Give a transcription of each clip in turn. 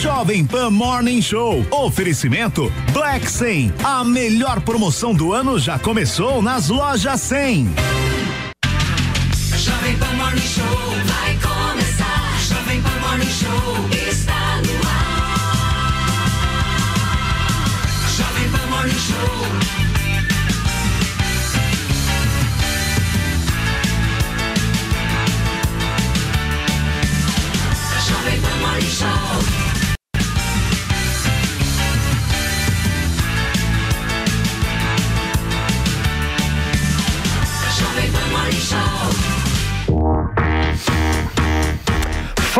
Jovem Pan Morning Show. Oferecimento Black 100. A melhor promoção do ano já começou nas lojas 100. Jovem Pan Morning Show vai começar. Jovem Pan Morning Show está no ar. Jovem Pan Morning Show. Jovem Pan Morning Show.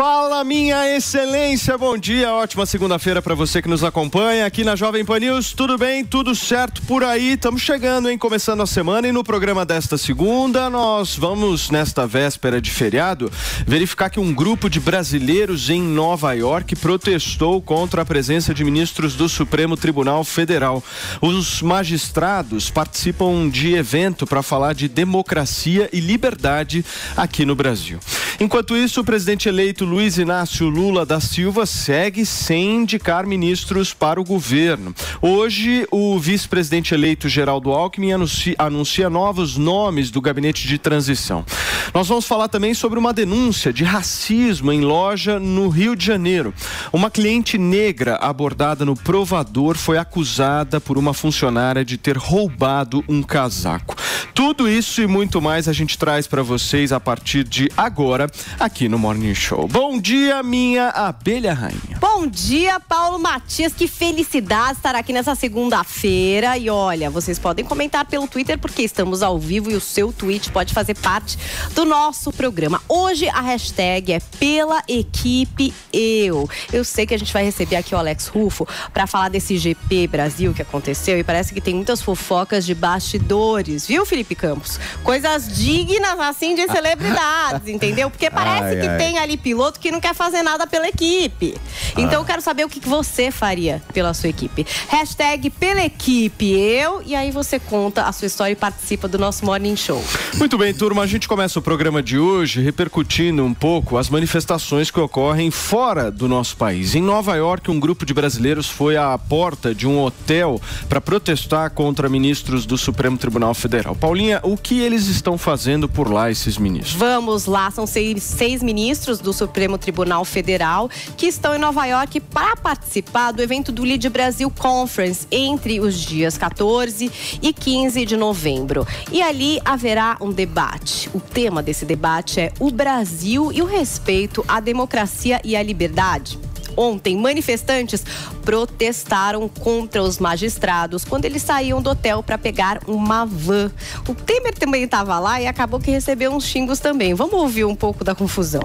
Fala, minha excelência, bom dia, ótima segunda-feira para você que nos acompanha aqui na Jovem Pan News. Tudo bem, tudo certo por aí? Estamos chegando, hein? Começando a semana e no programa desta segunda, nós vamos, nesta véspera de feriado, verificar que um grupo de brasileiros em Nova York protestou contra a presença de ministros do Supremo Tribunal Federal. Os magistrados participam de evento para falar de democracia e liberdade aqui no Brasil. Enquanto isso, o presidente eleito Luiz Inácio Lula da Silva segue sem indicar ministros para o governo. Hoje, o vice-presidente eleito Geraldo Alckmin anuncia, anuncia novos nomes do gabinete de transição. Nós vamos falar também sobre uma denúncia de racismo em loja no Rio de Janeiro. Uma cliente negra abordada no provador foi acusada por uma funcionária de ter roubado um casaco. Tudo isso e muito mais a gente traz para vocês a partir de agora aqui no Morning Show. Bom dia, minha abelha rainha. Bom dia, Paulo Matias. Que felicidade estar aqui nessa segunda-feira. E olha, vocês podem comentar pelo Twitter porque estamos ao vivo e o seu tweet pode fazer parte do nosso programa. Hoje a hashtag é pela equipe eu. Eu sei que a gente vai receber aqui o Alex Rufo para falar desse GP Brasil que aconteceu e parece que tem muitas fofocas de bastidores, viu, Felipe Campos? Coisas dignas assim de celebridades, entendeu? Porque parece Ai, que ai. tem ali piloto que não quer fazer nada pela equipe. Então eu quero saber o que que você faria pela sua equipe. Hashtag pela equipe eu e aí você conta a sua história e participa do nosso Morning Show. Muito bem, turma, a gente começa o programa de hoje repercutindo um pouco as manifestações que ocorrem fora do nosso país. Em Nova York, um grupo de brasileiros foi à porta de um hotel para protestar contra ministros do Supremo Tribunal Federal. Paulinha, o que eles estão fazendo por lá, esses ministros? Vamos lá, são seis, seis ministros do Supremo Tribunal Federal que estão em Nova York para participar do evento do Lead Brasil Conference entre os dias 14 e 15 de novembro. E ali haverá um debate. O tema desse debate é o Brasil e o respeito à democracia e à liberdade. Ontem, manifestantes protestaram contra os magistrados quando eles saíam do hotel para pegar uma van. O Temer também estava lá e acabou que recebeu uns xingos também. Vamos ouvir um pouco da confusão.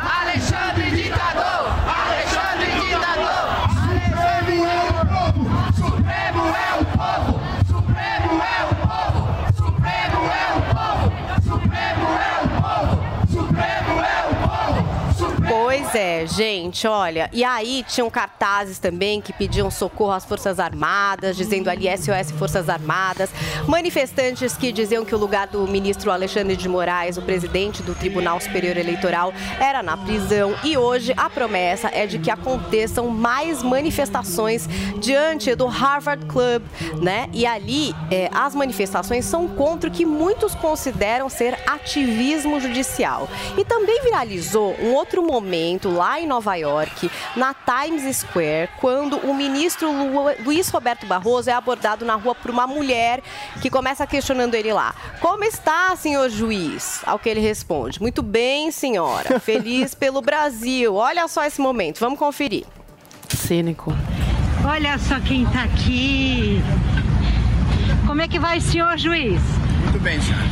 Alexandre Ditador! Alexandre Ditador! Supremo é o povo! Supremo é o povo! Supremo é o povo! Supremo é o povo! Supremo é o povo! Supremo Pois é, gente, olha. E aí tinham cartazes também que pediam socorro às Forças Armadas, dizendo ali SOS Forças Armadas. Manifestantes que diziam que o lugar do ministro Alexandre de Moraes, o presidente do Tribunal Superior Eleitoral, era na prisão. E hoje a promessa é de que aconteçam mais manifestações diante do Harvard Club, né? E ali é, as manifestações são contra o que muitos consideram ser ativismo judicial. E também viralizou um outro momento lá em Nova York, na Times Square, quando o ministro Lu- Luiz Roberto Barroso é abordado na rua por uma mulher que começa questionando ele lá. Como está, senhor juiz? Ao que ele responde: Muito bem, senhora. Feliz pelo Brasil. Olha só esse momento. Vamos conferir. Cínico. Olha só quem tá aqui. Como é que vai, senhor juiz? Muito bem, senhora.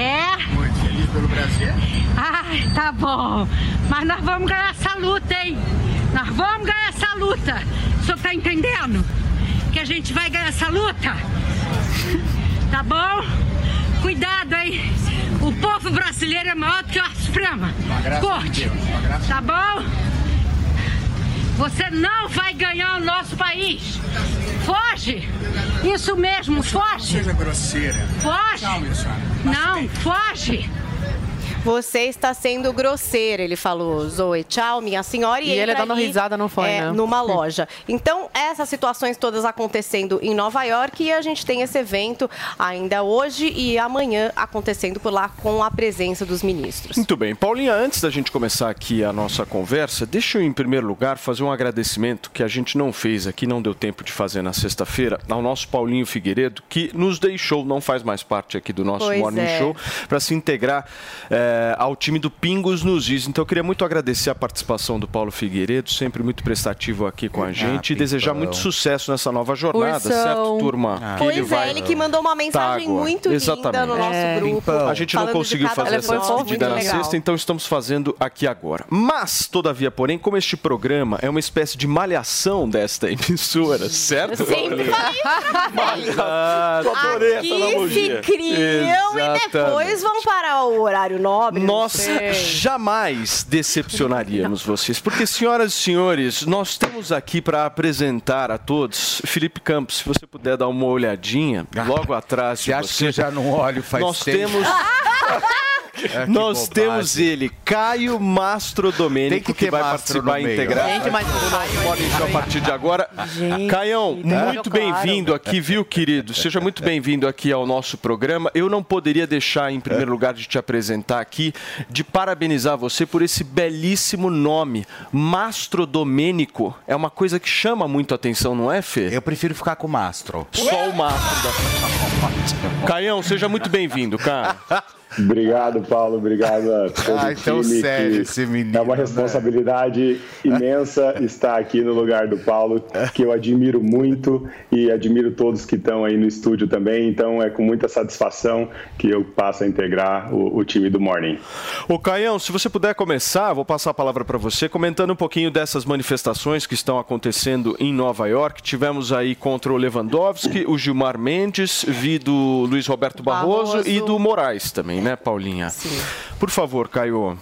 É? Muito feliz pelo Brasil. Ai, tá bom. Mas nós vamos ganhar essa luta, hein? Nós vamos ganhar essa luta. O senhor tá entendendo? Que a gente vai ganhar essa luta? Tá bom? Cuidado, hein? O povo brasileiro é maior do que a Suprema. Corte. Tá bom? Você não vai ganhar o nosso país. Foge! Isso mesmo, foge! Seja grosseira. Foge! Calma, senhora. Não, foge! Você está sendo grosseira, ele falou, Zoe. Tchau, minha senhora. E ele entra dando ali, risada no fone, é, né? Numa loja. Então, essas situações todas acontecendo em Nova York e a gente tem esse evento ainda hoje e amanhã acontecendo por lá com a presença dos ministros. Muito bem. Paulinha, antes da gente começar aqui a nossa conversa, deixa eu, em primeiro lugar, fazer um agradecimento que a gente não fez aqui, não deu tempo de fazer na sexta-feira, ao nosso Paulinho Figueiredo, que nos deixou, não faz mais parte aqui do nosso Pois Morning é. Show, para se integrar eh, ao time do Pingos nos Is. Então, eu queria muito agradecer a participação do Paulo Figueiredo, sempre muito prestativo aqui com a gente, e desejar muito sucesso nessa nova jornada, Ursão. certo, turma? Que Pois é, ele que mandou uma mensagem Tágua. muito linda Exatamente. no nosso É. grupo. Pimpão. A gente não conseguiu fazer essa despedida na legal. sexta, então estamos fazendo aqui agora. Mas, todavia, porém, como este programa é uma espécie de malhação desta emissora, certo? Eu sempre falei Ah, Aqui se criam e Exatamente. depois vão para o horário nobre. Não Nós jamais decepcionaríamos vocês, porque, senhoras e senhores, nós temos aqui para apresentar a todos Felipe Campos. Se você puder dar uma olhadinha logo atrás de Você acha que eu já não olho faz Nós tempo? temos. É, Nós bobagem. temos ele, Caio Mastro Tem Domênico, que que, vai Mastro participar integrar. Gente, mas o Caio Pode a partir de agora. Gente, Caião, tá muito claro. bem-vindo aqui, viu, querido? Seja muito bem-vindo aqui ao nosso programa. Eu não poderia deixar, em primeiro lugar, de te apresentar aqui, de parabenizar você por esse belíssimo nome, Mastro Domênico. É uma coisa que chama muito a atenção, não é, Fê? Eu prefiro ficar com o Mastro. Só o Mastro da... Caião, seja muito bem-vindo, cara. Obrigado, Paulo. Obrigado a todo Ai, o tão time. sério que esse menino, É uma né? responsabilidade imensa estar aqui no lugar do Paulo, que eu admiro muito e admiro todos que estão aí no estúdio também. Então é com muita satisfação que eu passo a integrar o, o time do Morning. Ô Caião, se você puder começar, vou passar a palavra para você, comentando um pouquinho dessas manifestações que estão acontecendo em Nova York. Tivemos aí contra o Lewandowski, o Gilmar Mendes, vi do Luiz Roberto Barroso, Barroso. e do Moraes também, né, Paulinha? Sim. Por favor, Caio.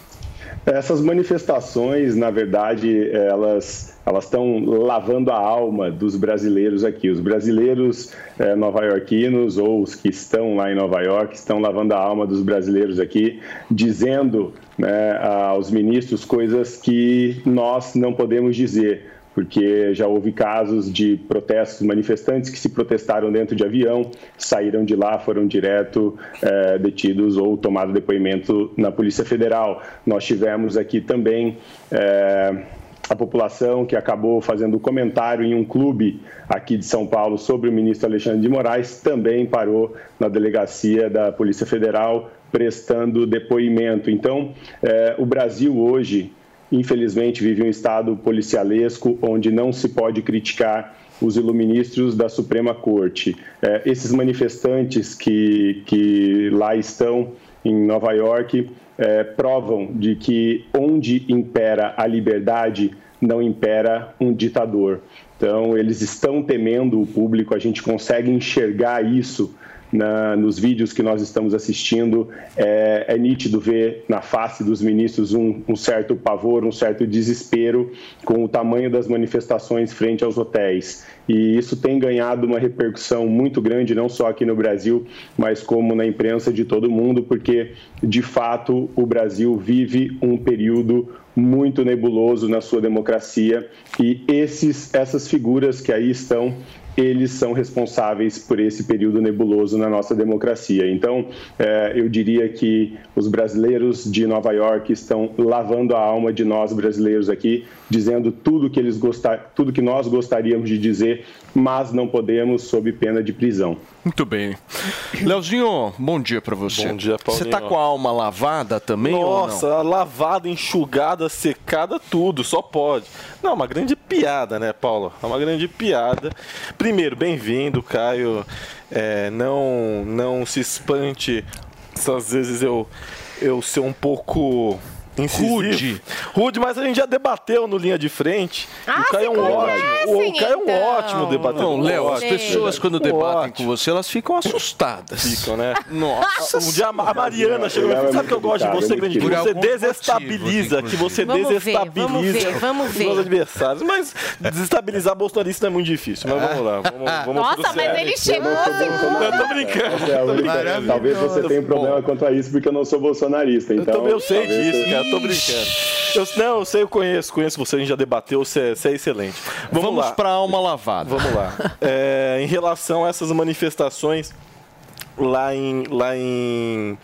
Essas manifestações, na verdade, elas elas estão lavando a alma dos brasileiros aqui. Os brasileiros eh, nova-iorquinos ou os que estão lá em Nova York estão lavando a alma dos brasileiros aqui, dizendo né, aos ministros coisas que nós não podemos dizer porque já houve casos de protestos manifestantes que se protestaram dentro de avião, saíram de lá, foram direto eh, detidos ou tomado depoimento na Polícia Federal. Nós tivemos aqui também eh, a população que acabou fazendo comentário em um clube aqui de São Paulo sobre o ministro Alexandre de Moraes, também parou na delegacia da Polícia Federal prestando depoimento. Então, eh, o Brasil hoje infelizmente, vive um estado policialesco onde não se pode criticar os iluministros da Suprema Corte. Eh, esses manifestantes que, que lá estão em Nova York eh, provam de que onde impera a liberdade, não impera um ditador. Então, eles estão temendo o público, a gente consegue enxergar isso na, nos vídeos que nós estamos assistindo, é, é nítido ver na face dos ministros um, um, certo pavor, um certo desespero com o tamanho das manifestações frente aos hotéis. E isso tem ganhado uma repercussão muito grande, não só aqui no Brasil, mas como na imprensa de todo mundo, porque, de fato, o Brasil vive um período muito nebuloso na sua democracia e esses, essas figuras que aí estão eles são responsáveis por esse período nebuloso na nossa democracia. Então, eh, eu diria que os brasileiros de Nova York estão lavando a alma de nós brasileiros aqui, dizendo tudo que eles gostar, tudo que nós gostaríamos de dizer, mas não podemos sob pena de prisão. Muito bem. Leozinho, bom dia para você. Bom dia, Paulinho. Você tá com a alma lavada também Nossa, ou não? lavada, enxugada, secada, tudo, só pode. Não, uma grande piada, né, Paulo? É uma grande piada. Primeiro, bem-vindo, Caio. É, não, não se espante se às vezes eu, eu ser um pouco incisivo. Rude. Rude, mas a gente já debateu no linha de frente. Ah, o Caio é um ótimo. O Caio é um então. ótimo debatedor. Não, Léo, as pessoas quando debatem Ótimo. com você, elas ficam assustadas. Ficam, né? Nossa. Um dia a Mariana chegou e falou: Sabe o que eu gosto de você, grande? Por Você desestabiliza, motivo, que você Vamos desestabiliza vamos ver, vamos os ver. adversários. Mas desestabilizar bolsonarista não é muito difícil. Mas vamos lá. Vamos, vamos Nossa, mas sério. ele chegou assim. Eu tô brincando. É talvez você tenha um problema quanto a isso porque eu não sou bolsonarista. Eu, Então, também, eu sei disso, cara. Tô brincando. Eu, não, eu sei, eu conheço. Conheço você, a gente já debateu. Você é, você é excelente. Vamos, Vamos lá. pra alma lavada. Vamos lá. É, em relação a essas manifestações lá em, lá em,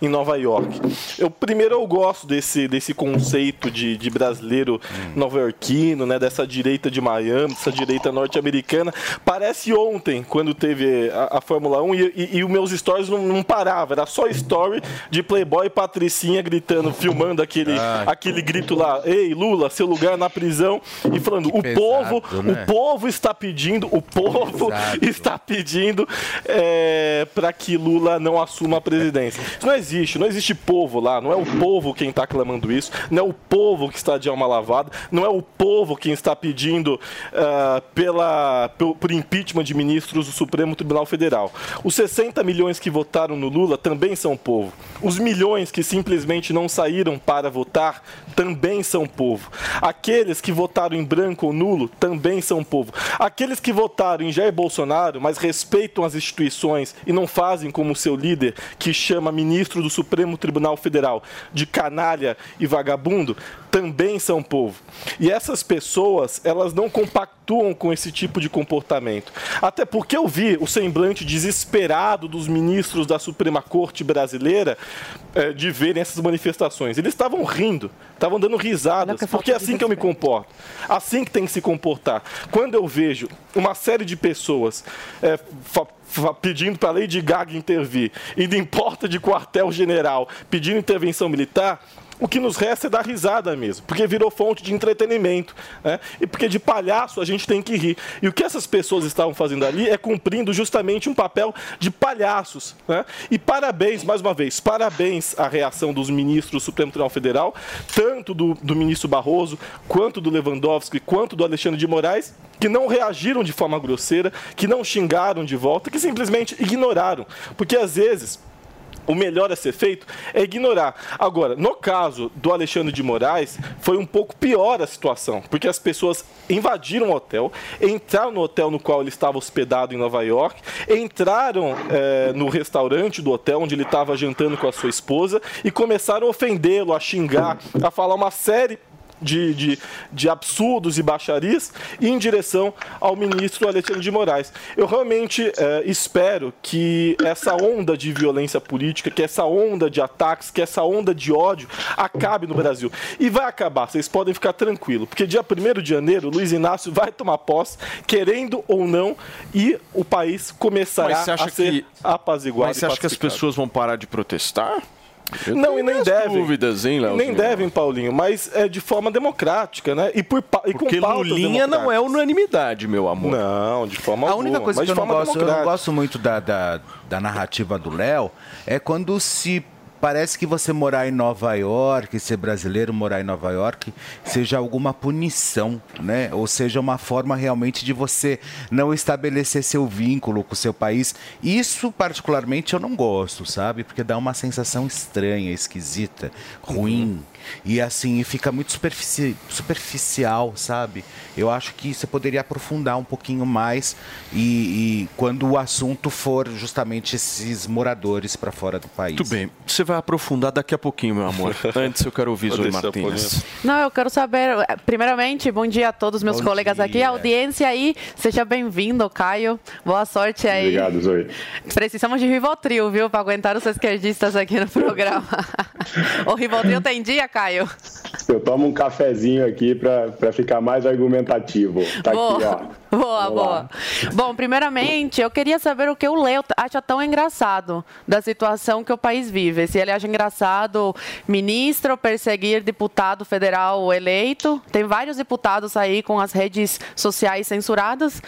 em Nova York. Eu primeiro eu gosto desse, desse conceito de, de brasileiro nova-iorquino, né, dessa direita de Miami, dessa direita norte-americana. Parece ontem, quando teve a, a Fórmula 1 e, e, e os meus stories não, não paravam, era só story de Playboy e Patricinha gritando, filmando aquele, aquele grito lá, ei Lula, seu lugar na prisão, e falando, o pesado, povo, né? o povo está pedindo, o povo está pedindo é, para que Lula não assuma a presidência. Isso não existe, não existe povo lá, não é o povo quem está clamando isso, não é o povo que está de alma lavada, não é o povo quem está pedindo ah, pela, por, por impeachment de ministros do Supremo Tribunal Federal. Os 60 milhões que votaram no Lula também são povo. Os milhões que simplesmente não saíram para votar também são povo. Aqueles que votaram em branco ou nulo também são povo. Aqueles que votaram em Jair Bolsonaro, mas respeitam as instituições e não fazem como seu líder, que chama ministro do Supremo Tribunal Federal de canalha e vagabundo, também são povo. E essas pessoas, elas não compactuam com esse tipo de comportamento. Até porque eu vi o semblante desesperado dos ministros da Suprema Corte brasileira eh, de verem essas manifestações. Eles estavam rindo, estavam dando risadas, que porque é assim que eu me comporto. Assim que tem que se comportar. Quando eu vejo uma série de pessoas fa- pedindo para a Lady Gaga intervir, indo em porta de quartel-general, pedindo intervenção militar, o que nos resta é dar risada mesmo, porque virou fonte de entretenimento. Né? E porque de palhaço a gente tem que rir. E o que essas pessoas estavam fazendo ali é cumprindo justamente um papel de palhaços. Né? E parabéns, mais uma vez, parabéns à reação dos ministros do Supremo Tribunal Federal, tanto do, do ministro Barroso, quanto do Lewandowski, quanto do Alexandre de Moraes, que não reagiram de forma grosseira, que não xingaram de volta, que simplesmente ignoraram. Porque às vezes o melhor a ser feito é ignorar. Agora, no caso do Alexandre de Moraes, foi um pouco pior a situação, porque as pessoas invadiram o hotel, entraram no hotel no qual ele estava hospedado em Nova York, entraram eh, no restaurante do hotel onde ele estava jantando com a sua esposa e começaram a ofendê-lo, a xingar, a falar uma série de, de, de absurdos e baixarias em direção ao ministro Alexandre de Moraes. Eu realmente eh, espero que essa onda de violência política, que essa onda de ataques, que essa onda de ódio acabe no Brasil. E vai acabar, vocês podem ficar tranquilos, porque dia 1 de janeiro, Luiz Inácio vai tomar posse, querendo ou não, e o país começará a ser que- apaziguado. Mas você acha que as pessoas vão parar de protestar? Eu Não, e nem devem. dúvidas, hein, Léo? Nem devem, Paulinho, mas é de forma democrática, né? E, por, e Porque com Lulinha não é unanimidade, meu amor. Não, de forma A alguma. única coisa que eu não gosto, eu não gosto muito da, da, da narrativa do Léo é quando se parece que você morar em Nova York, ser brasileiro, morar em Nova York, seja alguma punição, né? Ou seja, uma forma realmente de você não estabelecer seu vínculo com o seu país. Isso, particularmente, eu não gosto, sabe? Porque dá uma sensação estranha, esquisita, ruim. E assim, fica muito superfici- superficial, sabe? Eu acho que você poderia aprofundar um pouquinho mais e, e quando o assunto for justamente esses moradores para fora do país. Muito bem. Você vai aprofundar daqui a pouquinho, meu amor. Antes eu quero ouvir Zoe Martins. Não, eu quero saber, eh, primeiramente, bom dia a todos meus Bom colegas aqui, dia. a audiência aí, seja bem-vindo, Caio, boa sorte aí. Obrigado, Zoe. Precisamos de Rivotril, viu, para aguentar os esquerdistas aqui no programa. o Rivotril tem dia, Caio? Eu tomo um cafezinho aqui para ficar mais argumentativo. Tá Boa. aqui, ó. Boa, boa. Bom, primeiramente, eu queria saber o que o Leo acha tão engraçado da situação que o país vive. Se ele acha engraçado ministro perseguir deputado federal eleito. Tem vários deputados aí com as redes sociais censuradas,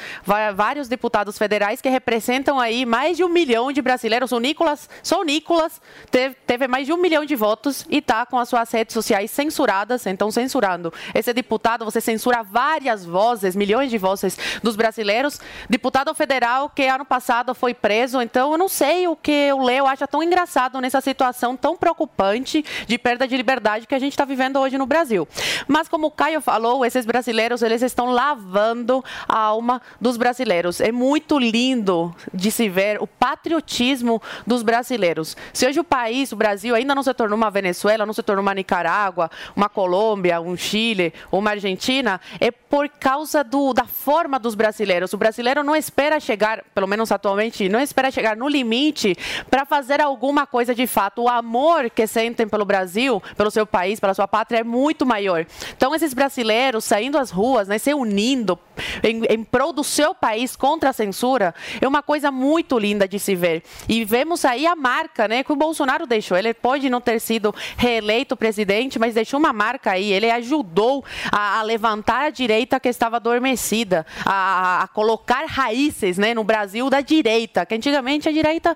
vários deputados federais que representam aí mais de um milhão de brasileiros. O Nicolas, só o Nicolas teve, teve mais de um milhão de votos e está com as suas redes sociais censuradas, então censurando. Esse deputado, você censura várias vozes, milhões de vozes dos brasileiros. Deputado federal que ano passado foi preso, então eu não sei o que o Leo acha tão engraçado nessa situação tão preocupante de perda de liberdade que a gente está vivendo hoje no Brasil. Mas como o Caio falou, esses brasileiros eles estão lavando a alma dos brasileiros. É muito lindo de se ver o patriotismo dos brasileiros. Se hoje o país, o Brasil, ainda não se tornou uma Venezuela, não se tornou uma Nicarágua, uma Colômbia, um Chile, uma Argentina, é por causa do, da forma dos brasileiros. O brasileiro não espera chegar, pelo menos atualmente, não espera chegar no limite para fazer alguma coisa de fato. O amor que sentem pelo Brasil, pelo seu país, pela sua pátria é muito maior. Então, esses brasileiros saindo às ruas, né, se unindo em, em prol do seu país contra a censura, é uma coisa muito linda de se ver. E vemos aí a marca né, que o Bolsonaro deixou. Ele pode não ter sido reeleito presidente, mas deixou uma marca aí. Ele ajudou a, a levantar a direita que estava adormecida, a, a, colocar raízes né, no Brasil da direita, que antigamente a direita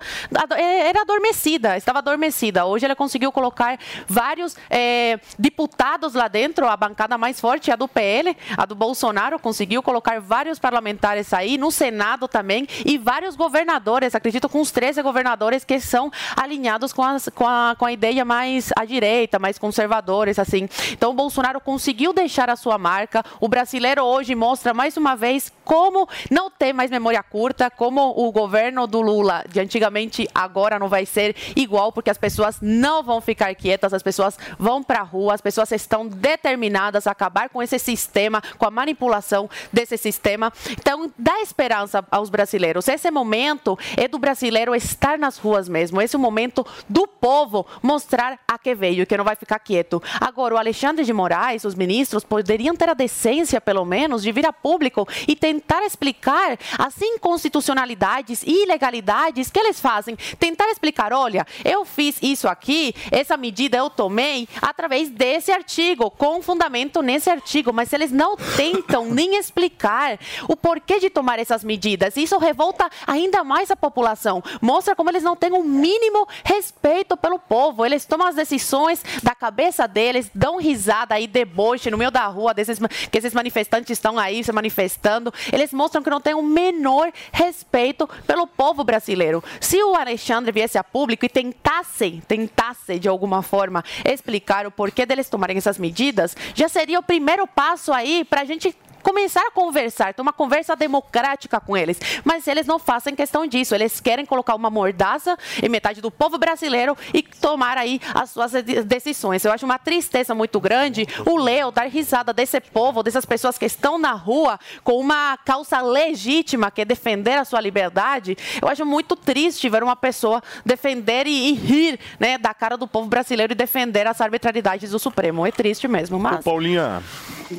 é, era adormecida, estava adormecida. Hoje ele conseguiu colocar vários é, deputados lá dentro, a bancada mais forte é a do PL, a do Bolsonaro, conseguiu colocar vários parlamentares aí, no Senado também, e vários governadores, acredito com os 13 governadores que são alinhados com, as, com, a, com a ideia mais à direita, mais conservadores, assim. Então o Bolsonaro conseguiu deixar a sua marca, o brasileiro hoje mostra mais uma vez como não tem mais memória curta, como o governo do Lula de antigamente agora não vai ser igual, porque as pessoas não vão ficar quietas, as pessoas vão para a rua, as pessoas estão determinadas a acabar com esse sistema, com a manipulação desse sistema. Então, dá esperança aos brasileiros. Esse momento é do brasileiro estar nas ruas mesmo, esse é o momento do povo mostrar a que veio, que não vai ficar quieto. Agora, o Alexandre de Moraes, os ministros, poderiam ter a decência, pelo menos, de vir a público e tentar explicar as inconstitucionalidades e ilegalidades que eles fazem. Tentar explicar, olha, eu fiz isso aqui, essa medida eu tomei através desse artigo, com fundamento nesse artigo, mas eles não tentam nem explicar o porquê de tomar essas medidas. Isso revolta ainda mais a população. Mostra como eles não têm o um mínimo respeito pelo povo. Eles tomam as decisões da cabeça deles, dão risada aí, deboche no meio da rua desses que esses manifestantes estão aí se manifestando. Eles mostram que não têm o menor respeito pelo povo brasileiro. Se o Alexandre viesse a público e tentasse, tentasse de alguma forma explicar o porquê deles tomarem essas medidas, já seria o primeiro passo aí para a gente começar a conversar, ter uma conversa democrática com eles. Mas eles não fazem questão disso. Eles querem colocar uma mordaça em metade do povo brasileiro e tomar aí as suas decisões. Eu acho uma tristeza muito grande o Leo dar risada desse povo, dessas pessoas que estão na rua com uma causa legítima, que é defender a sua liberdade. Eu acho muito triste ver uma pessoa defender e, rir né, da cara do povo brasileiro e defender as arbitrariedades do Supremo. É triste mesmo, mas... Ô, Paulinha,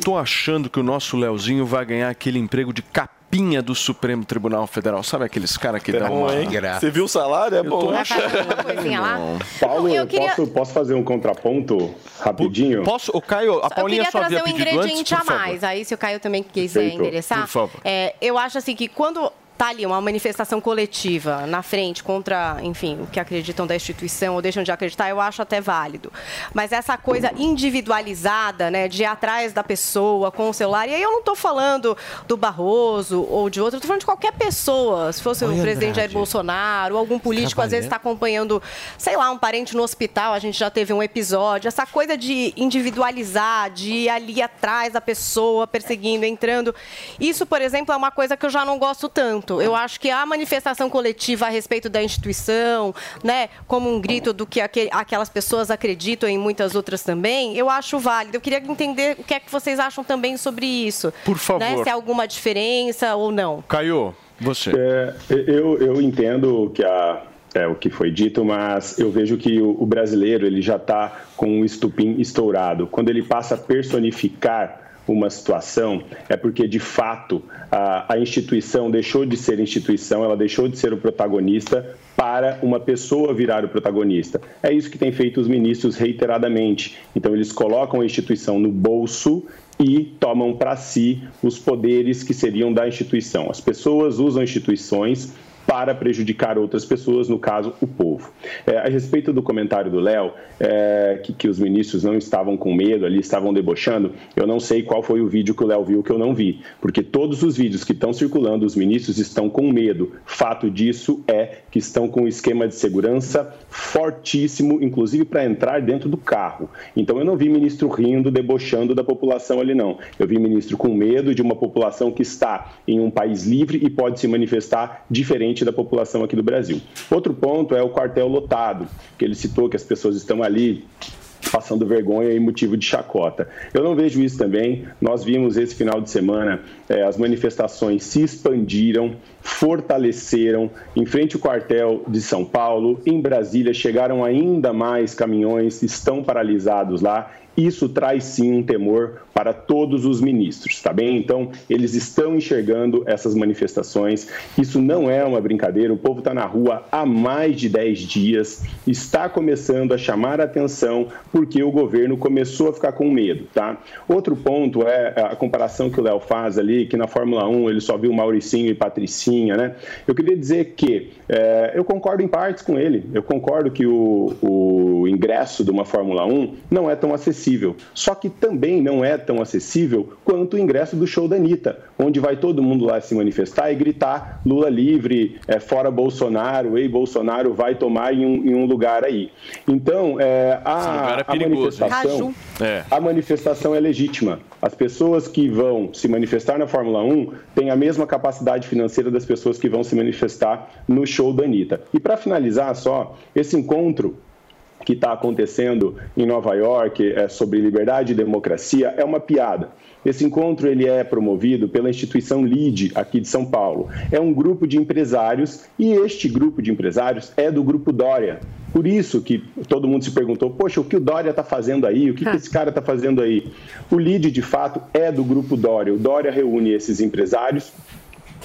tô achando que o nosso Léo Leozinho vai ganhar aquele emprego de capinha do Supremo Tribunal Federal. Sabe aqueles caras que é dão uma graça? Você viu o salário? É bom. Paulo, eu queria... posso, posso fazer um contraponto rapidinho? Posso? O Caio, a Paulinha só havia pedido antes, Eu queria trazer um ingrediente a mais. Aí, se o Caio também quiser Feito. endereçar. Por favor. É, eu acho assim que quando está ali uma manifestação coletiva na frente contra, enfim, o que acreditam da instituição ou deixam de acreditar, eu acho até válido. Mas essa coisa individualizada, né, de ir atrás da pessoa com o celular, e aí eu não estou falando do Barroso ou de outro, estou falando de qualquer pessoa, se fosse Oi, o presidente Jair Bolsonaro, ou algum político, às vezes está acompanhando, sei lá, um parente no hospital, a gente já teve um episódio, essa coisa de individualizar, de ir ali atrás da pessoa, perseguindo, entrando. Isso, por exemplo, é uma coisa que eu já não gosto tanto. Eu acho que a manifestação coletiva a respeito da instituição, né, como um grito do que aquelas pessoas acreditam e muitas outras também, eu acho válido. Eu queria entender o que é que vocês acham também sobre isso. Por favor. Né, se há alguma diferença ou não. Caio, você. É, eu, eu entendo que a, é o que foi dito, mas eu vejo que o, o brasileiro ele já está com um estupim estourado. Quando ele passa a personificar uma situação, é porque de fato a, a instituição deixou de ser instituição, ela deixou de ser o protagonista para uma pessoa virar o protagonista. É isso que tem feito os ministros reiteradamente. Então, eles colocam a instituição no bolso e tomam para si os poderes que seriam da instituição. As pessoas usam instituições para prejudicar outras pessoas, no caso, o povo. É, a respeito do comentário do Léo, é, que, que, os ministros não estavam com medo ali, estavam debochando, eu não sei qual foi o vídeo que o Léo viu que eu não vi, porque todos os vídeos que estão circulando, os ministros estão com medo. Fato disso é que estão com um esquema de segurança fortíssimo, inclusive para entrar dentro do carro. Então eu não vi ministro rindo, debochando da população ali, não. Eu vi ministro com medo de uma população que está em um país livre e pode se manifestar diferente da população aqui do Brasil. Outro ponto é o quartel lotado, que ele citou que as pessoas estão ali passando vergonha e motivo de chacota. Eu não vejo isso também. Nós vimos esse final de semana eh, as manifestações se expandiram, fortaleceram em frente ao quartel de São Paulo, em Brasília chegaram ainda mais caminhões, estão paralisados lá isso traz sim um temor para todos os ministros, tá bem? Então, eles estão enxergando essas manifestações. Isso não é uma brincadeira. O povo está na rua há mais de 10 dias, está começando a chamar a atenção porque o governo começou a ficar com medo, tá? Outro ponto é a comparação que o Léo faz ali, que na Fórmula 1 ele só viu Mauricinho e Patricinha, né? Eu queria dizer que é, eu concordo em partes com ele. Eu concordo que o, o ingresso de uma Fórmula 1 não é tão acessível acessível. Só que também não é tão acessível quanto o ingresso do show da Anitta, onde vai todo mundo lá se manifestar e gritar Lula livre, é, fora Bolsonaro, ei, Bolsonaro vai tomar em um, em um lugar aí. Então, é, a, é a manifestação, é. a manifestação é legítima. As pessoas que vão se manifestar na Fórmula 1 têm a mesma capacidade financeira das pessoas que vão se manifestar no show da Anitta. E para finalizar só, esse encontro que está acontecendo em Nova York é, sobre liberdade e democracia é uma piada. Esse encontro ele é promovido pela instituição LIDE aqui de São Paulo. É um grupo de empresários e este grupo de empresários é do grupo Dória. Por isso que todo mundo se perguntou, poxa, o que o Dória está fazendo aí? O que, que esse cara está fazendo aí? O LIDE, de fato, é do grupo Dória. O Dória reúne esses empresários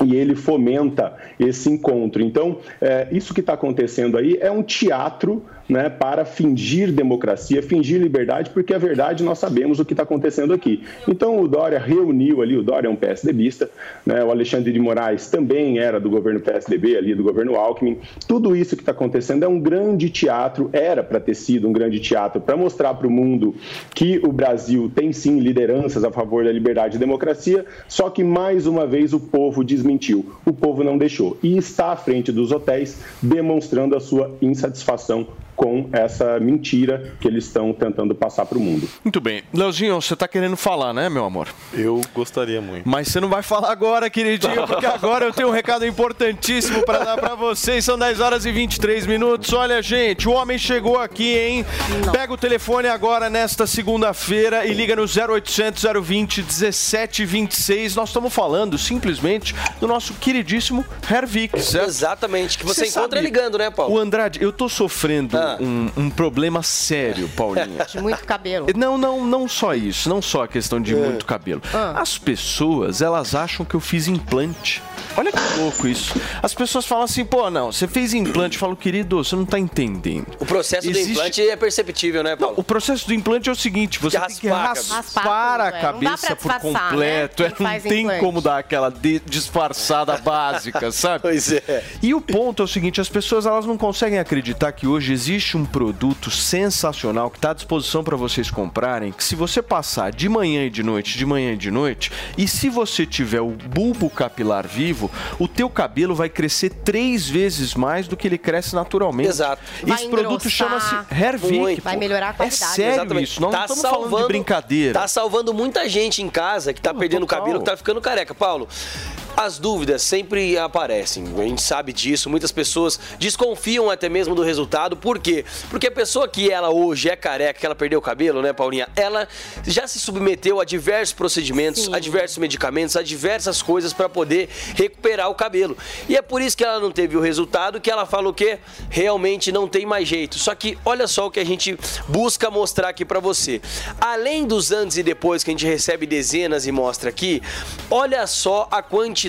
e ele fomenta esse encontro. Então, é, isso que está acontecendo aí é um teatro né, para fingir democracia, fingir liberdade, porque a verdade nós sabemos o que está acontecendo aqui. Então o Dória reuniu ali, o Dória é um PSDBista, né, o Alexandre de Moraes também era do governo PSDB, ali do governo Alckmin. Tudo isso que está acontecendo é um grande teatro, era para ter sido um grande teatro, para mostrar para o mundo que o Brasil tem sim lideranças a favor da liberdade e democracia, só que mais uma vez o povo desmentiu, o povo não deixou e está à frente dos hotéis demonstrando a sua insatisfação com essa mentira que eles estão tentando passar para o mundo. Muito bem. Leozinho, você está querendo falar, né, meu amor? Eu gostaria muito. Mas você não vai falar agora, queridinho, porque agora eu tenho um recado importantíssimo para dar para vocês. São 10 horas e 23 minutos. Olha, gente, o homem chegou aqui, hein? Não. Pega o telefone agora nesta segunda-feira e liga no 0800 020 1726. Nós estamos falando simplesmente do nosso queridíssimo Hervik, certo? Exatamente, que você, você encontra sabe, ligando, né, Paulo? O Andrade, eu tô sofrendo ah. Um, um, problema sério, Paulinha. De muito cabelo. Não, não, não só isso, não só a questão de é. muito cabelo. Ah. As pessoas, elas acham que eu fiz implante. Olha que louco isso. As pessoas falam assim, pô, não, você fez implante. Eu falo, querido, você não tá entendendo. O processo Existe... do implante é perceptível, né, Paulo? Não, o processo do implante é o seguinte, você tem que raspar, raspar a, cabeça é. por né? completo. Né? Não tem implante. como dar aquela disfarçada básica, sabe? Pois é. E o ponto é o seguinte, as pessoas elas não conseguem acreditar que hoje existe um produto sensacional que está à disposição para vocês comprarem, que se você passar de manhã e de noite, de manhã e de noite, e se você tiver o bulbo capilar vivo, o teu cabelo vai crescer três vezes mais do que ele cresce naturalmente. Exato. Esse produto chama-se Hervik. Vai melhorar a qualidade. É sério Exatamente. isso, não tá estamos salvando, falando de brincadeira. Tá salvando muita gente em casa que tá não, perdendo o cabelo, que tá ficando careca. Paulo, as dúvidas sempre aparecem. A gente sabe disso. Muitas pessoas desconfiam até mesmo do resultado. Por quê? Porque a pessoa que ela hoje é careca, que ela perdeu o cabelo, né, Paulinha? Ela já se submeteu a diversos procedimentos, Sim. a diversos medicamentos, a diversas coisas para poder recuperar o cabelo. E é por isso que ela não teve o resultado que ela falou que realmente não tem mais jeito. Só que olha só o que a gente busca mostrar aqui para você. Além dos antes e depois que a gente recebe dezenas e mostra aqui, olha só a quantidade,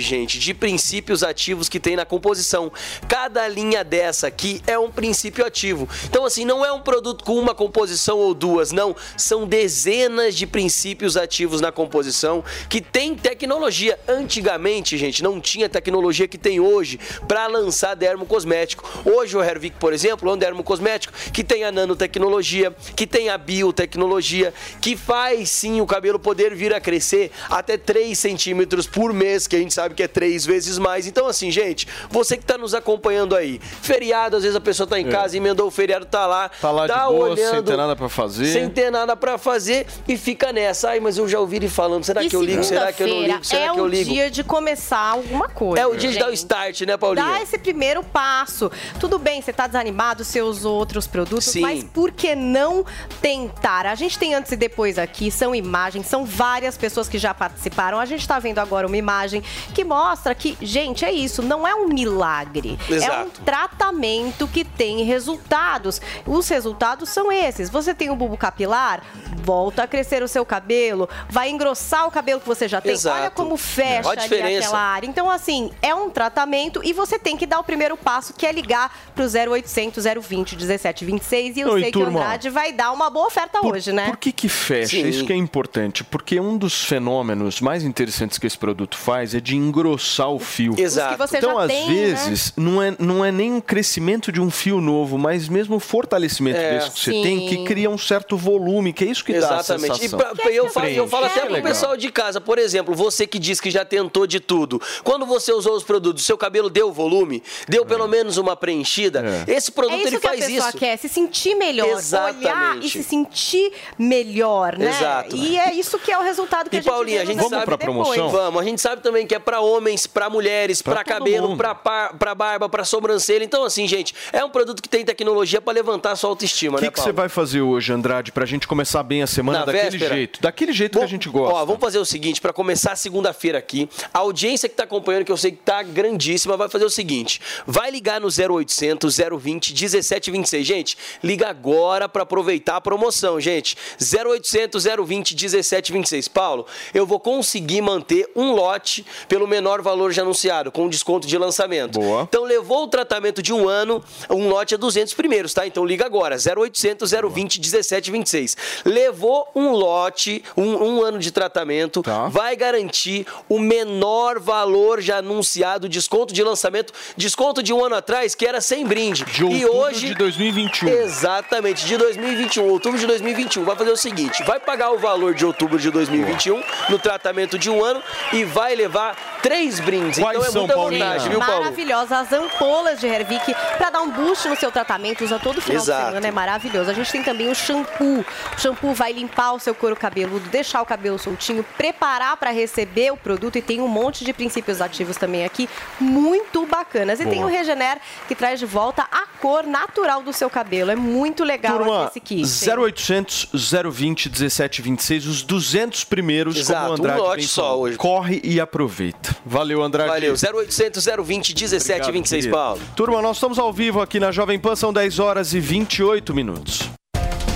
gente, de princípios ativos que tem na composição. Cada linha dessa aqui é um princípio ativo. Então, assim, não é um produto com uma composição ou duas, não. São dezenas de princípios ativos na composição que tem tecnologia. Antigamente, gente, não tinha tecnologia que tem hoje para lançar dermocosmético. Hoje o Hervik, por exemplo, é um dermocosmético que tem a nanotecnologia, que tem a biotecnologia, que faz sim o cabelo poder vir a crescer até 3 centímetros por mês, que a gente sabe que é três vezes mais. Então, assim, gente, você que está nos acompanhando aí, feriado, às vezes a pessoa está em é. casa, emendou o feriado, tá lá, tá lá tá de boa, olhando, sem ter nada para fazer. Sem ter nada para fazer e fica nessa. Ai, mas eu já ouvi ele falando, será e que eu ligo? Será que eu não ligo? Será é que eu ligo? É o dia de começar alguma coisa. É o dia gente. de dar o start, né, Paulinha? Dá esse primeiro passo. Tudo bem, você está desanimado, seus outros produtos, Sim. mas por que não tentar? A gente tem antes e depois aqui, são imagens, são várias pessoas que já participaram. A gente está vendo agora uma imagem que mostra que, gente, é isso, não é um milagre. Exato. É um tratamento que tem resultados. Os resultados são esses. Você tem um bulbo capilar, volta a crescer o seu cabelo, vai engrossar o cabelo que você já tem. Exato. Olha como fecha ali aquela área. Então, assim, é um tratamento e você tem que dar o primeiro passo, que é ligar pro 0800 020 1726 e eu Oi, sei turma. que o Andrade vai dar uma boa oferta por, hoje, né? Por que que fecha? Sim. Isso que é importante, porque um dos fenômenos mais interessantes que esse produto faz é de engrossar o fio. Exato. então, às tem, vezes, né? não, é, não é nem um crescimento de um fio novo, mas mesmo o fortalecimento é. desse que você Sim. tem, que cria um certo volume, que é isso que Exatamente. dá a sensação. E pra, eu, falo, eu falo até pro pessoal de casa, por exemplo, você que diz que já tentou de tudo, quando você usou os produtos, seu cabelo deu volume, deu pelo é. menos uma preenchida, é. esse produto é isso ele que faz a pessoa isso. quer, se sentir melhor, Exatamente. olhar e se sentir melhor, né? Exato. E é isso que é o resultado que e a gente Paulinha, a gente Vamos sabe pra promoção? Vamos, a gente sabe também que é para homens, para mulheres, para cabelo, para barba, para sobrancelha. Então assim, gente, é um produto que tem tecnologia para levantar a sua autoestima, que né, O que você vai fazer hoje, Andrade, pra gente começar bem a semana Na daquele véspera? jeito? Daquele jeito Bom, que a gente gosta. Ó, vamos fazer o seguinte, para começar segunda-feira aqui, a audiência que tá acompanhando, que eu sei que tá grandíssima, vai fazer o seguinte, vai ligar no 0800 020 1726. Gente, liga agora para aproveitar a promoção, gente. 0800 020 1726. Paulo, eu vou conseguir manter um lote pelo menor valor já anunciado, com desconto de lançamento. Boa. Então levou o tratamento de um ano, um lote é 200 primeiros, tá? Então liga agora, 0800 020 1726. Levou um lote, um, um ano de tratamento, Tá. vai garantir o menor valor já anunciado, desconto de lançamento, desconto de um ano atrás que era sem brinde. De e hoje de 2021. Exatamente, de 2021, outubro de 2021. Vai fazer o seguinte: vai pagar o valor de outubro de 2021 no tratamento de um ano e vai levar três brindes. Quais então é são, muita Paulinha? vantagem, viu, Paulo? Maravilhosa. As ampolas de Hervik para dar um boost no seu tratamento. Usa todo final Exato. de semana. É maravilhoso. A gente tem também o shampoo. O shampoo vai limpar o seu couro cabeludo, deixar o cabelo soltinho, preparar para receber o produto. E tem um monte de princípios ativos também aqui, muito bacanas. E Boa. tem o Regener, que traz de volta a cor natural do seu cabelo. É muito legal Turma, esse kit. 0800 020 1726, os 200 primeiros, Exato, como o um Andrade lote bem só hoje. Corre e aproveita. Valeu, Andrade. Valeu, 0800 020 1726, querido. Paulo. Turma, nós estamos ao vivo aqui na Jovem Pan, são 10 horas e 28 minutos.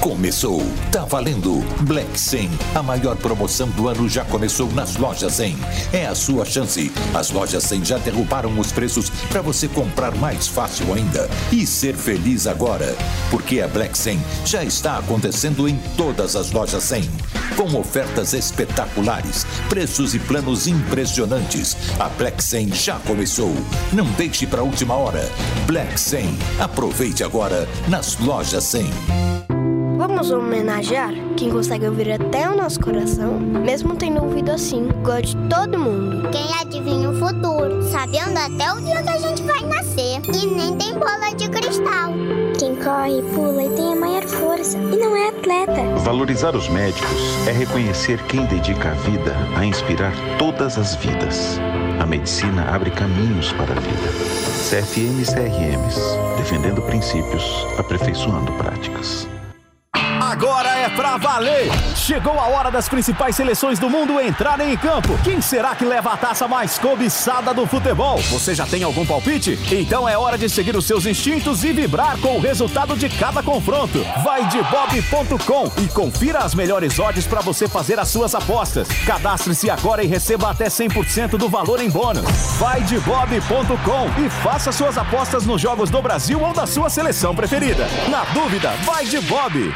Começou, tá valendo. Black 100, a maior promoção do ano já começou nas lojas 100. É a sua chance. As lojas 100 já derrubaram os preços para você comprar mais fácil ainda e ser feliz agora, porque a Black 100 já está acontecendo em todas as lojas 100, com ofertas espetaculares, preços e planos impressionantes. A Black 100 já começou. Não deixe para a última hora. Black 100. Aproveite agora nas lojas 100. Vamos homenagear quem consegue ouvir até o nosso coração, mesmo tendo ouvido assim, igual de todo mundo. Quem adivinha o futuro, sabendo até o dia que a gente vai nascer. E nem tem bola de cristal. Quem corre, pula e tem a maior força, e não é atleta. Valorizar os médicos é reconhecer quem dedica a vida a inspirar todas as vidas. A medicina abre caminhos para a vida. CFM e CRMs, defendendo princípios, aperfeiçoando práticas. Agora é pra valer! Chegou a hora das principais seleções do mundo entrarem em campo. Quem será que leva a taça mais cobiçada do futebol? Você já tem algum palpite? Então é hora de seguir os seus instintos e vibrar com o resultado de cada confronto. Vai de bob.com e confira as melhores odds para você fazer as suas apostas. Cadastre-se agora e receba até 100% do valor em bônus. Vai de bob.com e faça suas apostas nos jogos do Brasil ou da sua seleção preferida. Na dúvida, vai de Bob.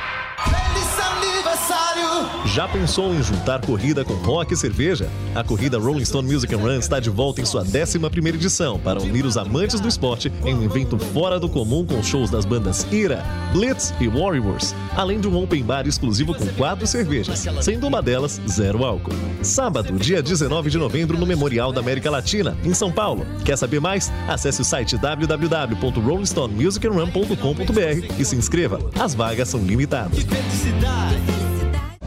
Já pensou em juntar corrida com rock e cerveja? A corrida Rolling Stone Music Run está de volta em sua 11ª edição para unir os amantes do esporte em um evento fora do comum com shows das bandas Ira, Blitz e Warriors, além de um open bar exclusivo com quatro cervejas, sendo uma delas zero álcool. Sábado, dia 19 de novembro, no Memorial da América Latina, em São Paulo. Quer saber mais? Acesse o site www.rollingstonemusicandrun.com.br e se inscreva. As vagas são limitadas felicidade.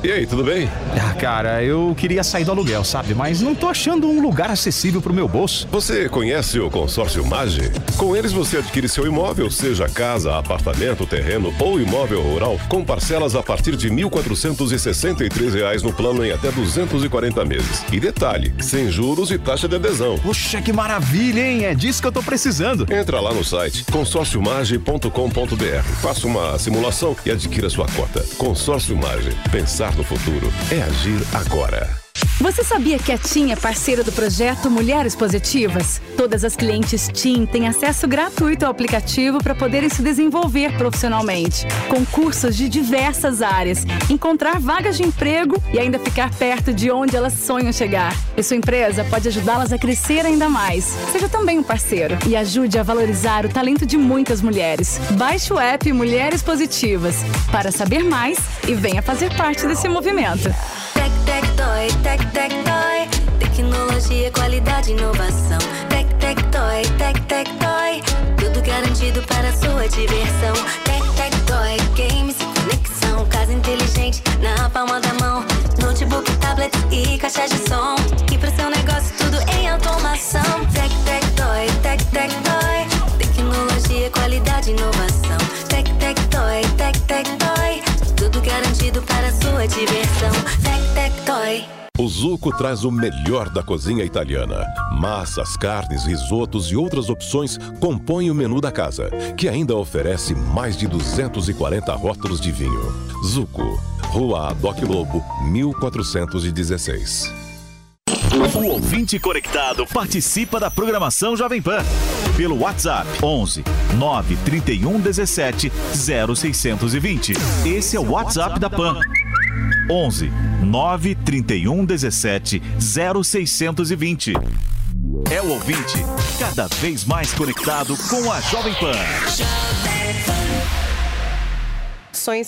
E aí, tudo bem? Ah, cara, eu queria sair do aluguel, sabe? Mas não tô achando um lugar acessível pro meu bolso. Você conhece o consórcio Mage? Com eles você adquire seu imóvel, seja casa, apartamento, terreno ou imóvel rural, com parcelas a partir de 1.463 reais no plano em até 240 meses. E detalhe, sem juros e taxa de adesão. Puxa, que maravilha, hein? É disso que eu tô precisando. Entra lá no site consórciomage.com.br, faça uma simulação e adquira sua cota. Consórcio Mage. Pensar no futuro é agir agora. Você sabia que a TIM é parceira do projeto Mulheres Positivas? Todas as clientes TIM têm acesso gratuito ao aplicativo para poderem se desenvolver profissionalmente, com cursos de diversas áreas, encontrar vagas de emprego e ainda ficar perto de onde elas sonham chegar. E sua empresa pode ajudá-las a crescer ainda mais. Seja também um parceiro e ajude a valorizar o talento de muitas mulheres. Baixe o app Mulheres Positivas para saber mais e venha fazer parte desse movimento. Tec, tec, toy, tec, tec, toy. Tecnologia, qualidade, inovação. Tec, tec, toy, tec, tec, toy. Tudo garantido para sua diversão. Tec, tec, toy, games conexão. Casa inteligente na palma da mão. Notebook, tablet e caixa de som. E pro seu negócio tudo em automação. Tec, tec, toy, tec, tec, toy. Tecnologia, qualidade, inovação. Tec, tec, toy, tec, tec, toy. Tudo garantido para sua diversão. Tec, tec, toy. O Zuco traz o melhor da cozinha italiana. Massas, carnes, risotos e outras opções compõem o menu da casa, que ainda oferece mais de 240 rótulos de vinho. Zuco, Rua Adoc Lobo, 1416. O ouvinte conectado participa da programação Jovem Pan pelo WhatsApp 11 931 17 0620. Esse é o WhatsApp da Pan. 11 931 17 0620. É o ouvinte cada vez mais conectado com a Jovem Pan.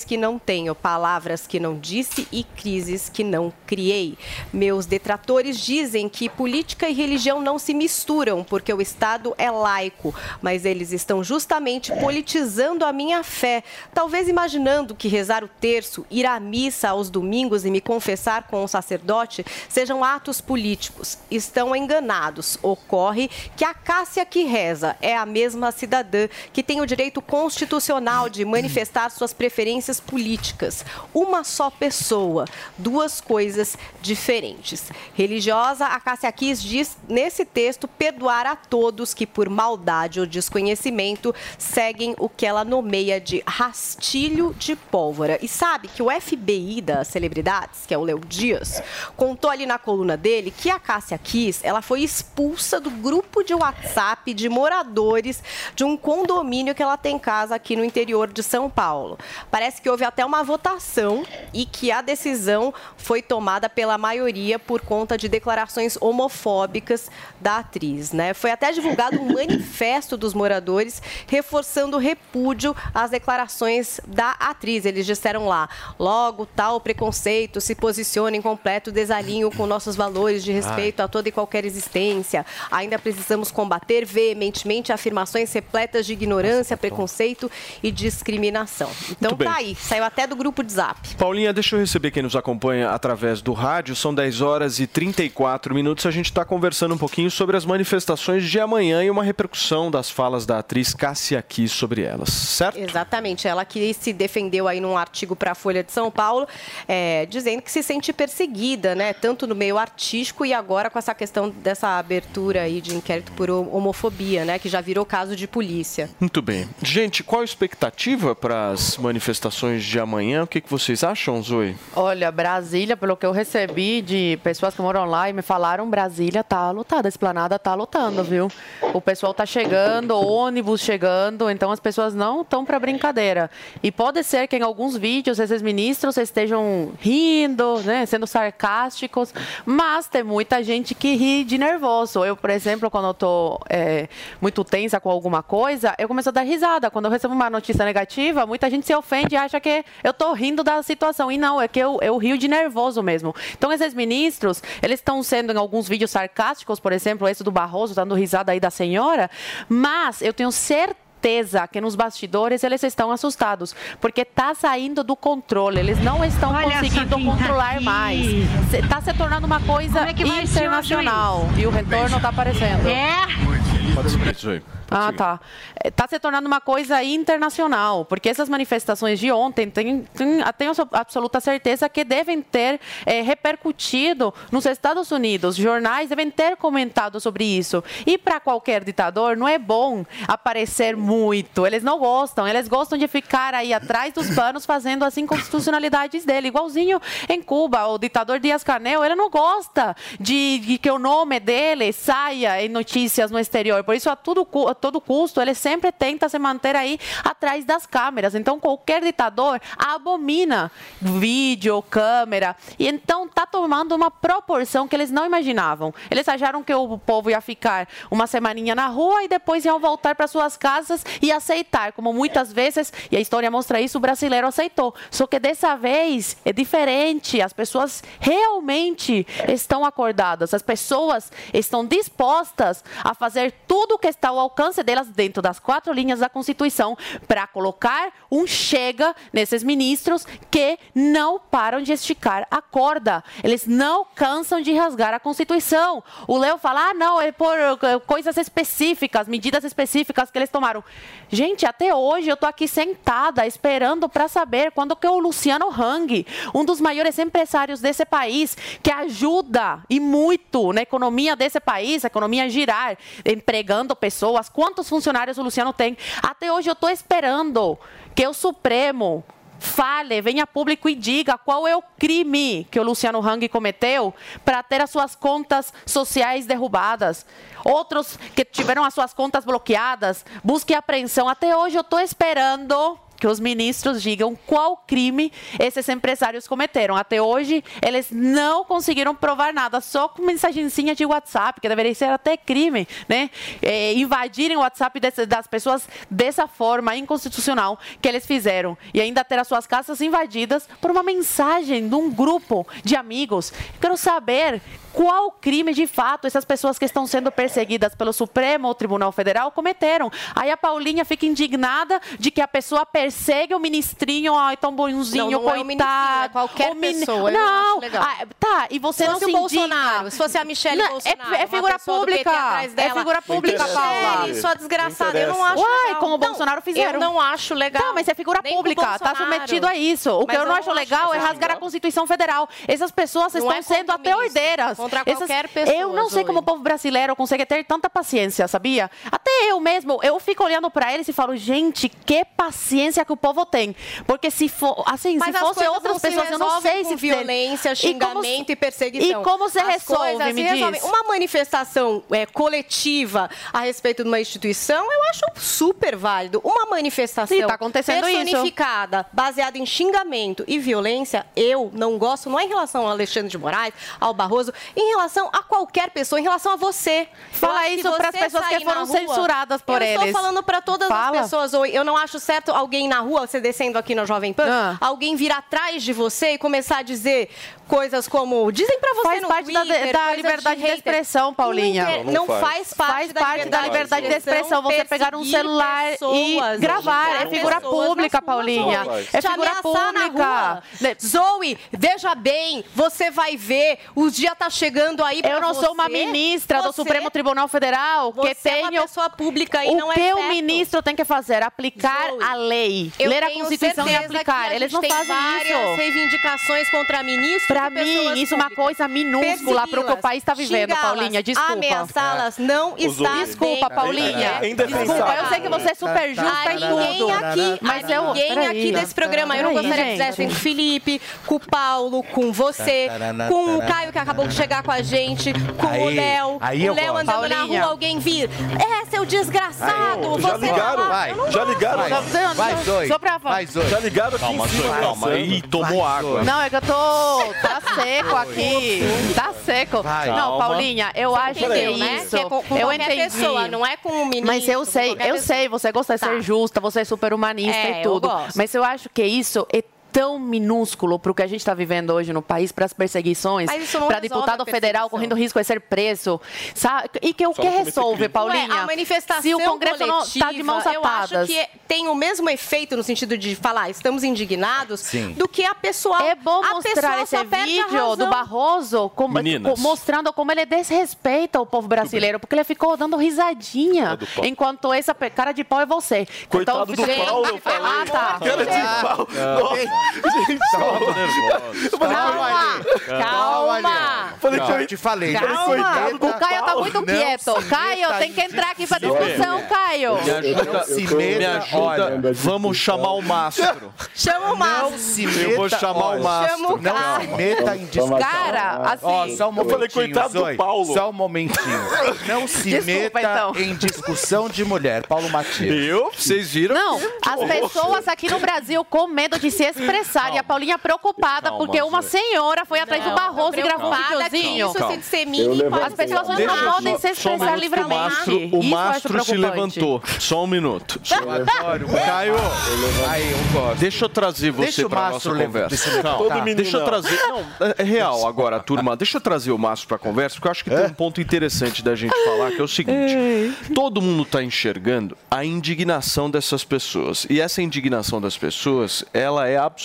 Que não tenho, palavras que não disse e crises que não criei. Meus detratores dizem que política e religião não se misturam porque o Estado é laico, mas eles estão justamente politizando a minha fé, talvez imaginando que rezar o terço, ir à missa aos domingos e me confessar com o sacerdote sejam atos políticos. Estão enganados. Ocorre que a Cássia que reza é a mesma cidadã que tem o direito constitucional de manifestar suas preferências políticas. Uma só pessoa, duas coisas diferentes. Religiosa, a Cássia Kiss diz nesse texto perdoar a todos que, por maldade ou desconhecimento, seguem o que ela nomeia de rastilho de pólvora. E sabe que o FBI das celebridades, que é o Léo Dias, contou ali na coluna dele que a Cássia Kiss ela foi expulsa do grupo de WhatsApp de moradores de um condomínio que ela tem casa aqui no interior de São Paulo. Parece que houve até uma votação e que a decisão foi tomada pela maioria por conta de declarações homofóbicas da atriz. Né? Foi até divulgado um manifesto dos moradores reforçando o repúdio às declarações da atriz. Eles disseram lá: logo tal preconceito se posiciona em completo desalinho com nossos valores de respeito a toda e qualquer existência. Ainda precisamos combater veementemente afirmações repletas de ignorância, preconceito e discriminação. Então, bem. tá aí, saiu até do grupo de zap. Paulinha, deixa eu receber quem nos acompanha através do rádio. São 10 horas e 34 minutos. A gente está conversando um pouquinho sobre as manifestações de amanhã e uma repercussão das falas da atriz Cássia Kiss sobre elas, certo? Exatamente, ela que se defendeu aí num artigo para a Folha de São Paulo, é, dizendo que se sente perseguida, né, tanto no meio artístico e agora com essa questão dessa abertura aí de inquérito por homofobia, né, que já virou caso de polícia. Muito bem. Gente, qual a expectativa para as manifestações de amanhã? O que, que vocês acham, Zoe? Olha, Brasília, pelo que eu recebi de pessoas que moram lá e me falaram, Brasília tá lotada, a esplanada tá lotando, viu? O pessoal tá chegando, ônibus chegando, então as pessoas não estão para brincadeira. E pode ser que em alguns vídeos esses ministros estejam rindo, né, sendo sarcásticos, mas tem muita gente que ri de nervoso. Eu, por exemplo, quando eu tô é, muito tensa com alguma coisa, eu começo a dar risada. Quando eu recebo uma notícia negativa, muita gente se ofende e acha que eu tô rindo da situação. E não, é que eu, eu rio de nervoso mesmo. Então, esses ministros, eles estão sendo em alguns vídeos sarcásticos, por exemplo, esse do Barroso, dando risada aí da senhora, mas eu tenho certeza que nos bastidores eles estão assustados, porque está saindo do controle, eles não estão Olha conseguindo tá controlar aqui. mais. Está se tornando uma coisa é que vai ser internacional e o retorno está aparecendo. É? Pode Zoe. Ah, tá. Está se tornando uma coisa internacional, porque essas manifestações de ontem têm, tenho absoluta certeza que devem ter eh, repercutido nos Estados Unidos. Jornais devem ter comentado sobre isso. E para qualquer ditador, não é bom aparecer muito. Eles não gostam. Eles gostam de ficar aí atrás dos panos fazendo as inconstitucionalidades dele. Igualzinho em Cuba, o ditador Dias Canel, ele não gosta de, de que o nome dele saia em notícias no exterior. Por isso, a, tudo, a todo custo, ele sempre tenta se manter aí atrás das câmeras. Então, qualquer ditador abomina vídeo, câmera. E então está tomando uma proporção que eles não imaginavam. Eles acharam que o povo ia ficar uma semaninha na rua e depois iam voltar para suas casas e aceitar, como muitas vezes, e a história mostra isso, o brasileiro aceitou. Só que dessa vez é diferente. As pessoas realmente estão acordadas. As pessoas estão dispostas a fazer tudo o que está ao alcance delas dentro das quatro linhas da Constituição para colocar um chega nesses ministros que não param de esticar a corda. Eles não cansam de rasgar a Constituição. O Léo fala, ah, não, é por eh, coisas específicas, medidas específicas que eles tomaram. Gente, até hoje eu estou aqui sentada esperando para saber quando que o Luciano Hang, um dos maiores empresários desse país, que ajuda e muito na economia desse país, a economia girar, empregando pessoas, quantos funcionários o Luciano tem? Até hoje eu estou esperando que o Supremo fale, venha público e diga qual é o crime que o Luciano Hang cometeu para ter as suas contas sociais derrubadas. Outros que tiveram as suas contas bloqueadas, busque apreensão. Até hoje eu estou esperando que os ministros digam qual crime esses empresários cometeram. Até hoje, eles não conseguiram provar nada, só com mensagenzinha de WhatsApp, que deveria ser até crime, né? É, invadirem o WhatsApp das pessoas dessa forma inconstitucional que eles fizeram. E ainda ter as suas casas invadidas por uma mensagem de um grupo de amigos. Quero saber qual crime de fato essas pessoas que estão sendo perseguidas pelo Supremo ou Tribunal Federal cometeram. Aí a Paulinha fica indignada de que a pessoa persegue o ministrinho, ai, tão bonzinho, Não, não é coitado. é qualquer O mini- pessoa, não Não, acho legal. ah, tá, e você Se não se o indigna. Bolsonaro, se fosse a Michelle Não, Bolsonaro, é, é figura pública. atrás É figura pública, Paula. sua desgraçada, Não eu não acho Uai, legal. como o Não, Bolsonaro fizeram. Eu não acho legal. Tá, mas é figura Nem pública, tá submetido a isso. O que Mas eu não acho não legal é rasgar a Constituição Federal. Essas pessoas Não estão é sendo até ordeiras. contra Essas- qualquer pessoa, Eu não sei como o povo brasileiro consegue ter tanta paciência, sabia? Até eu mesmo, eu fico olhando pra eles e falo, gente, que paciência que o povo tem. Porque se for, assim, Mas se as fosse outras se pessoas, eu não sei se violência, E como xingamento e perseguição. E como se As resolve, me diz? Uma manifestação é, coletiva a respeito de uma instituição, eu acho super válido. Uma manifestação Sim, tá acontecendo isso. personificada, baseada em xingamento e violência, eu não gosto, não é em relação ao Alexandre de Moraes, ao Barroso, em relação a qualquer pessoa, em relação a você. Eu Fala isso pras você pessoas que foram rua- censuradas por eu eles. estou falando para todas Fala. as pessoas. Eu não acho certo alguém na rua, você descendo aqui no Jovem Pan, Ah. alguém vir atrás de você e começar a dizer coisas como dizem para você Faz no parte da- Twitter, da coisas liberdade de hater. expressão, Paulinha. Não, Não, não faz. faz parte, Faz parte da liberdade de expressão você pegar um celular e pessoas, gravar. julgar É figura pública, ruas, Paulinha. Zoe. É figura na pública. rua. Zoe, veja bem, você vai ver, o dia tá chegando aí pra Eu não sou uma você. ministra do Você- Supremo Tribunal Federal que Você é uma tenho pessoa pública e o não é que o ministro tem que fazer? Aplicar a lei. Eu ler a Constituição e aplicar. Eles não fazem isso. reivindicações contra ministros Pra pessoas mim, isso é uma coisa minúscula pro que o país tá vivendo, Paulinha. Desculpa. Ameaçá-las não está. Desculpa, bem. Paulinha. É Desculpa, eu sei que você é super justa em ninguém tudo. aqui, Mas eu- ninguém aqui desse programa. Eu não gostaria que fizessem com o Felipe, com o Paulo, com você, com o Caio que acabou de chegar com a gente, com o Aí, Léo. aí O Léo andando na Paulinha. rua, alguém vir. É, seu desgraçado. Já você ligaram? Eu não Já ligaram? Só- Vai, Zoe. Só pra- Vai, Zoe. Já ligaram aqui Calma, em cima. Calma. Ih, tomou água. Não, é que eu tô. Tá seco aqui. Tá seco. Vai. Não, Calma. Paulinha, eu Você acho que entendeu, né? isso. Que é com- com eu entendi. pessoa, não é com o ministro. Mas eu sei, eu pessoa. sei, você gosta de Tá. ser justa, você é super humanista É, e eu tudo. gosto. Mas eu acho que isso é tão minúsculo para o que a gente está vivendo hoje no país, para as perseguições, para deputado a federal correndo risco de ser preso, sabe? E que o que resolve. Paulinha? Ué, a manifestação Se o Congresso não está de mãos Eu acho atadas. que tem o mesmo efeito no sentido de falar estamos indignados Sim. do que a pessoa. É bom mostrar esse vídeo do. Barroso como- mostrando como ele desrespeita o povo brasileiro, porque ele ficou dando risadinha, enquanto essa cara de pau é você. Coitado então, do gente- Paulo, eu falei. Ah, tá. Cara de pau. Nossa, gente, Tava nervoso. Calma, calma. Falei, Não, eu te falei. Calma, Não o Caio tá muito Não quieto. Caio, meta tem que entrar aqui pra discussão. Caio. Me ajuda, se me meta, ajuda. olha, Vamos chamar o mastro. Chama o Márcio. se Eu vou meta- chamar o mastro. Chama o Não se meta em discussão. Cara, assim- Ó, só um Eu falei, coitado do Paulo. Só um momentinho. Não se Desculpa, meta então. em discussão de mulher. Paulo Matias. Eu? Vocês viram? Não, as pessoas aqui no Brasil com medo de se expressar e a Paulinha preocupada Calma, porque uma senhora foi atrás do Barroso e gravou um videozinho. Isso Calma. se dissemine As pessoas não Deixa podem só- se só um livremente. mastro, o mastro se levantou. Só um minuto. Caio, Aí, eu deixa eu trazer você para nossa conversa. Calma, tá. Deixa eu não. trazer. Não, é real agora, turma. Deixa eu trazer o mastro para conversa, porque eu acho que tem um ponto interessante da gente falar, que é o seguinte: todo mundo está enxergando a indignação dessas pessoas. E essa indignação das pessoas, ela é absolutamente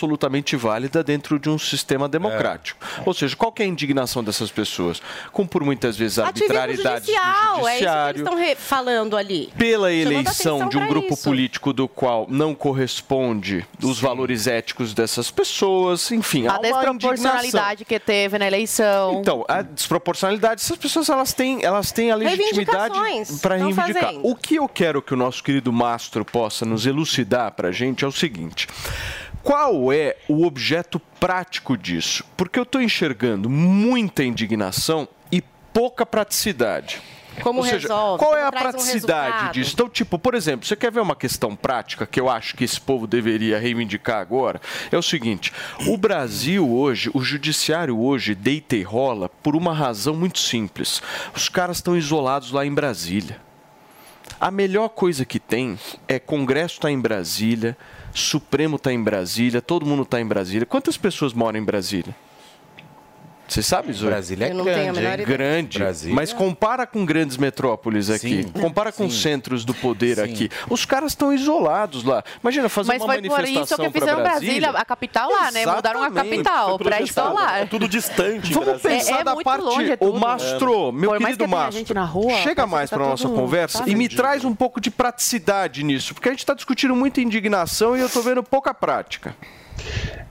válida dentro de um sistema democrático. Ou seja, qual é a indignação dessas pessoas? Com por muitas vezes arbitrariedades judicial, do é isso que eles judiciário estão falando ali. pela eleição de um grupo isso. político do qual não corresponde os valores éticos dessas pessoas, enfim, há A indignação. desproporcionalidade que teve na eleição. Então, a desproporcionalidade, essas pessoas elas têm, elas têm a legitimidade para reivindicar. fazendo. O que eu quero que o nosso querido Mastro possa nos elucidar para a gente é o seguinte: qual é o objeto prático disso? Porque eu estou enxergando muita indignação e pouca praticidade. Como Ou seja, resolve? qual é a um praticidade resultado? disso? Então, tipo, por exemplo, você quer ver uma questão prática que eu acho que esse povo deveria reivindicar agora? É o seguinte: o Brasil hoje, o judiciário hoje deita e rola por uma razão muito simples. Os caras estão isolados lá em Brasília. A melhor coisa que tem é Congresso está em Brasília, Supremo está em Brasília, todo mundo está em Brasília. Quantas pessoas moram em Brasília? Você sabe, Zoe? Brasília é a grande, ideia. grande, Brasília. mas compara com grandes metrópoles aqui, Sim. compara com Sim. centros do poder Sim. aqui. Os caras estão isolados lá. Imagina fazer Mas uma foi por isso manifestação que fizeram Brasília. Brasília, a capital lá, né? Mudaram a Exatamente. capital para isolar. É tudo distante. Vamos pensar É- é da muito parte. longe, é o. Mastro, meu Por mais querido que Mastro, gente na rua, chega mais tá para nossa conversa tá e me traz um pouco de praticidade nisso, porque a gente está discutindo muita indignação e eu estou vendo pouca prática.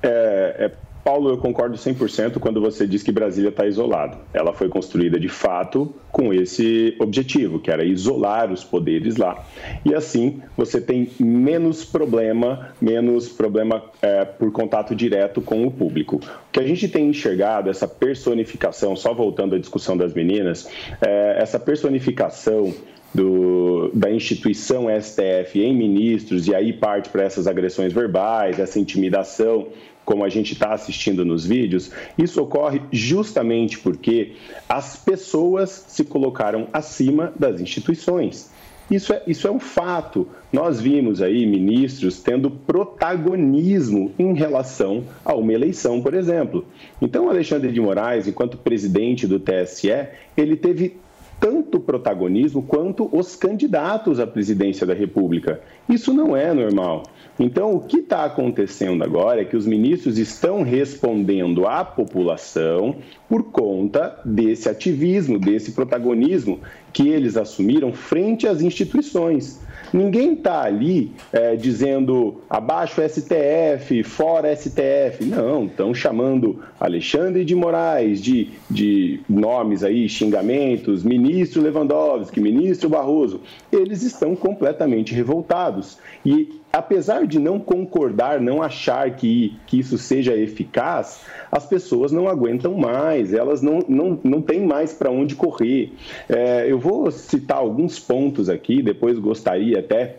É, é, Paulo, eu concordo 100% quando você diz que Brasília está isolado. Ela foi construída de fato com esse objetivo, que era isolar os poderes lá. E assim você tem menos problema, menos problema é, por contato direto com o público. O que a gente tem enxergado, essa personificação, só voltando à discussão das meninas, é, essa personificação do, da instituição STF em ministros, e aí parte para essas agressões verbais, essa intimidação, como a gente está assistindo nos vídeos, isso ocorre justamente porque as pessoas se colocaram acima das instituições. Isso é, isso é um fato. Nós vimos aí ministros tendo protagonismo em relação a uma eleição, por exemplo. Então, Alexandre de Moraes, enquanto presidente do TSE, ele teve tanto protagonismo quanto os candidatos à presidência da República. Isso não é normal. Então, o que está acontecendo agora é que os ministros estão respondendo à população por conta desse ativismo, desse protagonismo que eles assumiram frente às instituições. Ninguém está ali é, dizendo abaixo STF, fora STF. Não, estão chamando Alexandre de Moraes de, de nomes aí, xingamentos, ministro Lewandowski, ministro Barroso. Eles estão completamente revoltados. E apesar de não concordar, não achar que, que isso seja eficaz, as pessoas não aguentam mais, elas não, não, não têm mais para onde correr. É, eu vou citar alguns pontos aqui, depois gostaria até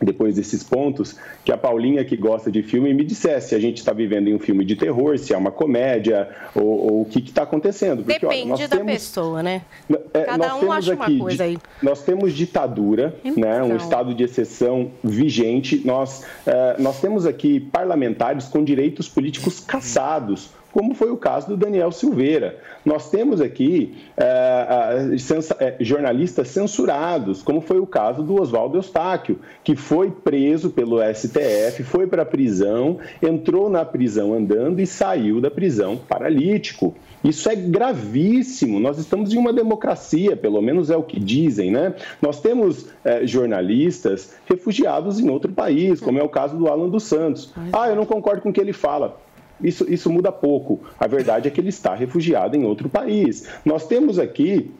depois desses pontos, que a Paulinha, que gosta de filme, me dissesse se a gente está vivendo em um filme de terror, se é uma comédia, ou, ou o que está acontecendo. Porque, Depende olha, da temos, pessoa, né? É, Cada um acha uma coisa aí. Nós temos ditadura, então. né, um estado de exceção vigente. Nós, é, nós temos aqui parlamentares com direitos políticos caçados como foi o caso do Daniel Silveira. Nós temos aqui é, é, jornalistas censurados, como foi o caso do Oswaldo Eustáquio, que foi preso pelo STF, foi para a prisão, entrou na prisão andando e saiu da prisão paralítico. Isso é gravíssimo. Nós estamos em uma democracia, pelo menos é o que dizem, né? Nós temos é, jornalistas refugiados em outro país, como é o caso do Alan dos Santos. Ah, eu não concordo com o que ele fala isso, isso muda pouco. A verdade é que ele está refugiado em outro país. Nós temos aqui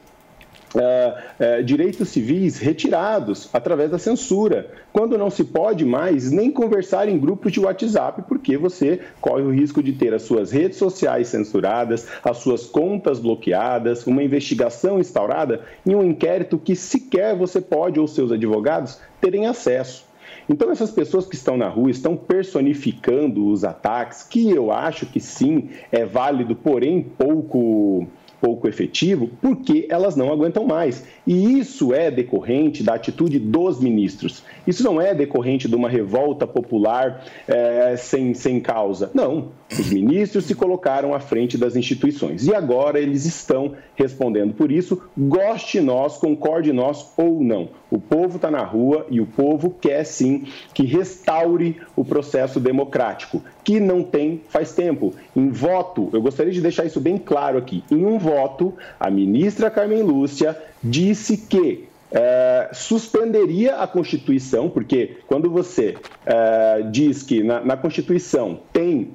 Uh, uh, direitos civis retirados através da censura, quando não se pode mais nem conversar em grupos de WhatsApp, porque você corre o risco de ter as suas redes sociais censuradas, as suas contas bloqueadas, uma investigação instaurada e um inquérito que sequer você pode ou seus advogados terem acesso. Então, essas pessoas que estão na rua estão personificando os ataques, que eu acho que sim, é válido, porém pouco pouco efetivo, porque elas não aguentam mais. E isso é decorrente da atitude dos ministros. Isso não é decorrente de uma revolta popular é, sem, sem causa. Não. Os ministros se colocaram à frente das instituições. E agora eles estão respondendo por isso, goste nós, concorde nós ou não. O povo está na rua e o povo quer sim que restaure o processo democrático, que não tem faz tempo. Em voto, eu gostaria de deixar isso bem claro aqui. Em um voto, a ministra Carmen Lúcia disse que é, suspenderia a Constituição, porque quando você é, diz que na, na Constituição tem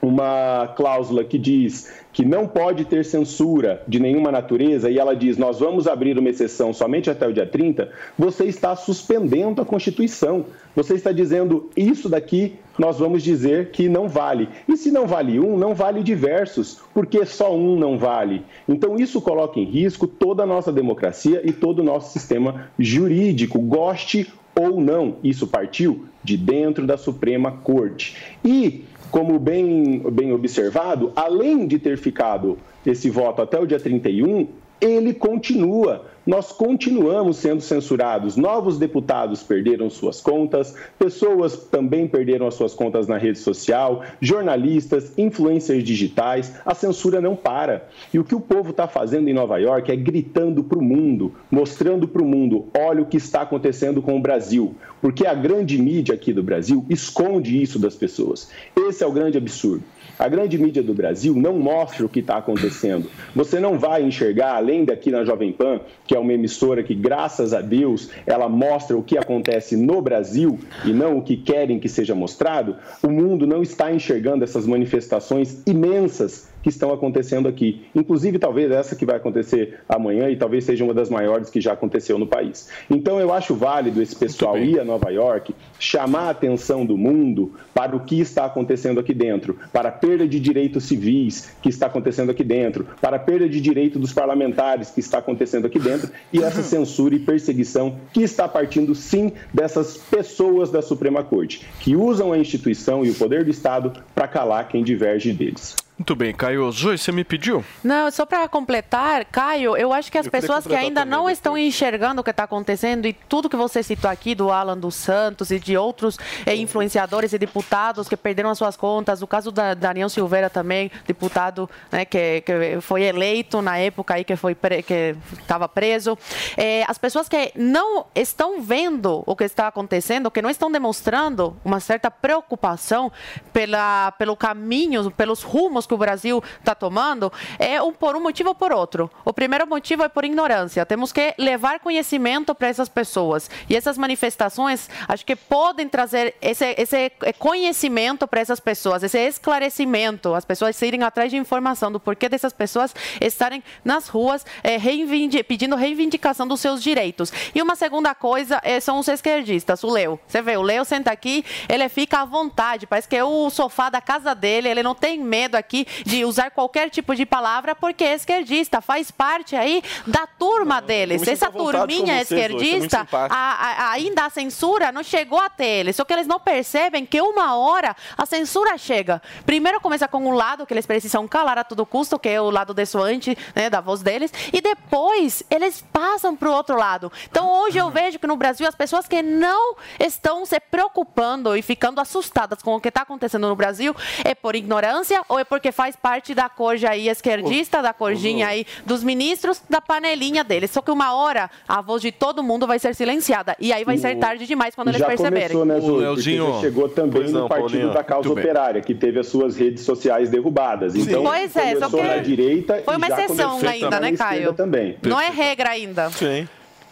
uma cláusula que diz que não pode ter censura de nenhuma natureza e ela diz nós vamos abrir uma exceção somente até o dia 30, você está suspendendo a Constituição. Você está dizendo isso daqui nós vamos dizer que não vale. E se não vale um, não vale diversos, porque só um não vale. Então isso coloca em risco toda a nossa democracia e todo o nosso sistema jurídico, goste ou não. Isso partiu de dentro da Suprema Corte. E como bem, bem observado, além de ter ficado esse voto até o dia 31, ele continua nós continuamos sendo censurados. Novos deputados perderam suas contas, pessoas também perderam as suas contas na rede social, jornalistas, influencers digitais. A censura não para. E o que o povo está fazendo em Nova York é gritando para o mundo, mostrando para o mundo: olha o que está acontecendo com o Brasil. Porque a grande mídia aqui do Brasil esconde isso das pessoas. Esse é o grande absurdo. A grande mídia do Brasil não mostra o que está acontecendo. Você não vai enxergar, além daqui na Jovem Pan, que é uma emissora que, graças a Deus, ela mostra o que acontece no Brasil e não o que querem que seja mostrado, o mundo não está enxergando essas manifestações imensas que estão acontecendo aqui. Inclusive, talvez essa que vai acontecer amanhã e talvez seja uma das maiores que já aconteceu no país. Então, eu acho válido esse pessoal ir a Nova York, chamar a atenção do mundo para o que está acontecendo aqui dentro, para a perda de direitos civis que está acontecendo aqui dentro, para a perda de direito dos parlamentares que está acontecendo aqui dentro e essa censura e perseguição que está partindo, sim, dessas pessoas da Suprema Corte, que usam a instituição e o poder do Estado para calar quem diverge deles. Muito bem, Caio. Zoe, você me pediu? Não, só para completar, Caio, eu acho que as Eu pessoas que ainda não estão enxergando o que está acontecendo e tudo que você citou aqui do Alan dos Santos e de outros eh, influenciadores e deputados que perderam as suas contas, o caso da Daniel Silveira também, deputado né, que, que foi eleito na época aí que foi pre- que estava preso. Eh, as pessoas que não estão vendo o que está acontecendo, que não estão demonstrando uma certa preocupação pela, pelo caminho, pelos rumos que o Brasil está tomando, é um, por um motivo ou por outro. O primeiro motivo é por ignorância. Temos que levar conhecimento para essas pessoas. E essas manifestações, acho que podem trazer esse, esse conhecimento para essas pessoas, esse esclarecimento, as pessoas irem atrás de informação do porquê dessas pessoas estarem nas ruas eh, reivindi- pedindo reivindicação dos seus direitos. E uma segunda coisa eh, são os esquerdistas, o Leo. Você vê, o Leo senta aqui, ele fica à vontade, parece que é o sofá da casa dele, ele não tem medo aqui de usar qualquer tipo de palavra porque é esquerdista, faz parte aí da turma deles. me sinto Essa turminha vocês esquerdista, a- a- ainda a censura não chegou até eles. Só que eles não percebem que uma hora a censura chega. Primeiro começa com um lado que eles precisam calar a todo custo, que é o lado dessoante né, da voz deles, e depois eles passam para o outro lado. Então hoje eu vejo que no Brasil as pessoas que não estão se preocupando e ficando assustadas com o que está acontecendo no Brasil é por ignorância ou é porque faz parte da corja aí esquerdista, da corjinha aí dos ministros, da panelinha deles. Só que uma hora a voz de todo mundo vai ser silenciada e aí vai ser tarde demais quando eles já perceberem. começou, né? Porque já chegou também Pois não, no Partido Paulinho. da Causa. Operária, que teve as suas redes sociais derrubadas. Então, Pois é, só começou que na direita foi e uma já exceção ainda, né, Caio? Também. Não é regra ainda. Sim.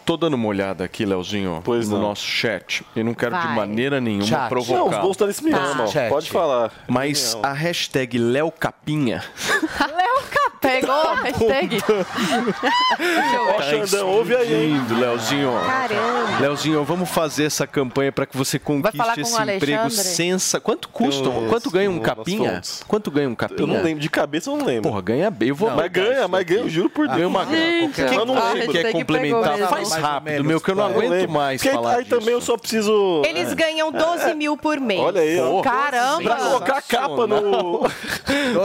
Tô dando uma olhada aqui, Leozinho, no nosso chat. E não quero de Vai. maneira nenhuma Chat. provocar. Não, os bolsonaristas me amam. Chat. Pode falar. Mas a hashtag Léo Capinha. Léo Pegou a hashtag. Ó, Xandão, ouve aí, hein? Leozinho. Caramba. Leozinho, vamos fazer essa campanha para que você conquiste esse emprego sensa. Quanto custa? Quanto ganha um capinha? Quanto ganha um capinha? Eu não lembro, de cabeça eu não lembro. Porra, ganha bem. Eu vou mas ganha, mas ganha, eu juro por Deus. Ganha uma Gente, Quem eu não lembro. quer complementar? Faz rápido, meu, que eu não aguento lembro. mais Porque falar Aí também eu só preciso... Eles ganham 12 mil por mês. Olha aí, ó. Caramba! Pra colocar a capa no...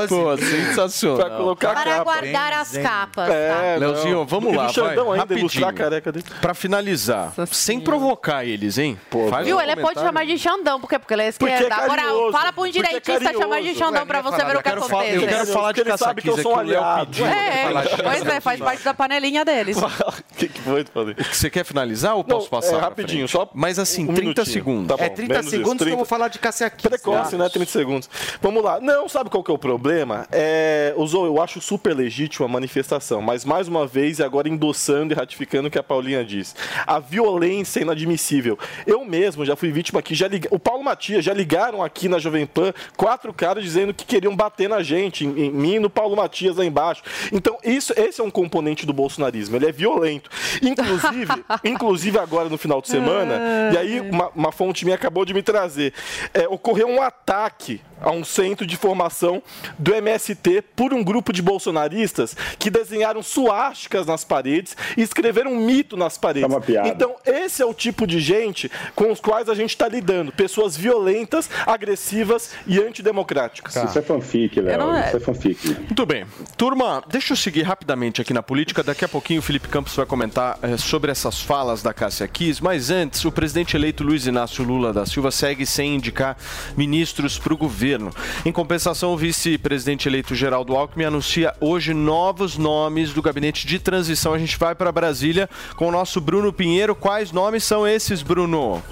Pô, sensacional. Pra colocar a Para capa. guardar as capas. É, tá? Leozinho, não. vamos lá, vai, a rapidinho. careca dele. Pra finalizar, sem provocar eles, hein? Faz Viu? um Ele pode chamar de Xandão, porque, porque ele é Porque é esquerda. Agora, fala pra um é direitista chamar de. Xandão pra você ver o que acontece. eu quero falar de sabe que o Léo aliado. pediu. É, pois é, faz parte da panelinha deles. O que, que foi, Paulinho? Você quer finalizar ou posso Não, passar? é rapidinho, só Mas assim, um 30 minutinho. segundos. Tá bom, É 30 menos isso, segundos que eu 30. vou falar de caciaquis. Precoce, né? 30 segundos. Vamos lá. Não, sabe qual que é o problema? É, Zoe, eu acho super legítima a manifestação, mas mais uma vez, e agora endossando e ratificando o que a Paulinha diz. A violência é inadmissível. Eu mesmo já fui vítima aqui, já lig... o Paulo Matias já ligaram aqui na Jovem Pan quatro caras dizendo que queriam bater na gente, em, em mim e no Paulo Matias lá embaixo. Então, isso, esse é um componente do bolsonarismo, ele é violento. Inclusive, inclusive agora no final de semana, e aí uma, uma fonte minha acabou de me trazer, é, ocorreu um ataque a um centro de formação do MST por um grupo de bolsonaristas que desenharam suásticas nas paredes e escreveram um mito nas paredes. É uma piada. Então, esse é o tipo de gente com os quais a gente está lidando. Pessoas violentas, agressivas e antidemocráticas. Isso é fanfic, Léo. não- Isso é fanfic. Muito bem. Turma, deixa eu seguir rapidamente aqui na política. Daqui a pouquinho o Felipe Campos vai comentar eh, sobre essas falas da Cássia Kiss. Mas antes, o presidente eleito Luiz Inácio Lula da Silva segue sem indicar ministros para o governo. Em compensação, o vice-presidente eleito Geraldo Alckmin anuncia hoje novos nomes do gabinete de transição. A gente vai para Brasília com o nosso Bruno Pinheiro. Quais nomes são esses, Bruno?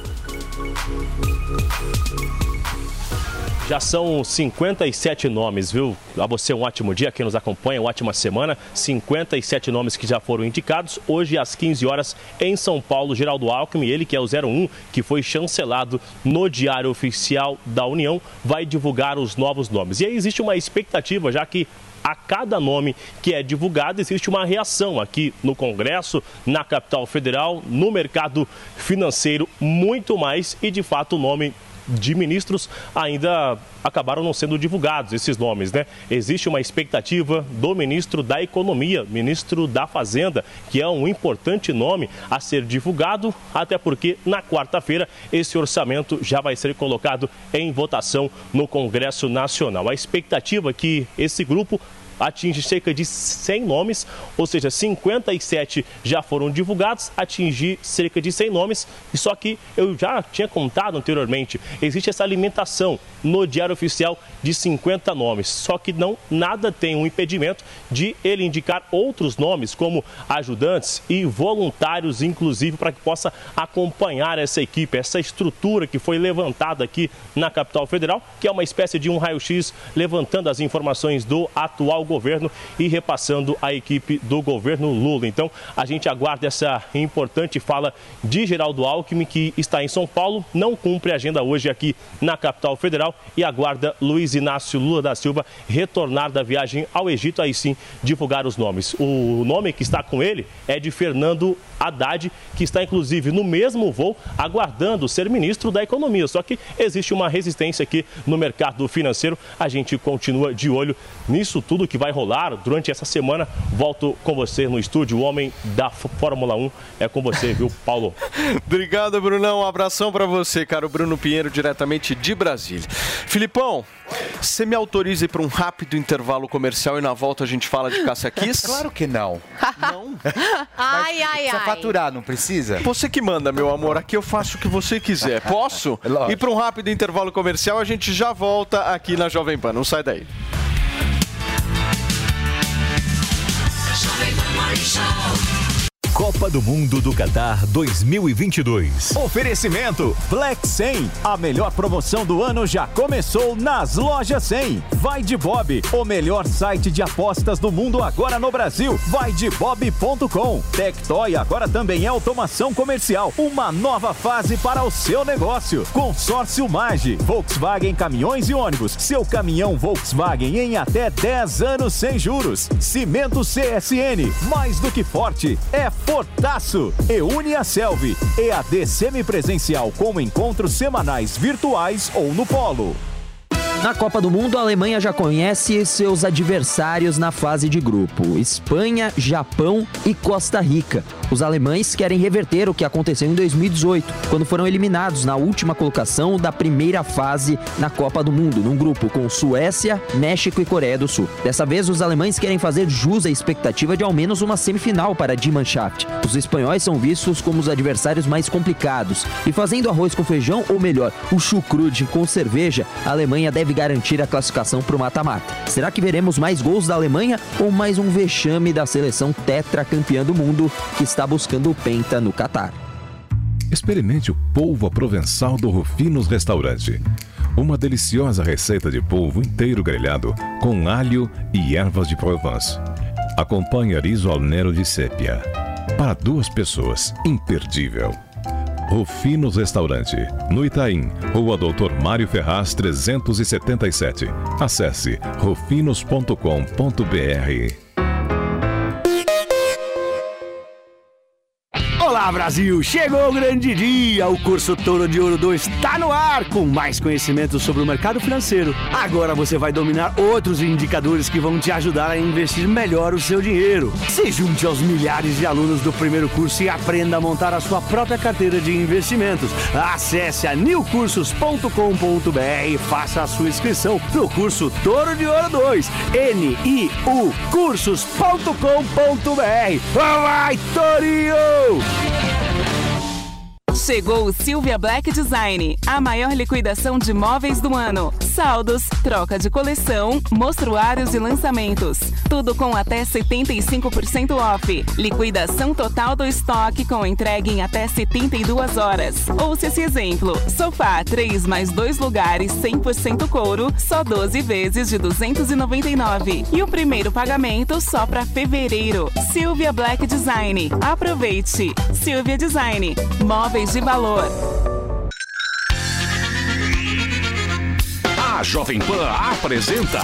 Já são 57 nomes, viu? A você um ótimo dia, quem nos acompanha, uma ótima semana. 57 nomes que já foram indicados. Hoje, às 15 horas, em São Paulo, Geraldo Alckmin, ele que é o 01, que foi chancelado no Diário Oficial da União, vai divulgar os novos nomes. E aí existe uma expectativa, já que a cada nome que é divulgado, existe uma reação aqui no Congresso, na capital federal, no mercado financeiro, muito mais. E de fato, o nome de ministros ainda acabaram não sendo divulgados esses nomes, né? Existe uma expectativa do ministro da Economia, ministro da Fazenda, que é um importante nome a ser divulgado, até porque na quarta-feira esse orçamento já vai ser colocado em votação no Congresso Nacional. A expectativa é que esse grupo atinge cerca de 100 nomes, ou seja, 57 já foram divulgados, atingir cerca de 100 nomes, e só que eu já tinha contado anteriormente, existe essa alimentação no Diário Oficial de 50 nomes, só que não nada tem um impedimento de ele indicar outros nomes, como ajudantes e voluntários, inclusive, para que possa acompanhar essa equipe, essa estrutura que foi levantada aqui na capital federal, que é uma espécie de um raio-x levantando as informações do atual governo e repassando a equipe do governo Lula. Então, a gente aguarda essa importante fala de Geraldo Alckmin, que está em São Paulo, não cumpre a agenda hoje aqui na capital federal e aguarda Luiz Inácio Lula da Silva retornar da viagem ao Egito, aí sim divulgar os nomes. O nome que está com ele é de Fernando Haddad, que está inclusive no mesmo voo, aguardando ser ministro da Economia. Só que existe uma resistência aqui no mercado financeiro. A gente continua de olho nisso tudo que vai rolar durante essa semana. Volto com você no estúdio, o homem da Fórmula 1. É com você, viu, Paulo? Obrigado, Brunão. Um abração para você, cara. O Bruno Pinheiro, diretamente de Brasília. Filipão, você me autoriza para um rápido intervalo comercial e na volta a gente fala de caça-quis? Claro que não. Não? ai, ai, Precisa ai. faturar, não precisa? Você que manda, meu amor. Aqui eu faço o que você quiser. Posso? Lógico. E para um rápido intervalo comercial, a gente já volta aqui na Jovem Pan. Não sai daí. Morning Show. Copa do Mundo do Catar 2022. Oferecimento Black 100. A melhor promoção do ano já começou nas lojas 100. Vai de Bob, o melhor site de apostas do mundo agora no Brasil. Vai de bob.com. Tectoy agora também é automação comercial. Uma nova fase para o seu negócio. Consórcio Mage, Volkswagen Caminhões e Ônibus. Seu caminhão Volkswagen em até 10 anos sem juros. Cimento CSN, mais do que forte, é Fortaço. E Selvi. EAD semipresencial com encontros semanais virtuais ou no polo. Na Copa do Mundo, a Alemanha já conhece seus adversários na fase de grupo: Espanha, Japão e Costa Rica. Os alemães querem reverter o que aconteceu em 2018, quando foram eliminados na última colocação da primeira fase na Copa do Mundo, num grupo com Suécia, México e Coreia do Sul. Dessa vez, os alemães querem fazer jus à expectativa de ao menos uma semifinal para a Mannschaft. Os espanhóis são vistos como os adversários mais complicados. E fazendo arroz com feijão, ou melhor, o chucrude com cerveja, a Alemanha deve garantir a classificação para o mata-mata. Será que veremos mais gols da Alemanha ou mais um vexame da seleção tetracampeã do mundo que está buscando o penta no Catar? Experimente o polvo à provençal do Rufinos Restaurante. Uma deliciosa receita de polvo inteiro grelhado com alho e ervas de Provence. Acompanhe riso al nero de sépia. Para duas pessoas, imperdível. Rufinos Restaurante, no Itaim, Rua Doutor Mário Ferraz 377. Acesse rufinos.com.br. Brasil, chegou o grande dia! O curso Toro de Ouro 2 está no ar com mais conhecimento sobre o mercado financeiro. Agora você vai dominar outros indicadores que vão te ajudar a investir melhor o seu dinheiro. Se junte aos milhares de alunos do primeiro curso e aprenda a montar a sua própria carteira de investimentos. Acesse a newcursos.com.br e faça a sua inscrição no curso Toro de Ouro 2. N-I-U cursos.com.br. Vai, Torinho! Yeah. Chegou o Silvia Black Design, a maior liquidação de móveis do ano. Saldos, troca de coleção, mostruários e lançamentos. Tudo com até 75% off. Liquidação total do estoque com entrega em até 72 horas. Ouça esse exemplo: sofá 3 mais 2 lugares 100% couro, só 12 vezes de 299. E o primeiro pagamento só para fevereiro. Silvia Black Design. Aproveite. Silvia Design. Móveis de valor. A Jovem Pan apresenta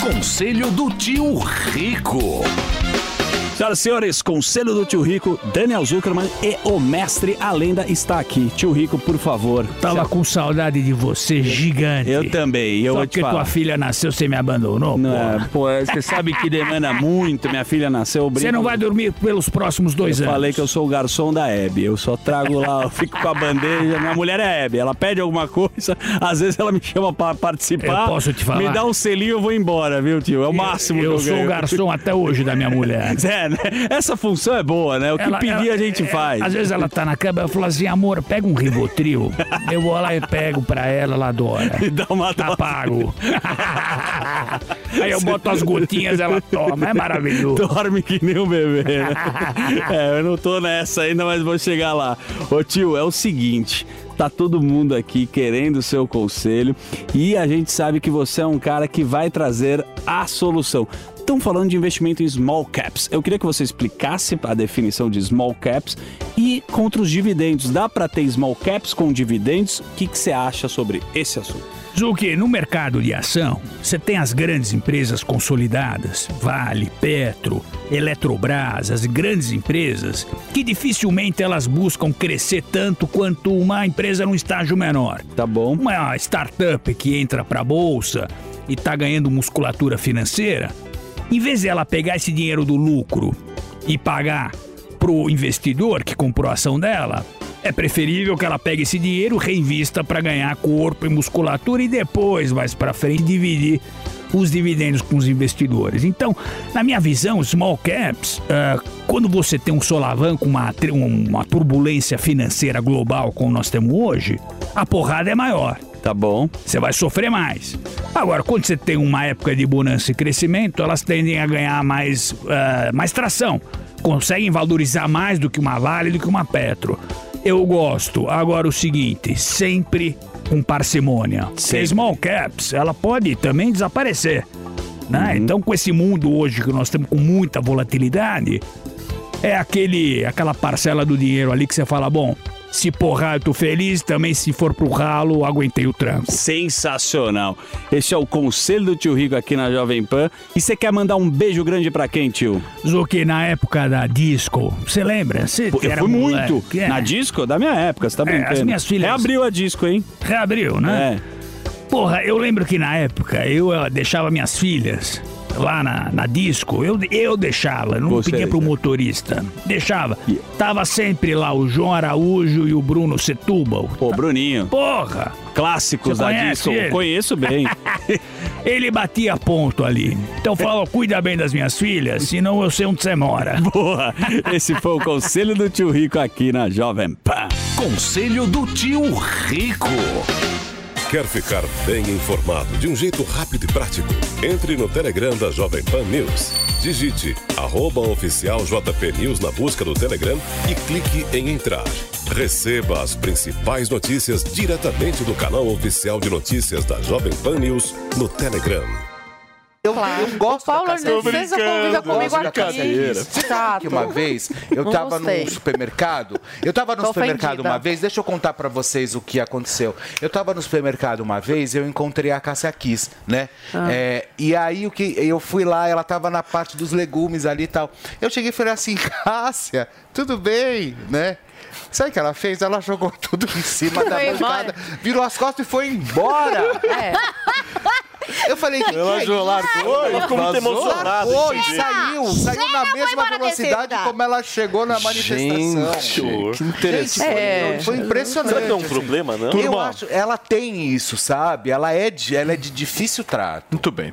Conselho do Tio Rico. Senhoras e senhores, conselho do tio Rico, Daniel Zuckerman e o mestre, a lenda, está aqui. Tio Rico, por favor. Tava com saudade de você, gigante. Eu também, eu Só vou falar. tua filha nasceu, você me abandonou, Não, porra. é, pô, você sabe que demanda muito, minha filha nasceu. eu Você não vai dormir pelos próximos dois eu anos. falei que eu sou o garçom da Hebe. Eu só trago lá, eu fico com a bandeja. Minha mulher é Hebe. Ela pede alguma coisa, às vezes ela me chama pra participar. Eu posso te falar? Me dá um selinho, eu vou embora, viu, tio? É o máximo eu que eu sou o ganho. garçom até hoje da minha mulher. É, né? Essa função é boa, né? O que Ela- pedir ela- a gente é, faz. Às vezes ela tá na cama, eu falo assim, amor, pega um Rivotril. eu vou lá e pego pra ela, ela adora. E dá uma Tá pago. Aí eu boto as gotinhas, ela toma, é maravilhoso. Dorme que nem um bebê, né? é, eu não tô nessa ainda, mas vou chegar lá. Ô tio, é o seguinte. Tá todo mundo aqui querendo o seu conselho e a gente sabe que você é um cara que vai trazer a solução. Estão falando de investimento em small caps. Eu queria que você explicasse a definição de small caps e contra os dividendos. Dá para ter small caps com dividendos? O que, que você acha sobre esse assunto? Zuki, no mercado de ação, você tem as grandes empresas consolidadas, Vale, Petro, Eletrobras, as grandes empresas, que dificilmente elas buscam crescer tanto quanto uma empresa num estágio menor. Tá bom. Uma startup que entra para a bolsa e está ganhando musculatura financeira, em vez de ela pegar esse dinheiro do lucro e pagar pro investidor que comprou a ação dela, é preferível que ela pegue esse dinheiro, reinvista para ganhar corpo e musculatura e depois, mais para frente, dividir os dividendos com os investidores. Então, na minha visão, small caps, ah, quando você tem um solavanco, uma, uma turbulência financeira global como nós temos hoje, a porrada é maior. Tá bom. Você vai sofrer mais. Agora, quando você tem uma época de bonança e crescimento, elas tendem a ganhar mais, ah, mais tração. Conseguem valorizar mais do que uma Vale, do que uma Petro. Eu gosto. Agora, o seguinte, sempre com parcimônia. Porque small caps, ela pode também desaparecer. Né? Então, com esse mundo hoje que nós temos com muita volatilidade, é aquele, aquela parcela do dinheiro ali que você fala, bom, se porrar eu tô feliz, também se for pro ralo, aguentei o tranco. Sensacional. Esse é o conselho do tio Rico aqui na Jovem Pan. E você quer mandar um beijo grande pra quem, tio? Zuki, na época da disco, você lembra? Você Pô, eu fui moleque, muito. é. Na disco? Da minha época, você tá É, brincando. as minhas filhas- Reabriu a disco, hein? Reabriu, né? Porra, eu lembro que na época eu eh, deixava minhas filhas lá na, na disco, eu, eu deixava, não Você pedia pro motorista. Deixava. Tava sempre lá o João Araújo e o Bruno Setúbal. Pô, Bruninho. Porra! Clássicos Você da disco. ele? Conheço bem. Ele batia ponto ali. Então fala, cuida bem das minhas filhas, senão eu sei onde você mora. Boa! Esse foi o conselho do tio Rico aqui na Jovem Pan. Conselho do tio Rico. Quer ficar bem informado de um jeito rápido e prático? Entre no Telegram da Jovem Pan News. Digite arroba News na busca do Telegram e clique em entrar. Receba as principais notícias diretamente do canal oficial de notícias da Jovem Pan News no Telegram. Eu, eu gosto Paulo da conviva Eu comigo da aqui. Sabe que uma vez eu Não tava gostei. no supermercado. Eu tava no Tô supermercado ofendida. uma vez, deixa eu contar pra vocês o que aconteceu. Eu tava no supermercado uma vez e eu encontrei a Cássia Kiss, né? Ah. É, e aí o que eu fui lá, ela tava na parte dos legumes ali e tal. Eu cheguei e falei assim, Cássia, tudo bem, né? Sabe o que ela fez? Ela jogou tudo em cima da Foi bancada, virou as costas e foi embora. É. Eu falei, que Ela que é largou, ela ficou muito emocionada, Largou e saiu. Saiu na mesma velocidade como ela chegou na manifestação. Gente, que interessante. É. foi, foi impressionante. Será que é um assim. problema, não? Eu Turma. acho, ela tem isso, sabe? Ela é de, ela é de difícil trato. Muito bem.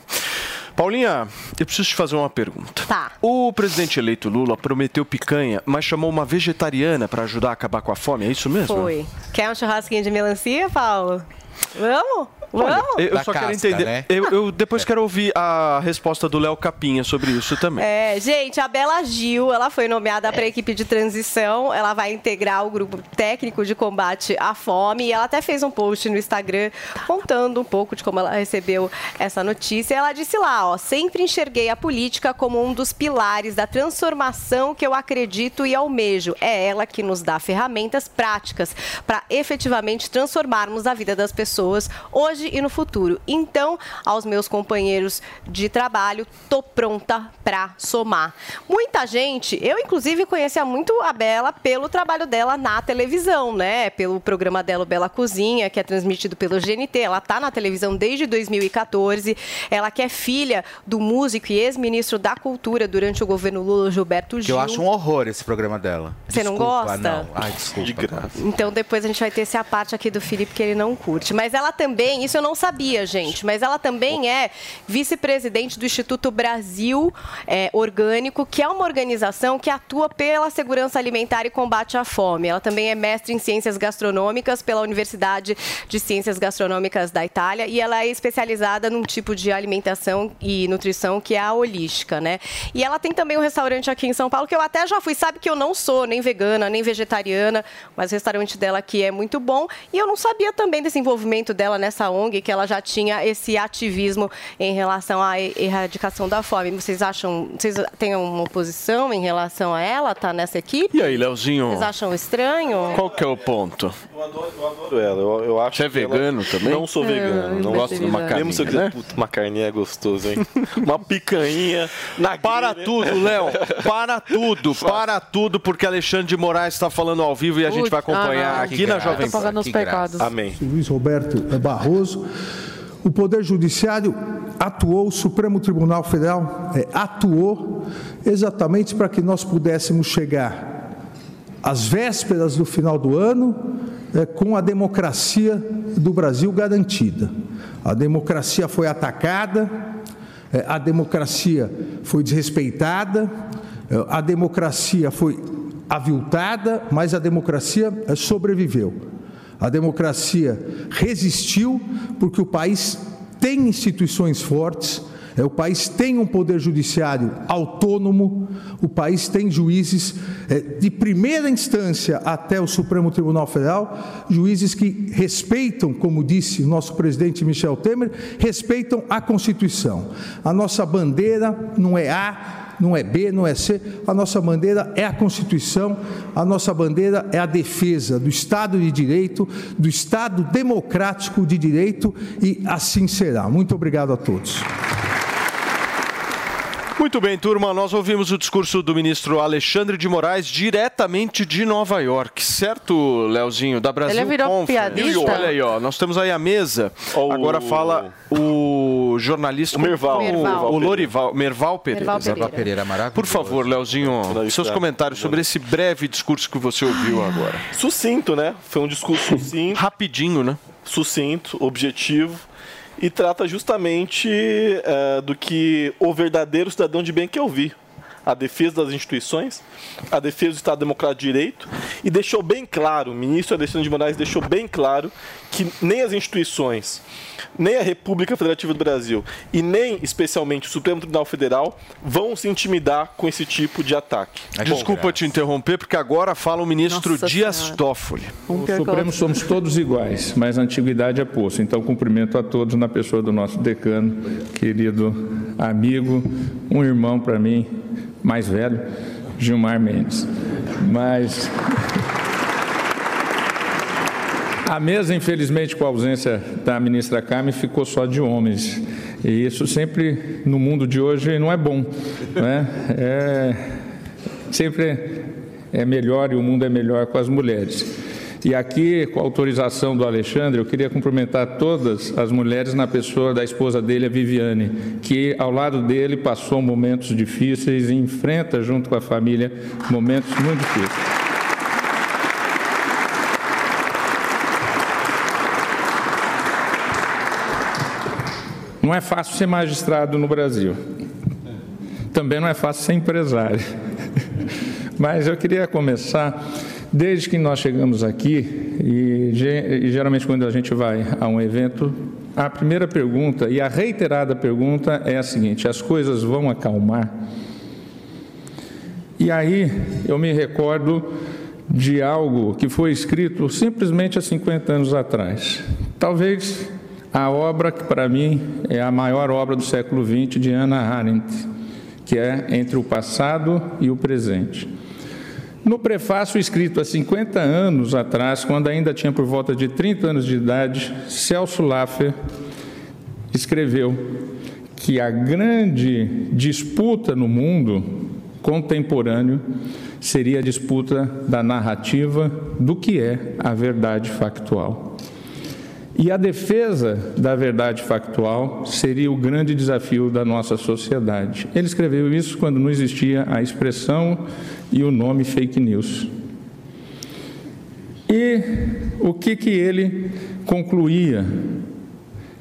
Paulinha, eu preciso te fazer uma pergunta. Tá. O presidente eleito Lula prometeu picanha, mas chamou uma vegetariana para ajudar a acabar com a fome, é isso mesmo? Foi. Quer um churrasquinho de melancia, Paulo? Vamos? Olha, Vamos? eu eu só quero entender. né? Eu, eu depois quero ouvir a resposta do Léo Capinha sobre isso também. É, gente, a Bela Gil, ela foi nomeada para a equipe de transição. Ela vai integrar o grupo técnico de combate à fome. E ela até fez um post no Instagram contando um pouco de como ela recebeu essa notícia. Ela disse lá, ó, sempre enxerguei a política como um dos pilares da transformação que eu acredito e almejo. É ela que nos dá ferramentas práticas para efetivamente transformarmos a vida das pessoas pessoas hoje e no futuro. Então, aos meus companheiros de trabalho, tô pronta para somar. Muita gente, eu inclusive conhecia muito a Bela pelo trabalho dela na televisão, né? Pelo programa dela o Bela Cozinha, que é transmitido pelo GNT. Ela tá na televisão desde 2014. Ela que é filha do músico e ex-ministro da Cultura durante o governo Lula, Gilberto Que Gil. eu acho um horror esse programa dela. Você não gosta? Não. Ai, desculpa. De graça. Então depois a gente vai ter essa parte aqui do Felipe que ele não curte. Mas ela também, isso eu não sabia, gente, mas ela também é vice-presidente do Instituto Brasil é, Orgânico, que é uma organização que atua pela segurança alimentar e combate à fome. Ela também é mestre em ciências gastronômicas pela Universidade de Ciências Gastronômicas da Itália e ela é especializada num tipo de alimentação e nutrição que é a holística, né? E ela tem também um restaurante aqui em São Paulo que eu até já fui, sabe que eu não sou nem vegana, nem vegetariana, mas o restaurante dela aqui é muito bom. E eu não sabia também desse envolvimento dela nessa ONG, que ela já tinha esse ativismo em relação à erradicação da fome. Vocês acham, vocês têm uma oposição em relação a ela, tá nessa equipe? E aí, Leozinho? Vocês acham estranho? Qual que é o ponto? Eu adoro ela. Eu, eu acho Você é que ela- vegano também? Não sou vegano. Não eu gosto de uma carninha. Mesmo se eu quiser, puta, uma carninha é gostoso, hein? uma picanha na Para tudo, Léo. Para tudo, para tudo, porque Alexandre de Moraes está falando ao vivo e a gente vai acompanhar Ah, aqui na Jovem Pan. Amém. Luiz Roberto Barroso. O Poder Judiciário atuou, o Supremo Tribunal Federal eh, atuou exatamente para que nós pudéssemos chegar às vésperas do final do ano eh, com a democracia do Brasil garantida. A democracia foi atacada, eh, a democracia foi desrespeitada, eh, a democracia foi aviltada, mas a democracia eh, sobreviveu. A democracia resistiu porque o país tem instituições fortes, é, o país tem um poder judiciário autônomo, o país tem juízes é, de primeira instância até o Supremo Tribunal Federal, juízes que respeitam, como disse o nosso presidente Michel Temer, respeitam a Constituição. A nossa bandeira não é A, não é B, não é C. A nossa bandeira é a Constituição, a nossa bandeira é a defesa do Estado de Direito, do Estado democrático de direito e assim será. Muito obrigado a todos. Muito bem, turma, nós ouvimos o discurso do ministro Alexandre de Moraes diretamente de Nova York, certo, Leozinho? Da Brasil Ele virou Conference. piadista? Olha aí, ó, nós temos aí a mesa. Agora fala o jornalista... O Merval. O, Merval. o Lorival, Merval Pereira. Merval Pereira. Merval Pereira, maravilhoso. Por favor, Leozinho, seus comentários sobre esse breve discurso que você ouviu agora. Sucinto, né? Foi um discurso sucinto. Rapidinho, né? Sucinto, objetivo. E trata justamente eh, do que o verdadeiro cidadão de bem quer ouvir. A defesa das instituições, a defesa do Estado Democrático de Direito, e deixou bem claro, o ministro Alexandre de Moraes deixou bem claro que nem as instituições, nem a República Federativa do Brasil e nem, especialmente, o Supremo Tribunal Federal vão se intimidar com esse tipo de ataque. Desculpa te interromper, porque agora fala o ministro Nossa Dias Senhora. Toffoli. No Supremo somos todos iguais, mas a antiguidade é poço. Então, cumprimento a todos na pessoa do nosso decano, querido amigo, um irmão para mim, mais velho, Gilmar Mendes. Mas. A mesa, infelizmente, com a ausência da ministra Carmen, ficou só de homens. E isso sempre, no mundo de hoje, não é bom. Né? É, sempre é melhor e o mundo é melhor com as mulheres. E aqui, com a autorização do Alexandre, eu queria cumprimentar todas as mulheres na pessoa da esposa dele, a Viviane, que ao lado dele passou momentos difíceis e enfrenta, junto com a família, momentos muito difíceis. Não é fácil ser magistrado no Brasil. Também não é fácil ser empresário. Mas eu queria começar, desde que nós chegamos aqui, e, ge- geralmente quando a gente vai a um evento, a primeira pergunta e a reiterada pergunta é a seguinte: as coisas vão acalmar? E aí eu me recordo de algo que foi escrito simplesmente há 50 anos atrás. Talvez a obra que para mim é a maior obra do século XX de Hannah Arendt, que é Entre o Passado e o Presente. No prefácio escrito há 50 anos atrás, quando ainda tinha por volta de 30 anos de idade, Celso Laffer escreveu que a grande disputa no mundo contemporâneo seria a disputa da narrativa do que é a verdade factual. E a defesa da verdade factual seria o grande desafio da nossa sociedade. Ele escreveu isso quando não existia a expressão e o nome fake news. E o que, que ele concluía?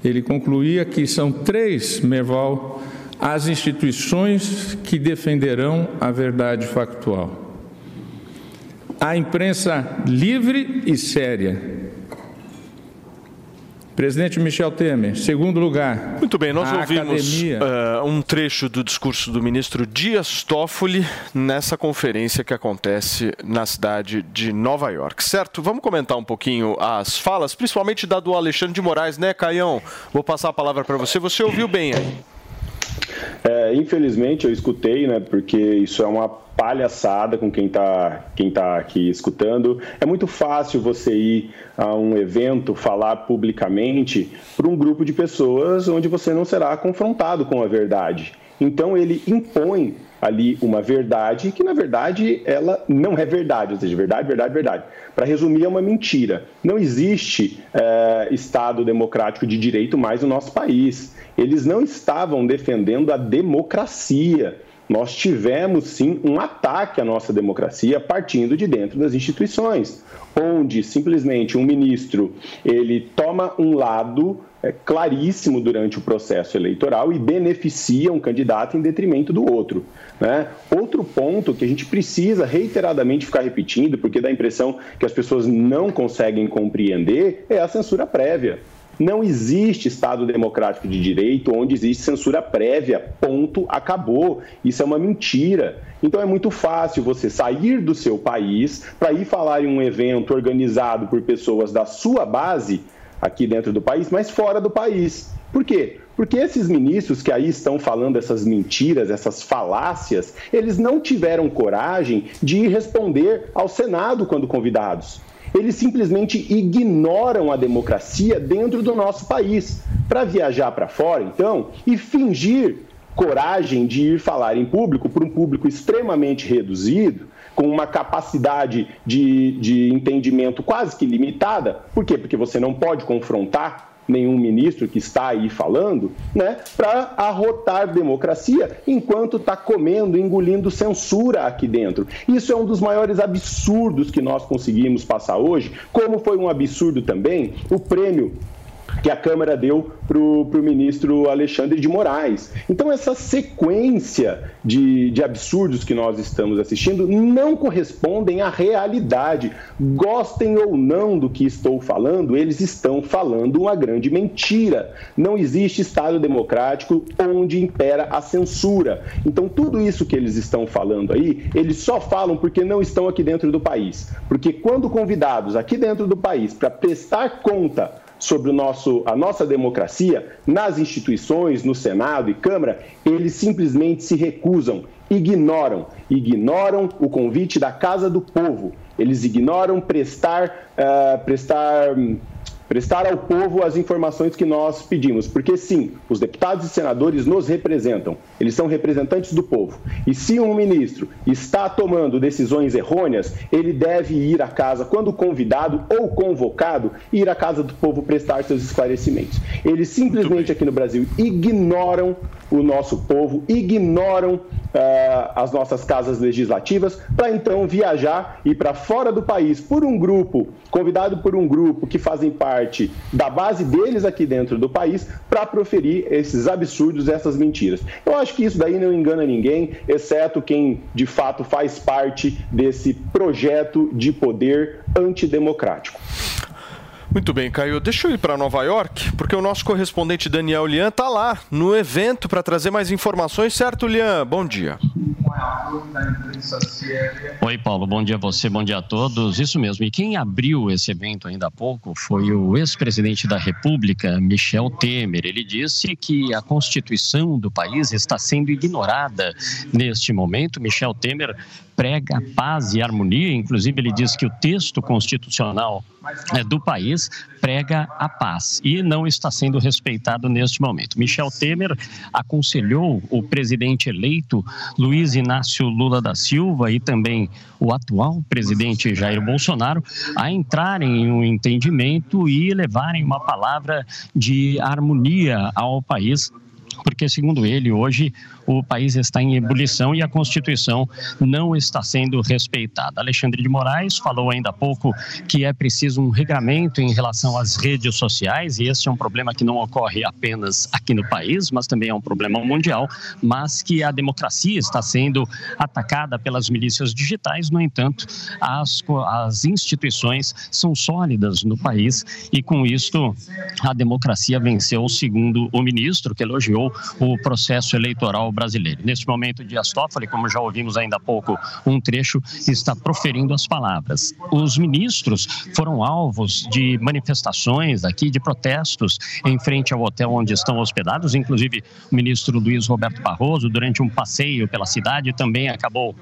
Ele concluía que são três, Merval, as instituições que defenderão a verdade factual. A imprensa livre e séria, Presidente Michel Temer, segundo lugar. Muito bem, nós ouvimos uh, um trecho do discurso do ministro Dias Toffoli nessa conferência que acontece na cidade de Nova York, certo? Vamos comentar um pouquinho as falas, principalmente da do Alexandre de Moraes, né, Caião? Vou passar a palavra para você. Você ouviu bem aí? É, infelizmente eu escutei, né? Porque isso é uma palhaçada com quem está quem tá aqui escutando. É muito fácil você ir a um evento, falar publicamente para um grupo de pessoas onde você não será confrontado com a verdade. Então ele impõe ali uma verdade que na verdade ela não é verdade, ou seja, verdade, verdade, verdade. Para resumir, é uma mentira. Não existe é, Estado democrático de direito mais no nosso país. Eles não estavam defendendo a democracia nós tivemos sim um ataque à nossa democracia partindo de dentro das instituições, onde simplesmente um ministro ele toma um lado é, claríssimo durante o processo eleitoral e beneficia um candidato em detrimento do outro. Né? Outro ponto que a gente precisa reiteradamente ficar repetindo, porque dá a impressão que as pessoas não conseguem compreender, é a censura prévia. Não existe Estado democrático de direito onde existe censura prévia. Ponto, acabou. Isso é uma mentira. Então é muito fácil você sair do seu país para ir falar em um evento organizado por pessoas da sua base aqui dentro do país, mas fora do país. Por quê? Porque esses ministros que aí estão falando essas mentiras, essas falácias, eles não tiveram coragem de ir responder ao Senado quando convidados. Eles simplesmente ignoram a democracia dentro do nosso país. Para viajar para fora, então, e fingir coragem de ir falar em público para um público extremamente reduzido, com uma capacidade de, de entendimento quase que limitada. Por quê? Porque você não pode confrontar nenhum ministro que está aí falando, né, para arrotar democracia enquanto está comendo, engolindo censura aqui dentro. Isso é um dos maiores absurdos que nós conseguimos passar hoje, como foi um absurdo também o prêmio que a Câmara deu para o ministro Alexandre de Moraes. Então, essa sequência de, de absurdos que nós estamos assistindo não correspondem à realidade. Gostem ou não do que estou falando, eles estão falando uma grande mentira. Não existe Estado democrático onde impera a censura. Então, tudo isso que eles estão falando aí, eles só falam porque não estão aqui dentro do país. Porque quando convidados aqui dentro do país para prestar conta sobre o nosso, a nossa democracia nas instituições, no Senado e Câmara, eles simplesmente se recusam, ignoram, ignoram o convite da Casa do Povo. Eles ignoram prestar, uh, prestar prestar ao povo as informações que nós pedimos, porque sim, os deputados e senadores nos representam, eles são representantes do povo. E se um ministro está tomando decisões errôneas, ele deve ir à casa, quando convidado ou convocado, ir à casa do povo prestar seus esclarecimentos. Eles simplesmente aqui no Brasil ignoram o nosso povo, ignoram uh, as nossas casas legislativas, para então viajar e para fora do país por um grupo, convidado por um grupo que fazem parte da base deles aqui dentro do país, para proferir esses absurdos, essas mentiras. Eu acho que isso daí não engana ninguém, exceto quem de fato faz parte desse projeto de poder antidemocrático. Muito bem, Caio. Deixa eu ir para Nova York, porque o nosso correspondente Daniel Lian está lá no evento para trazer mais informações. Certo, Lian? Bom dia. Oi, Paulo. Bom dia a você, bom dia a todos. Isso mesmo. E quem abriu esse evento ainda há pouco foi o ex-presidente da República, Michel Temer. Ele disse que a Constituição do país está sendo ignorada neste momento. Michel Temer prega paz e harmonia, inclusive ele diz que o texto constitucional é, do país prega a paz e não está sendo respeitado neste momento. Michel Temer aconselhou o presidente eleito Luiz Inácio Lula da Silva e também o atual presidente Jair Bolsonaro a entrarem em um entendimento e levarem uma palavra de harmonia ao país porque, segundo ele, hoje o país está em ebulição e a Constituição não está sendo respeitada. Alexandre de Moraes falou ainda há pouco que é preciso um regramento em relação às redes sociais, e esse é um problema que não ocorre apenas aqui no país, mas também é um problema mundial, mas que a democracia está sendo atacada pelas milícias digitais. No entanto, as, as instituições são sólidas no país e, com isto, a democracia venceu, segundo o ministro, que elogiou o processo eleitoral brasileiro. Neste momento, Dias Toffoli, como já ouvimos ainda há pouco um trecho, está proferindo as palavras. Os ministros foram alvos de manifestações aqui, de protestos em frente ao hotel onde estão hospedados, inclusive o ministro Luiz Roberto Barroso, durante um passeio pela cidade, também acabou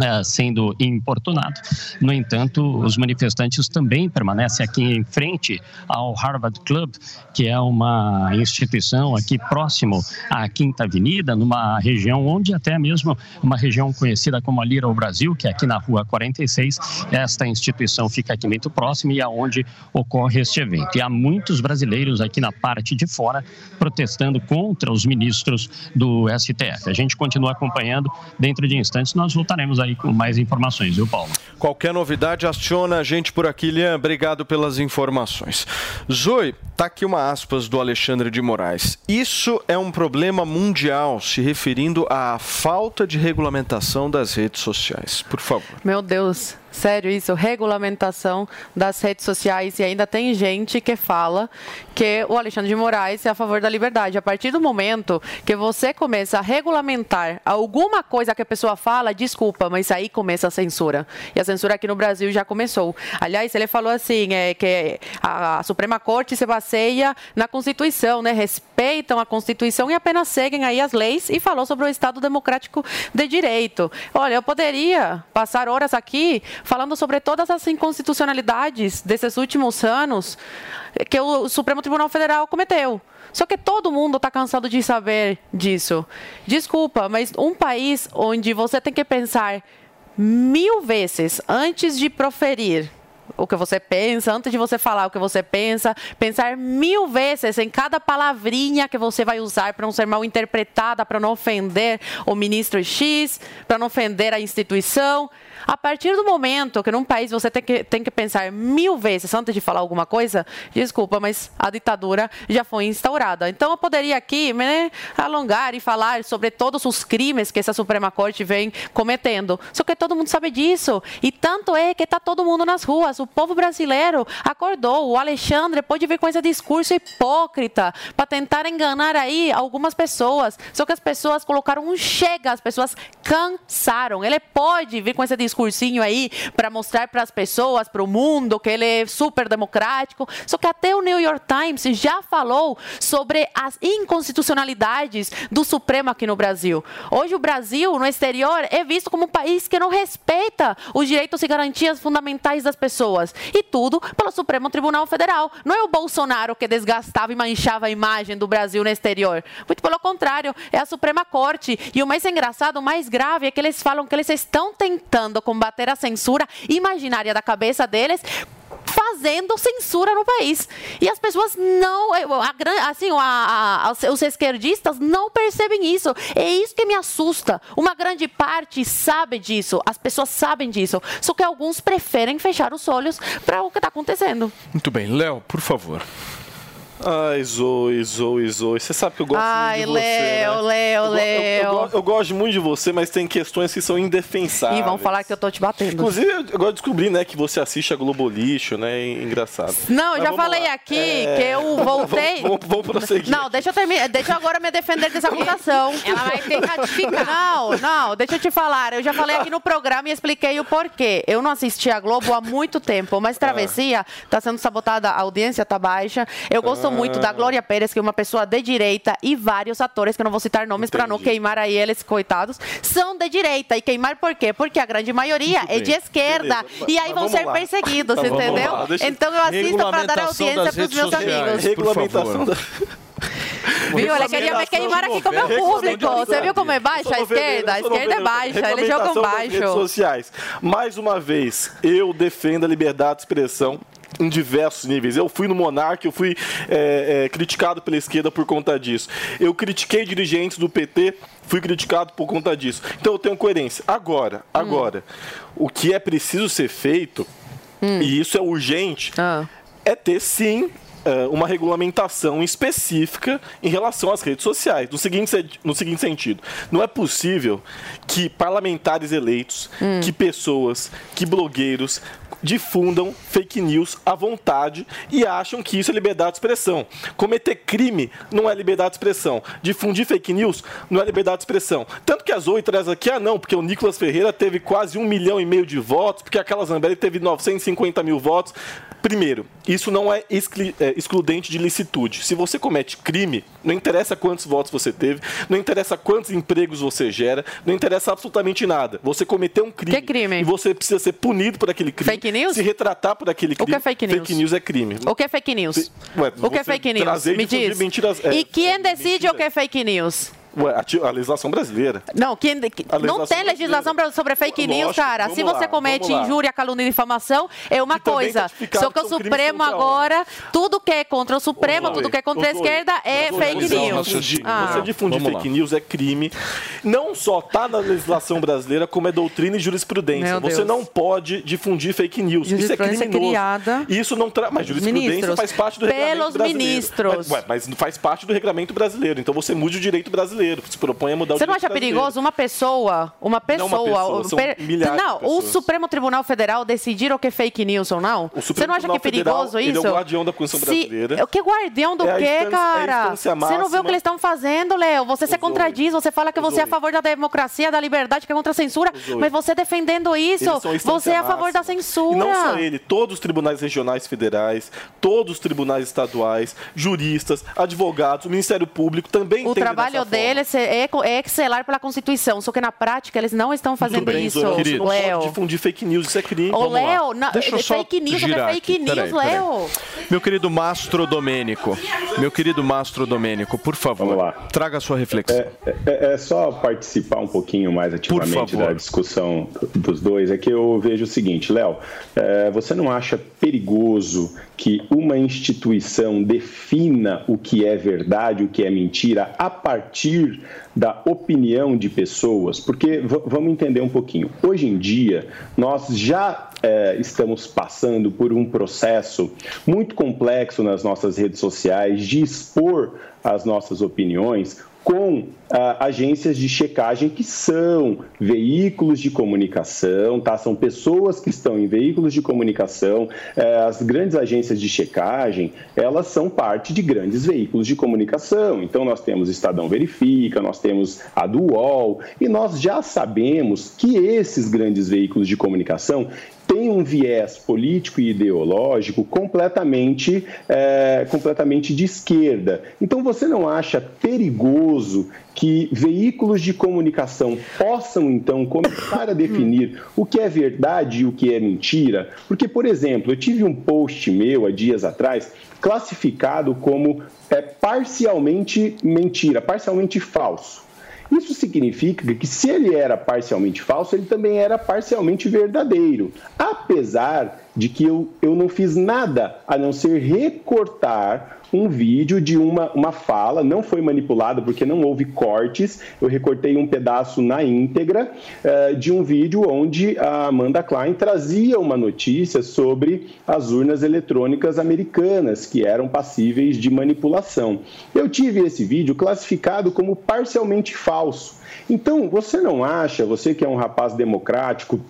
eh, sendo importunado. No entanto, os manifestantes também permanecem aqui em frente ao Harvard Club, que é uma instituição aqui próximo à Quinta Avenida, numa região onde até mesmo uma região conhecida como a Lira Brasil, que é aqui na Rua 46, esta instituição fica aqui muito próxima e aonde ocorre este evento. E há muitos brasileiros aqui na parte de fora protestando contra os ministros do STF. A gente continua acompanhando. Dentro de instantes nós voltaremos aí com mais informações, viu, Paulo? Qualquer novidade, aciona a gente por aqui, Lian. Obrigado pelas informações. Zoe, tá aqui uma aspas do Alexandre de Moraes. Isso é um problema mundial, se referindo à falta de regulamentação das redes sociais. Por favor. Meu Deus, sério isso, regulamentação das redes sociais e ainda tem gente que fala que o Alexandre de Moraes é a favor da liberdade. A partir do momento que você começa a regulamentar alguma coisa que a pessoa fala, desculpa, mas aí começa a censura. E a censura aqui no Brasil já começou. Aliás, ele falou assim, é, que a, a Suprema Corte se baseia na Constituição, né? Respeitam a Constituição e apenas seguem aí as leis e falou sobre o Estado Democrático de Direito. Olha, eu poderia passar horas aqui falando sobre todas as inconstitucionalidades desses últimos anos que o Supremo Tribunal Federal cometeu. Só que todo mundo está cansado de saber disso. Desculpa, mas um país onde você tem que pensar mil vezes antes de proferir o que você pensa, antes de você falar o que você pensa, pensar mil vezes em cada palavrinha que você vai usar para não ser mal interpretada, para não ofender o ministro X, para não ofender a instituição. A partir do momento que num país você tem que, tem que pensar mil vezes antes de falar alguma coisa, desculpa, mas a ditadura já foi instaurada. Então eu poderia aqui me alongar e falar sobre todos os crimes que essa Suprema Corte vem cometendo. Só que todo mundo sabe disso. E tanto é que está todo mundo nas ruas. O povo brasileiro acordou. O Alexandre pode vir com esse discurso hipócrita para tentar enganar aí algumas pessoas. Só que as pessoas colocaram um chega, as pessoas cansaram. Ele pode vir com esse discurso discursinho aí para mostrar para as pessoas, para o mundo, que ele é super democrático. Só que até o New York Times já falou sobre as inconstitucionalidades do Supremo aqui no Brasil. Hoje o Brasil, no exterior, é visto como um país que não respeita os direitos e garantias fundamentais das pessoas. E tudo pelo Supremo Tribunal Federal. Não é o Bolsonaro que desgastava e manchava a imagem do Brasil no exterior. Muito pelo contrário, é a Suprema Corte. E o mais engraçado, o mais grave, é que eles falam que eles estão tentando combater a censura imaginária da cabeça deles fazendo censura no país. E as pessoas não, a, assim, a, a, os esquerdistas não percebem isso. É isso que me assusta. Uma grande parte sabe disso, as pessoas sabem disso, só que alguns preferem fechar os olhos para o que está acontecendo. Muito bem, Léo, por favor. Ai, Zoe, Zoe, Zoe. Você sabe que eu gosto Ai, muito de você. Léo, né? Léo, eu, Léo. Eu, eu, eu, gosto muito de você, mas tem questões que são indefensáveis. E vão falar que eu tô te batendo. Inclusive, eu agora descobri, né, que você assiste a Globo Lixo, né? Engraçado. Não, eu já falei lá. aqui é... que eu voltei. vamos, vamos, prosseguir. Não, deixa eu terminar. Deixa eu agora me defender dessa acusação. Ela vai ter que ratificar. Não, não, deixa eu te falar. Eu já falei aqui no programa e expliquei o porquê. Eu não assisti a Globo há muito tempo, mas Travessia tá sendo sabotada, a audiência tá baixa. Eu gosto gosto muito da Glória Pérez, que é uma pessoa de direita, e vários atores, que eu não vou citar nomes para não queimar aí eles, coitados, são de direita. E queimar por quê? Porque a grande maioria é de esquerda. Beleza. E aí Mas vão ser lá. perseguidos, Tá, entendeu? Então eu assisto para dar audiência para os meus sociais, amigos. Regulamentação favor. Viu? Ele queria me queimar aqui com o meu público. Você viu como é baixa a esquerda? A esquerda é baixa, eles jogam das redes baixo. sociais. Mais uma vez, eu defendo a liberdade de expressão em diversos níveis. Eu fui no Monark, eu fui é, é, criticado pela esquerda por conta disso. Eu critiquei dirigentes do PT, fui criticado por conta disso. Então eu tenho coerência. Agora, agora, o que é preciso ser feito, e isso é urgente, é ter sim é, uma regulamentação específica em relação às redes sociais. No seguinte, se- no seguinte sentido, não é possível que parlamentares eleitos, que pessoas, que blogueiros difundam fake news à vontade e acham que isso é liberdade de expressão. Cometer crime não é liberdade de expressão. Difundir fake news não é liberdade de expressão. Tanto que a Zoe traz aqui, ah não, porque o Nicolas Ferreira teve quase um milhão e meio de votos, porque aquela Zambelli teve 950 mil votos. Primeiro, isso não é, é, excludente de licitude. Se você comete crime, não interessa quantos votos você teve, não interessa quantos empregos você gera, não interessa absolutamente nada. Você cometeu um crime. Que crime? E você precisa ser punido por aquele crime. Fake news? Se retratar por aquele crime. que é fake news? Fake news é crime. O que é fake news? Ué, O que é fake news? Me diz. Mentiras, é, E quem decide o que é fake news? Ué, a, legislação brasileira. Não, que- não tem legislação pra- sobre fake news, Lógico, cara. Se você lá, comete injúria, calúnia e difamação, é uma coisa. tipificado Só que o Supremo agora, tudo que é contra o Supremo, tudo que é contra a esquerda é fake você news. Ah. Você difundir Vamos fake lá. news é crime. Não só está na legislação brasileira, como é doutrina e jurisprudência. Meu Você Deus. não pode difundir fake news. Isso é criminoso. criada E Isso não tra... Mas jurisprudência Ministros. faz parte do Pelos regulamento brasileiro. ministros. Mas, ué, mas faz parte do regulamento brasileiro. Então você mude o direito brasileiro. Se propõe a mudar o Você não direito acha brasileiro. perigoso uma pessoa, uma pessoa, Não uma pessoa, de não, o. Supremo Tribunal Federal decidir o que é fake news ou não? O Você não acha que é Tribunal Federal, perigoso ele é o isso? guardião da Constituição Se- brasileira. O que guardião do É quê, é a cara? instância Você não vê o que eles estão fazendo, Léo? Você se contradiz, você fala que você é a favor da democracia, da liberdade, que é contra a censura, mas você defendendo isso, você é a favor da censura. E não só ele, todos os tribunais regionais federais, todos os tribunais estaduais, juristas, advogados, o Ministério Público também O entendem trabalho dessa deles é, é excelar pela Constituição, só que na prática eles não estão fazendo bem, isso, não Léo. pode difundir fake news, isso é crime. Ô. Léo, na- Deixa eu é fake news, é fake aqui. news, Peraí, peraí. Léo? Meu querido Mastro Domênico, meu querido Mastro Domênico, por favor, traga a sua reflexão. É, é só participar um pouquinho mais ativamente da discussão dos dois. É que eu vejo o seguinte, Léo, é, você não acha perigoso que uma instituição defina o que é verdade, o que é mentira, a partir da opinião de pessoas? Porque vamos entender um pouquinho. Hoje em dia, nós já é, estamos passando por um processo muito complexo nas nossas redes sociais de expor as nossas opiniões com ah, agências de checagem que são veículos de comunicação, tá? São pessoas que estão em veículos de comunicação. Eh, as grandes agências de checagem, elas são parte de grandes veículos de comunicação. Então nós temos Estadão Verifica, nós temos a do UOL, e nós já sabemos que esses grandes veículos de comunicação tem um viés político e ideológico completamente, é, completamente de esquerda. Então você não acha perigoso que veículos de comunicação possam então começar a definir o que é verdade e o que é mentira? Porque, por exemplo, eu tive um post meu há dias atrás classificado como é, parcialmente mentira, parcialmente falso. Isso significa que se ele era parcialmente falso, ele também era parcialmente verdadeiro. Apesar de que eu, eu não fiz nada a não ser recortar um vídeo de uma, uma fala, não foi manipulado porque não houve cortes, eu recortei um pedaço na íntegra eh, de um vídeo onde a Amanda Klein trazia uma notícia sobre as urnas eletrônicas americanas que eram passíveis de manipulação. Eu tive esse vídeo classificado como parcialmente falso. Então, você não acha, você que é um rapaz democrático,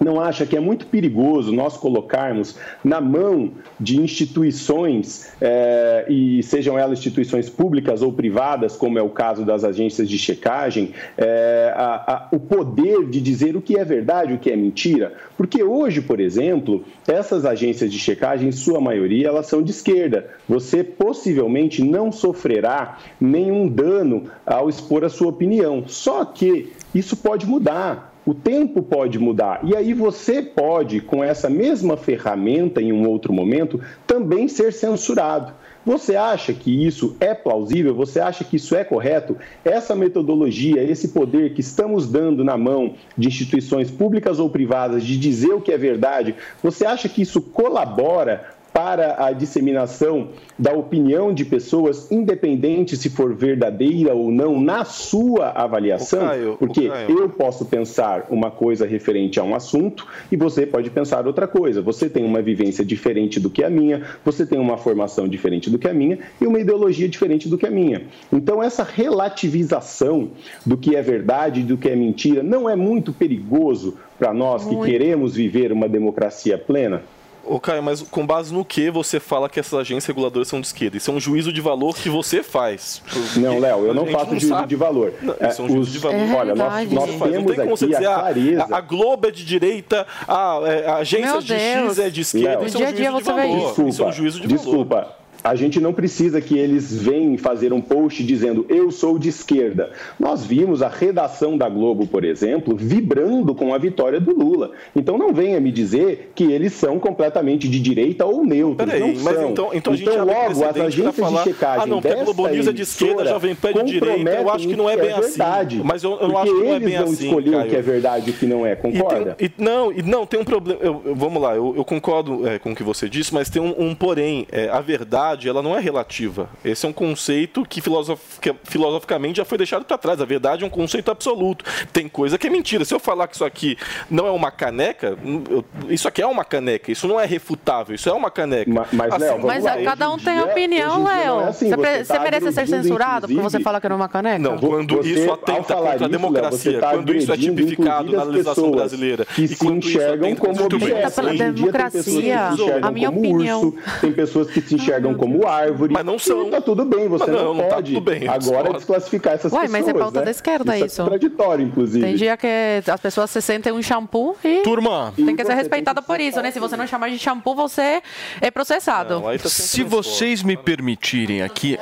não acha que é muito perigoso nós colocarmos na mão de instituições, eh, e sejam elas instituições públicas ou privadas, como é o caso das agências de checagem, eh, a- a- o poder de dizer o que é verdade, o que é mentira? Porque hoje, por exemplo, essas agências de checagem, em sua maioria, elas são de esquerda. Você possivelmente não sofrerá nenhum dano ao expor a sua opinião. Só que isso pode mudar. O tempo pode mudar. E aí você pode, com essa mesma ferramenta, em um outro momento, também ser censurado. Você acha que isso é plausível? Você acha que isso é correto? Essa metodologia, esse poder que estamos dando na mão de instituições públicas ou privadas de dizer o que é verdade, você acha que isso colabora para a disseminação da opinião de pessoas, independente se for verdadeira ou não, na sua avaliação? Caio, Porque eu posso pensar uma coisa referente a um assunto e você pode pensar outra coisa. Você tem uma vivência diferente do que a minha, você tem uma formação diferente do que a minha e uma ideologia diferente do que a minha. Então, essa relativização do que é verdade e do que é mentira não é muito perigoso para nós que Muito. queremos viver uma democracia plena? Ô, Caio, mas com base no que você fala que essas agências reguladoras são de esquerda? Isso é um juízo de valor que você faz. Não, Léo, eu não A faço juízo sabe. de valor. Não, É, isso é um juízo os- de valor. É Olha, nós- nós faz. não temos tem como você dizer, a ah, clareza. a Globo é de direita, a, é, a agência Meu de Deus. X é de esquerda. Léo, Isso é um juízo de valor. Isso é um juízo de valor. desculpa. A gente não precisa que eles venham fazer um post dizendo eu sou de esquerda. Nós vimos a redação da Globo, por exemplo, vibrando com a vitória do Lula. Então não venha me dizer que eles são completamente de direita ou neutros. Peraí, não mas são. então, então a gente abre logo as agências falar, de checagem ah não, porque a Globo desta News é de esquerda, Jovem Pan é de direita, eu acho que não é comprometem bem assim. verdade. Mas eu, eu não acho que não é bem vão assim, escolher o que é verdade e o que não é, concorda? E tem- e não, e não, tem um problema. eu- eu- vamos lá, eu, eu concordo é, com o que você disse, mas tem um, um porém. É, a verdade, ela não é relativa. Esse é um conceito que filosofica- filosoficamente já foi deixado para trás. A verdade é um conceito absoluto. Tem coisa que é mentira. Se eu falar que isso aqui não é uma caneca, eu- isso aqui é uma caneca. Isso não é refutável. Isso é uma caneca. mas, Assim, Mas hoje cada um em tem dia- opinião, dia Léo. não é assim, você, tá você merece ser censurado porque você fala que era uma caneca? Não, quando Você, isso atenta contra a isso, Léo, democracia, você tá quando isso é tipificado na legislação brasileira que e se quando isso enxergam atenta como objetos. pela Hoje em dia tem pessoas que se democracia, enxergam a minha como opinião. urso, tem pessoas que se enxergam como árvore. Mas não são. Tá tudo bem, você não, não, não tá pode tudo bem, agora discordo. desclassificar essas Uai, pessoas. mas é pauta né? da esquerda isso. isso. É contraditório, inclusive. Tem dia que as pessoas se sentem um shampoo e Turma. tem que ser respeitada por isso, né? Se você não chamar de shampoo, você é processado. Se vocês me permitirem aqui,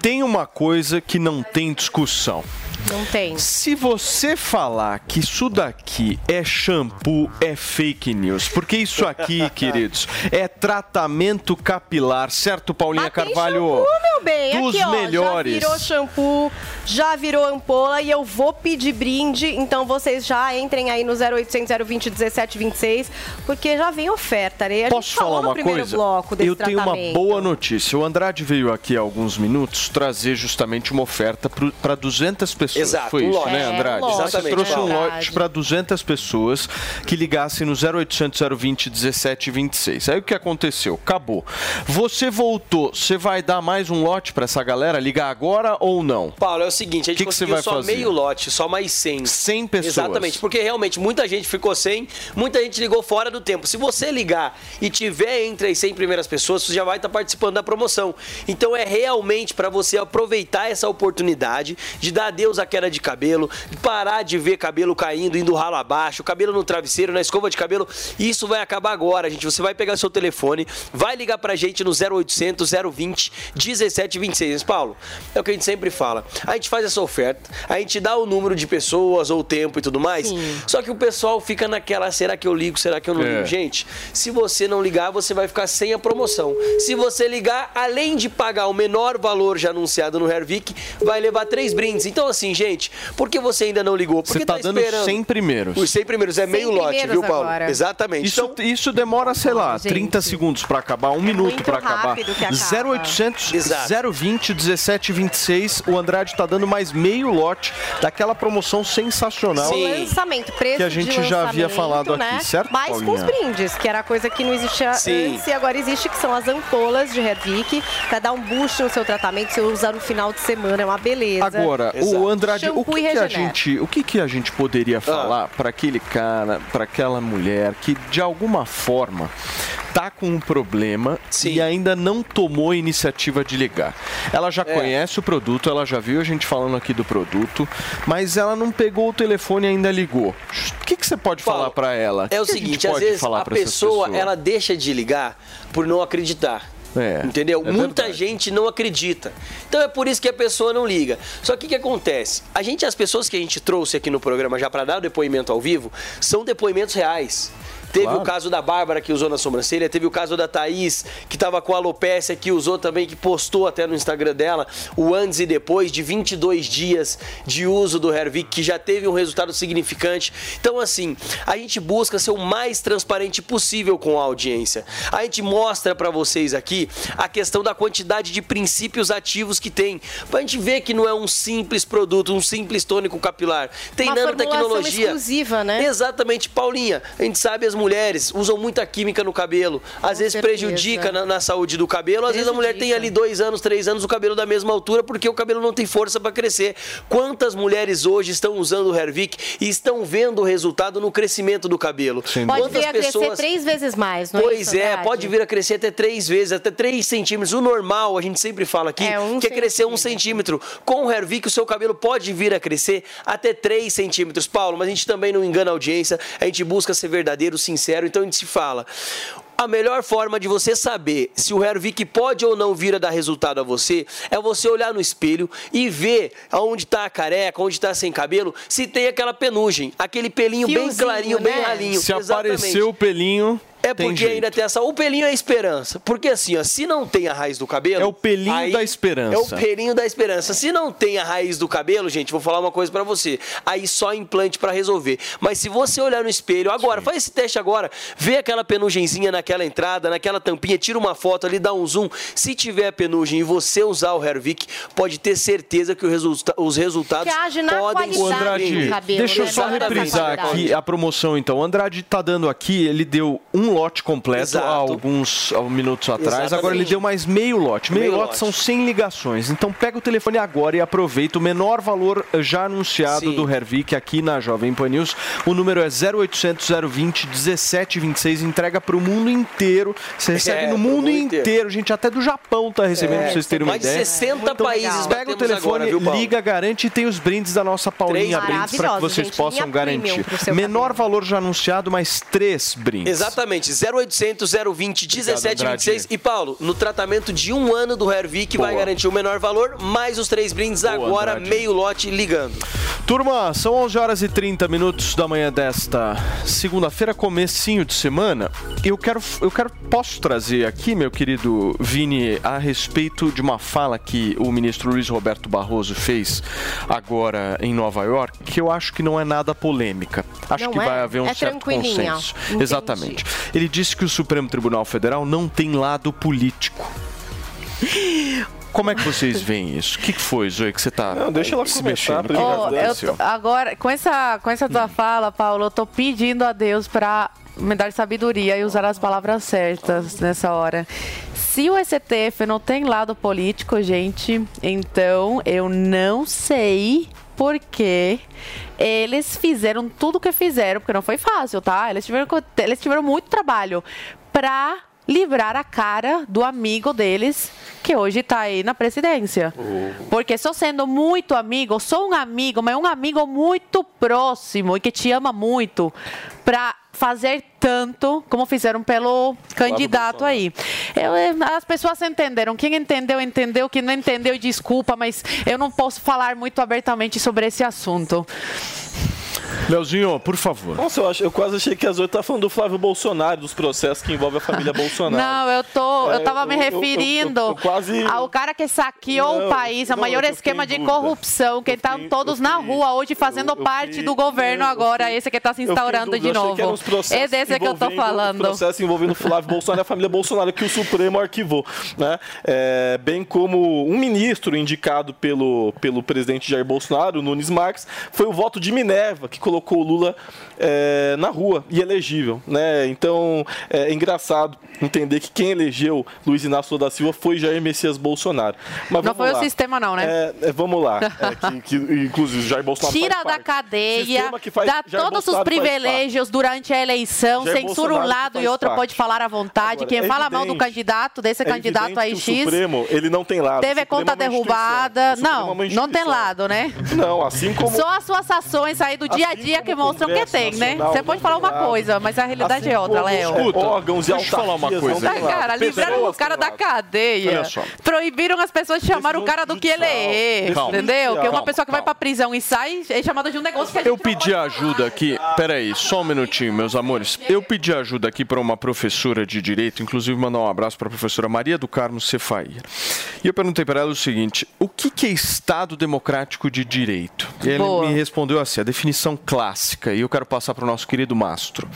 tem uma coisa que não tem discussão. Não tem. Se você falar que isso daqui é shampoo, é fake news. Porque isso aqui, queridos, é tratamento capilar, certo, Paulinha Carvalho? shampoo, meu bem. Dos Aqui, ó, melhores. Já virou shampoo, já virou ampola e eu vou pedir brinde. Então vocês já entrem aí no 0800 020 1726, porque já vem oferta, né? A Posso falar no uma primeiro coisa? bloco desse Eu tenho uma boa notícia. O Andrade veio aqui há alguns minutos trazer justamente uma oferta para 200 pessoas. Exato, Foi um isso, lote. né, É, Andrade? lote, Você exatamente, trouxe um lote para 200 pessoas que ligassem no 0800 020 1726. Aí o que aconteceu? Acabou. Você voltou, você vai dar mais um lote para essa galera ligar agora ou não? Paulo, é o seguinte, a gente Que que conseguiu vai só fazer? meio lote, só mais 100. 100 pessoas. Exatamente, porque realmente muita gente ficou sem, muita gente ligou fora do tempo. Se você ligar e tiver entre as 100 primeiras pessoas, você já vai estar participando da promoção. Então é realmente para você aproveitar essa oportunidade de dar adeus à queda de cabelo, parar de ver cabelo caindo, indo ralo abaixo, cabelo no travesseiro, na escova de cabelo. Isso vai acabar agora, gente. Você vai pegar seu telefone, vai ligar pra gente no 0800 020 1726. Mas, Paulo, é o que a gente sempre fala. A gente faz essa oferta, a gente dá o número de pessoas ou o tempo e tudo mais. Só que o pessoal fica naquela, será que eu ligo, será que eu não É. ligo? Gente, se você não ligar, você vai ficar sem a promoção. Se você ligar, além de pagar o menor valor já anunciado no Hervik, vai levar três brindes. Então, assim, gente, por que você ainda não ligou? Porque Você tá dando esperando. 100 primeiros. Os 100 primeiros, é meio lote, viu, Paulo? agora. Exatamente. Isso, isso demora, sei lá, 30 segundos para acabar, um minuto para acabar. rápido que acaba. 0800 020 1726. O Andrade tá dando mais meio lote daquela promoção sensacional. O lançamento, preço Que a gente de já havia falado aqui, né? certo, Mas com os Paulinha? brindes, que era coisa que não existia Sim. antes e agora existe, que são as ampolas de Hervik, pra dar um boost no seu tratamento, você usa no final de semana, é uma beleza. Agora, o Andrade, o que, que a gente, o que, que a gente poderia falar para aquele cara, para aquela mulher que de alguma forma tá com um problema e ainda não tomou a iniciativa de ligar? Ela já É. conhece o produto, ela já viu a gente falando aqui do produto, mas ela não pegou o telefone e ainda ligou. O que, que você pode falar para ela? É o seguinte, às vezes a pessoa pessoas? ela deixa de ligar por não acreditar. É, Entendeu? é Muita gente não acredita. Então é por isso que a pessoa não liga. Só que o que acontece? A gente, as pessoas que a gente trouxe aqui no programa já para dar o depoimento ao vivo, são depoimentos reais. Teve Claro. o caso da Bárbara que usou na sobrancelha, teve o caso da Thaís, que estava com alopecia, que usou também, que postou até no Instagram dela o antes e depois de 22 dias de uso do Hervik, que já teve um resultado significante. Então, assim, a gente busca ser o mais transparente possível com a audiência. A gente mostra para vocês aqui a questão da quantidade de princípios ativos que tem, pra gente ver que não é um simples produto, um simples tônico capilar. Tem Uma nanotecnologia. exclusiva, né? Exatamente, Paulinha. A gente sabe as mulheres usam muita química no cabelo. Às vezes certeza. prejudica na, na saúde do cabelo. Às vezes a mulher tem ali dois anos, três anos o cabelo da mesma altura porque o cabelo não tem força para crescer. Quantas mulheres hoje estão usando o Hervik e estão vendo o resultado no crescimento do cabelo? Pode Quantas vir a crescer três vezes mais, não é Pois é, Andrade? pode vir a crescer até três vezes, até três centímetros. O normal, a gente sempre fala aqui, É, um que é crescer um centímetro. Com o Hervik, o seu cabelo pode vir a crescer até três centímetros. Paulo, mas a gente também não engana a audiência, a gente busca ser verdadeiro, sincero, então a gente se fala. A melhor forma de você saber se o Hervik pode ou não vir a dar resultado a você é você olhar no espelho e ver aonde está a careca, onde está sem cabelo, se tem aquela penugem, aquele pelinho bem Fiozinho, clarinho, bem né? ralinho. Se Exatamente. apareceu o pelinho, É tem porque jeito. ainda tem essa. O pelinho é a esperança. Porque assim, ó, se não tem a raiz do cabelo. É o pelinho aí- da esperança. É o pelinho da esperança. Se não tem a raiz do cabelo, gente, vou falar uma coisa pra você. Aí só implante pra resolver. Mas se você olhar no espelho agora, faz esse teste agora, vê aquela penugenzinha naquela entrada, naquela tampinha, tira uma foto ali, dá um zoom. Se tiver a penugem e você usar o Hervik, pode ter certeza que o resulta- os resultados Que age na podem qualidade Andrade, cabelo, deixa eu né? só é reprisar aqui a promoção então. O Andrade tá dando aqui, ele deu um lote completo há alguns há minutos atrás, Exatamente. agora ele deu mais meio lote. Meio, Meio lote, lote. são 100 ligações. Então pega o telefone agora e aproveita o menor valor já anunciado do Hervik aqui na Jovem Pan News. O número é 0800 020 1726, entrega pro mundo inteiro. Você recebe É, no mundo mundo inteiro. inteiro. gente até do Japão tá recebendo, É, pra vocês terem uma mais de ideia. 60 países Pega o telefone, agora, viu, liga, garante e tem os brindes da nossa Paulinha Três Brindes para que vocês gente. possam garantir. Menor valor já anunciado, mais três brindes. Exatamente, 0800 020 1726. Andrade. E Paulo, no tratamento de um ano do Hervik vai Boa. garantir o menor valor, mais os três brindes agora, Andrade. meio lote ligando. Turma, são 11 horas e 30 minutos da manhã desta segunda-feira, comecinho de semana. Eu quero, eu quero, posso trazer aqui, meu querido Vini, a respeito de uma fala que o ministro Luiz Roberto Barroso fez agora em Nova York, que eu acho que não é nada polêmica. Acho Não que é? vai haver um É certo consenso. Entendi. Exatamente. Ele disse que o Supremo Tribunal Federal não tem lado político. Como é que vocês veem isso? O que, que foi, Zoe, que você tá Não, deixa ela se começar, mexendo? porque- O que Ó, eu aconteceu? tô- agora, com essa, com essa tua fala, Paulo, eu tô pedindo a Deus para me dar sabedoria e usar as palavras certas nessa hora. Se o STF não tem lado político, gente, então eu não sei por que eles fizeram tudo o que fizeram, porque não foi fácil, tá? Eles tiveram, eles tiveram muito trabalho pra livrar a cara do amigo deles, que hoje tá aí na presidência. Porque só sendo muito amigo, sou um amigo, mas um amigo muito próximo e que te ama muito, pra fazer tanto como fizeram pelo candidato aí. Eu, eh, as pessoas entenderam. Quem entendeu, entendeu. Quem não entendeu, desculpa, mas eu não posso falar muito abertamente sobre esse assunto. Leozinho, por favor. Nossa, eu, acho, eu quase achei que as outras estavam falando do Flávio Bolsonaro, dos processos que envolvem a família Bolsonaro. Não, eu tô, eu É, tava me eu- eu- eu- referindo eu quase- ao cara que saqueou Não, o país, a não, maior esquema de dúvida. corrupção, que estão todos na rua hoje fazendo parte do governo agora, esse que está se instaurando dúvida, de eu achei que eram novo. os processos É desse que eu tô falando. Os processos envolvendo o Flávio Bolsonaro e a família Bolsonaro que o Supremo arquivou, né? É, bem como um ministro indicado pelo, pelo presidente Jair Bolsonaro, Nunes Marques, foi o voto de Minerva que colocou o Lula é, na rua e elegível, né? Então é engraçado entender que quem elegeu Luiz Inácio Lula da Silva foi Jair Messias Bolsonaro. Mas Não foi o lá. sistema não, né? É, é, vamos lá. É, que, que, inclusive, Jair Bolsonaro Tira da cadeia, dá Jair todos os Bolsonaro faz privilégios durante a eleição, Jair censura um Bolsonaro lado faz e outro parte. pode falar à vontade. Agora, Quem é fala mal do evidente- candidato, desse é candidato evidente aí X, O Supremo, ele não tem lado. teve O Supremo conta é derrubada. O é Não, não tem lado, né? Não, assim como... Só as suas ações aí do dia a dia que mostram que tem, né? Você pode falar uma coisa, mas a realidade Assim é outra, Léo. Escuta, órgãos e deixa eu falar uma coisa lado. cara, livraram o cara da cadeia. Olha só. Proibiram as pessoas de chamar o cara do que ele é. Entendeu? Que uma Calma, pessoa que vai pra prisão e sai é chamada de um negócio que a gente Eu pedi ajuda aqui. Peraí, só um minutinho, meus amores. Eu pedi ajuda aqui para uma professora de direito, inclusive mandar um abraço para a professora Maria do Carmo Cefaia. E eu perguntei para ela o seguinte: o que, que é Estado Democrático de Direito? E ele Boa. me respondeu assim: a definição clássica, e eu quero passar para o nosso querido Mastro.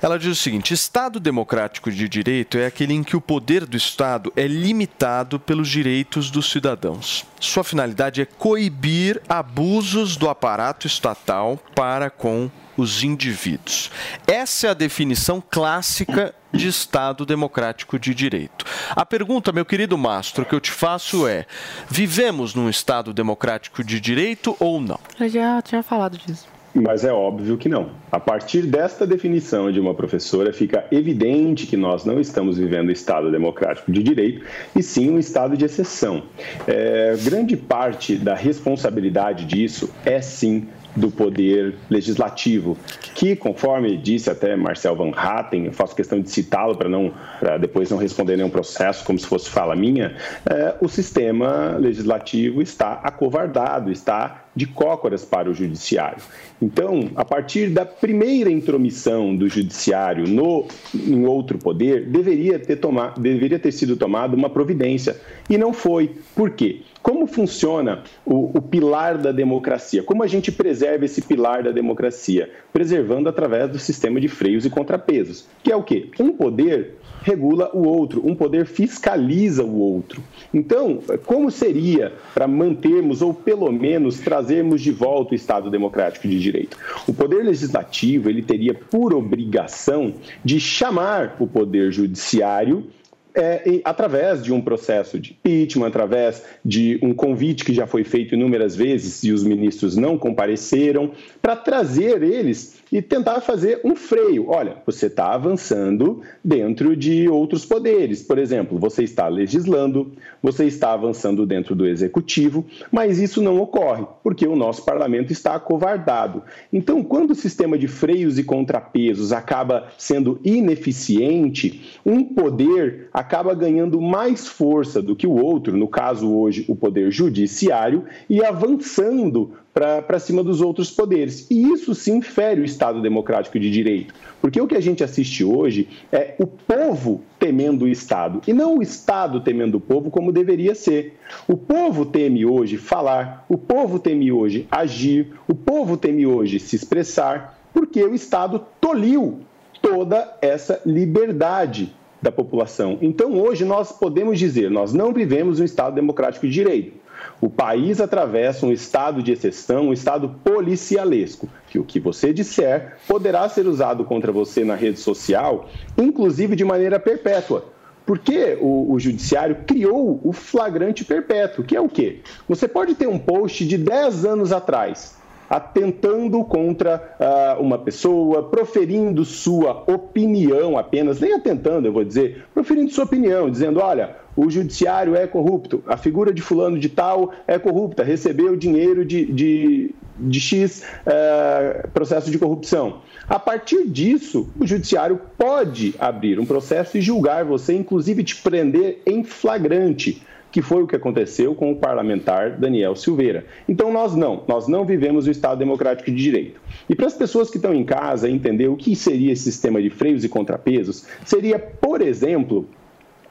Ela diz o seguinte: Estado democrático de direito é aquele em que o poder do Estado é limitado pelos direitos dos cidadãos. Sua finalidade é coibir abusos do aparato estatal para com os indivíduos. Essa é a definição clássica de Estado democrático de direito. A pergunta, meu querido Mastro, que eu te faço é: vivemos num Estado democrático de direito ou não? Eu já tinha falado disso. Mas é óbvio que não. A partir desta definição de uma professora, fica evidente que nós não estamos vivendo o Estado democrático de direito, e sim um Estado de exceção. É, grande parte da responsabilidade disso é sim do poder legislativo, que, conforme disse até Marcel Van Hatten, eu faço questão de citá-lo para não para depois não responder nenhum processo como se fosse fala minha, é, o sistema legislativo está acovardado, está de cócoras para o judiciário. Então, a partir da primeira intromissão do judiciário no em outro poder, deveria ter tomado, deveria ter sido tomada uma providência e não foi. Por quê? Como funciona o, o pilar da democracia? Como a gente preserva esse pilar da democracia? Preservando através do sistema de freios e contrapesos, que é o quê? Um poder regula o outro, um poder fiscaliza o outro. Então, como seria para mantermos ou pelo menos trazermos de volta o Estado democrático de direito? O poder legislativo, ele teria por obrigação de chamar o poder judiciário é, através de um processo de impeachment, através de um convite que já foi feito inúmeras vezes e os ministros não compareceram, para trazer eles e tentar fazer um freio. Olha, você está avançando dentro de outros poderes. Por exemplo, você está legislando, você está avançando dentro do executivo, mas isso não ocorre, porque o nosso parlamento está acovardado. Então, quando o sistema de freios e contrapesos acaba sendo ineficiente, um poder acaba ganhando mais força do que o outro, no caso hoje o poder judiciário, e avançando para cima dos outros poderes. E isso sim fere o Estado democrático de direito. Porque o que a gente assiste hoje é o povo temendo o Estado, e não o Estado temendo o povo como deveria ser. O povo teme hoje falar, o povo teme hoje agir, o povo teme hoje se expressar, porque o Estado toliu toda essa liberdade da população. Então, hoje, nós podemos dizer, nós não vivemos um Estado democrático de direito. O país atravessa um estado de exceção, um estado policialesco, que o que você disser poderá ser usado contra você na rede social, inclusive de maneira perpétua. Porque o, o judiciário criou o flagrante perpétuo, que é o quê? Você pode ter um post de 10 anos atrás, atentando contra ah, uma pessoa, proferindo sua opinião apenas, nem atentando, eu vou dizer, proferindo sua opinião, dizendo: olha, o judiciário é corrupto, a figura de fulano de tal é corrupta, recebeu dinheiro de, de, de X eh, processo de corrupção. A partir disso, o judiciário pode abrir um processo e julgar você, inclusive te prender em flagrante que foi o que aconteceu com o parlamentar Daniel Silveira. Então nós não, nós não vivemos o Estado democrático de direito. E para as pessoas que estão em casa entender o que seria esse sistema de freios e contrapesos, seria, por exemplo,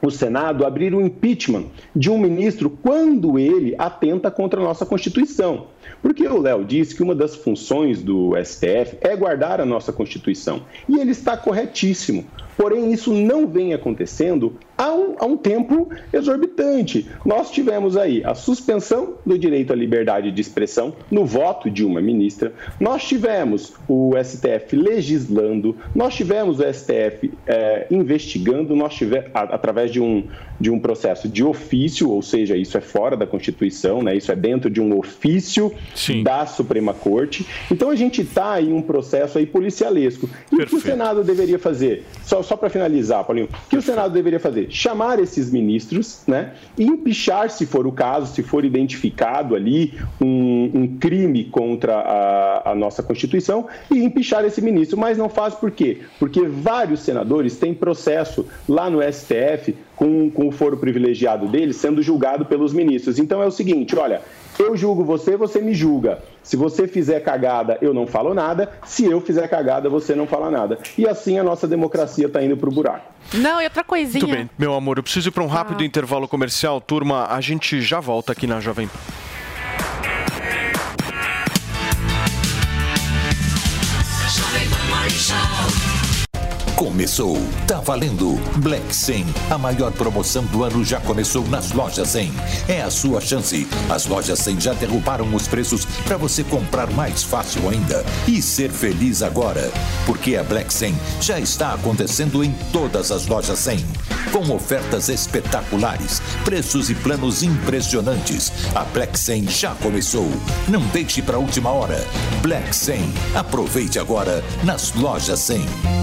o Senado abrir o impeachment de um ministro quando ele atenta contra a nossa Constituição. Porque o Léo disse que uma das funções do STF é guardar a nossa Constituição. E ele está corretíssimo. Porém, isso não vem acontecendo há um, há um, tempo exorbitante. Nós tivemos aí a suspensão do direito à liberdade de expressão no voto de uma ministra, nós tivemos o STF legislando, nós tivemos o STF é, investigando, nós tivemos, através de um, de um processo de ofício, ou seja, isso é fora da Constituição, né? isso é dentro de um ofício Sim. da Suprema Corte. Então a gente está em um processo aí policialesco. E Perfeito. o que o Senado deveria fazer? Só, só para finalizar, Paulinho, o que o Senado deveria fazer? Chamar esses ministros, né? E empichar, se for o caso, se for identificado ali um, um crime contra a, a nossa Constituição, e empichar esse ministro. Mas não faz por quê? Porque vários senadores têm processo lá no STF com, com o foro privilegiado deles sendo julgado pelos ministros. Então é o seguinte: olha, eu julgo você, você me julga. Se você fizer cagada, eu não falo nada. Se eu fizer cagada, você não fala nada. E assim a nossa democracia está indo para o buraco. Não, e outra coisinha. Muito bem, meu amor, eu preciso ir para um rápido ah. intervalo comercial. Turma, a gente já volta aqui na Jovem Pan. Começou, tá valendo. Black 100, a maior promoção do ano já começou nas lojas 100. É a sua chance. As lojas 100 já derrubaram os preços para você comprar mais fácil ainda e ser feliz agora, porque a Black 100 já está acontecendo em todas as lojas 100, com ofertas espetaculares, preços e planos impressionantes. A Black 100 já começou. Não deixe para a última hora. Black 100. Aproveite agora nas lojas 100.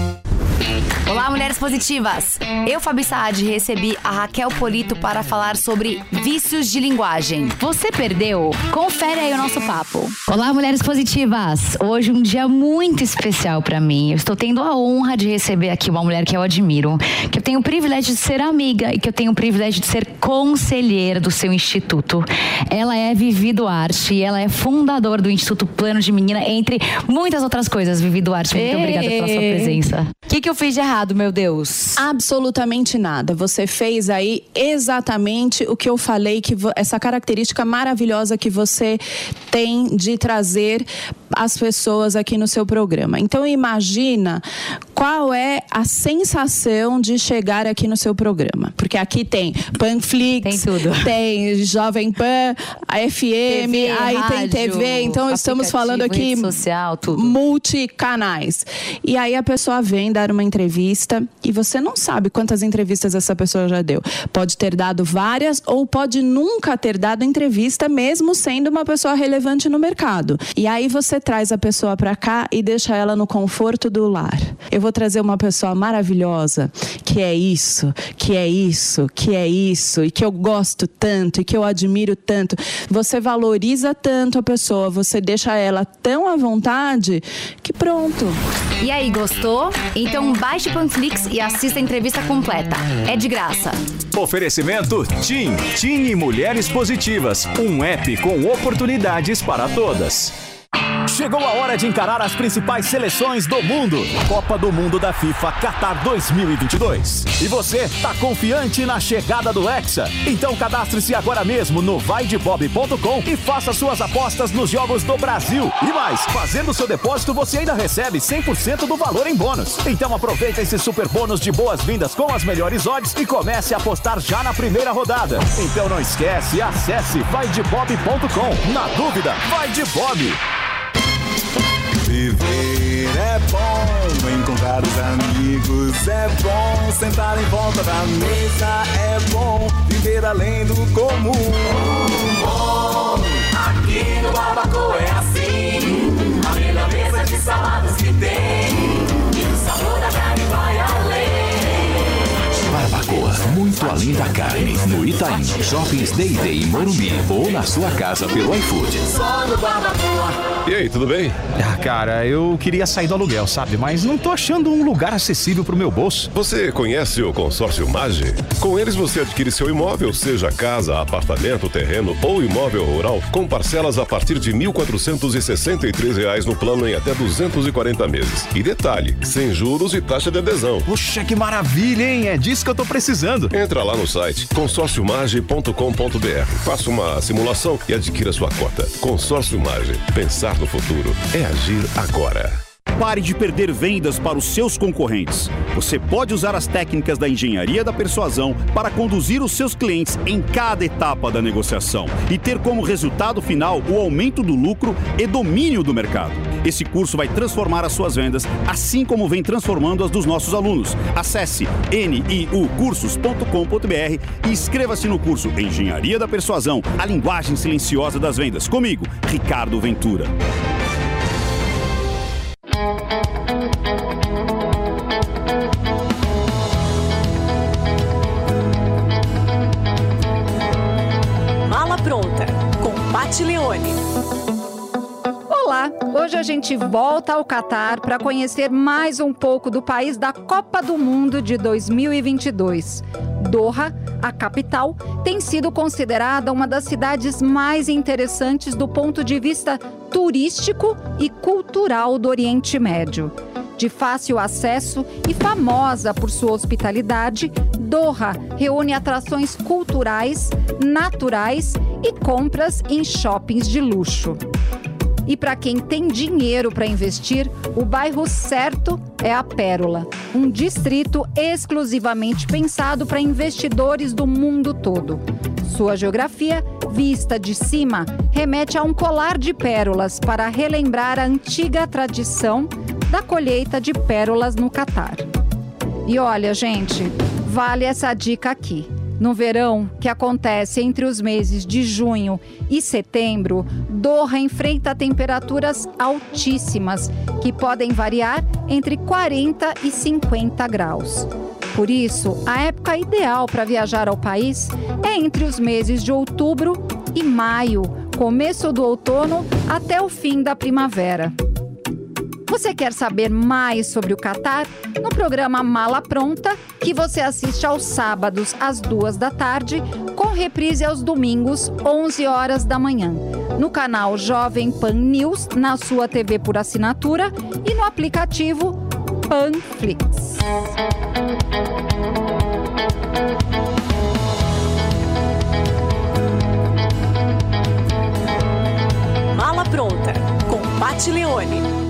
Olá, mulheres positivas! Eu, Fabi Saad, recebi a Raquel Polito para falar sobre vícios de linguagem. Você perdeu? Confere aí o nosso papo. Olá, mulheres positivas! Hoje um dia muito especial para mim. Eu estou tendo a honra de receber aqui uma mulher que eu admiro, que eu tenho o privilégio de ser amiga e que eu tenho o privilégio de ser conselheira do seu instituto. Ela é Vivi Duarte e ela é fundadora do Instituto Plano de Menina, entre muitas outras coisas. Vivi Duarte, muito Ei. obrigada pela sua presença. O que, que eu fiz de errado, meu Deus? Absolutamente nada. Você fez aí exatamente o que eu falei, que essa característica maravilhosa que você tem de trazer as pessoas aqui no seu programa. Então imagina qual é a sensação de chegar aqui no seu programa. Porque aqui tem Panflix, tem, tudo. tem Jovem Pan, a FM, TV, aí rádio, tem TV. Então estamos falando aqui social, tudo. multicanais. E aí a pessoa vem dar uma entrevista e você não sabe quantas entrevistas essa pessoa já deu. Pode ter dado várias ou pode nunca ter dado entrevista, mesmo sendo uma pessoa relevante no mercado. E aí você traz a pessoa para cá e deixa ela no conforto do lar. Eu vou trazer uma pessoa maravilhosa que é isso, que é isso, que é isso e que eu gosto tanto e que eu admiro tanto. Você valoriza tanto a pessoa, você deixa ela tão à vontade que pronto. E aí, gostou? Então baixe o Panflix e assista a entrevista completa. É de graça. Oferecimento TIM. TIM e Mulheres Positivas. Um app com oportunidades para todas. Chegou a hora de encarar as principais seleções do mundo. Copa do Mundo da FIFA Qatar 2022. E você tá confiante na chegada do Hexa? Então cadastre-se agora mesmo no vaidebob.com e faça suas apostas nos jogos do Brasil. E mais, fazendo seu depósito você ainda recebe 100% do valor em bônus. Então aproveita esse super bônus de boas-vindas com as melhores odds e comece a apostar já na primeira rodada. Então não esquece, acesse vaidebob.com. Na dúvida, vai de Bob. Viver é bom, encontrar os amigos é bom, sentar em volta da mesa é bom, viver além do comum. Bom, aqui no Barbacoa é assim, a melhor mesa de saladas que tem, e o sabor da carne vai além. Barbacoa muito além da carne. No Itaim, Shoppings Day Day em Morumbi ou na sua casa pelo iFood. E aí, tudo bem? Ah, cara, eu queria sair do aluguel, sabe? Mas não tô achando um lugar acessível pro meu bolso. Você conhece o consórcio Mage? Com eles você adquire seu imóvel, seja casa, apartamento, terreno ou imóvel rural, com parcelas a partir de 1.463 reais no plano em até 240 meses. E detalhe, sem juros e taxa de adesão. Puxa, que maravilha, hein? É disso que eu tô precisando. Entra lá no site consórciomage.com.br. Faça uma simulação e adquira sua cota. Consórcio Mage. Pensar no futuro é agir agora. Pare de perder vendas para os seus concorrentes. Você pode usar as técnicas da engenharia da persuasão para conduzir os seus clientes em cada etapa da negociação e ter como resultado final o aumento do lucro e domínio do mercado. Esse curso vai transformar as suas vendas, assim como vem transformando as dos nossos alunos. Acesse niucursos.com.br e inscreva-se no curso Engenharia da Persuasão, a linguagem silenciosa das vendas. Comigo, Ricardo Ventura. A gente volta ao Catar para conhecer mais um pouco do país da Copa do Mundo de 2022. Doha, a capital, tem sido considerada uma das cidades mais interessantes do ponto de vista turístico e cultural do Oriente Médio. De fácil acesso e famosa por sua hospitalidade, Doha reúne atrações culturais, naturais e compras em shoppings de luxo. E para quem tem dinheiro para investir, o bairro certo é a Pérola, um distrito exclusivamente pensado para investidores do mundo todo. Sua geografia, vista de cima, remete a um colar de pérolas para relembrar a antiga tradição da colheita de pérolas no Catar. E olha, gente, vale essa dica aqui. No verão, que acontece entre os meses de junho e setembro, Doha enfrenta temperaturas altíssimas, que podem variar entre 40 e 50 graus. Por isso, a época ideal para viajar ao país é entre os meses de outubro e maio, começo do outono até o fim da primavera. Você quer saber mais sobre o Catar? No programa Mala Pronta, que você assiste aos sábados às duas da tarde, com reprise aos domingos, 11 horas da manhã. No canal Jovem Pan News, na sua TV por assinatura e no aplicativo Panflix. Mala pronta com Pat Leone.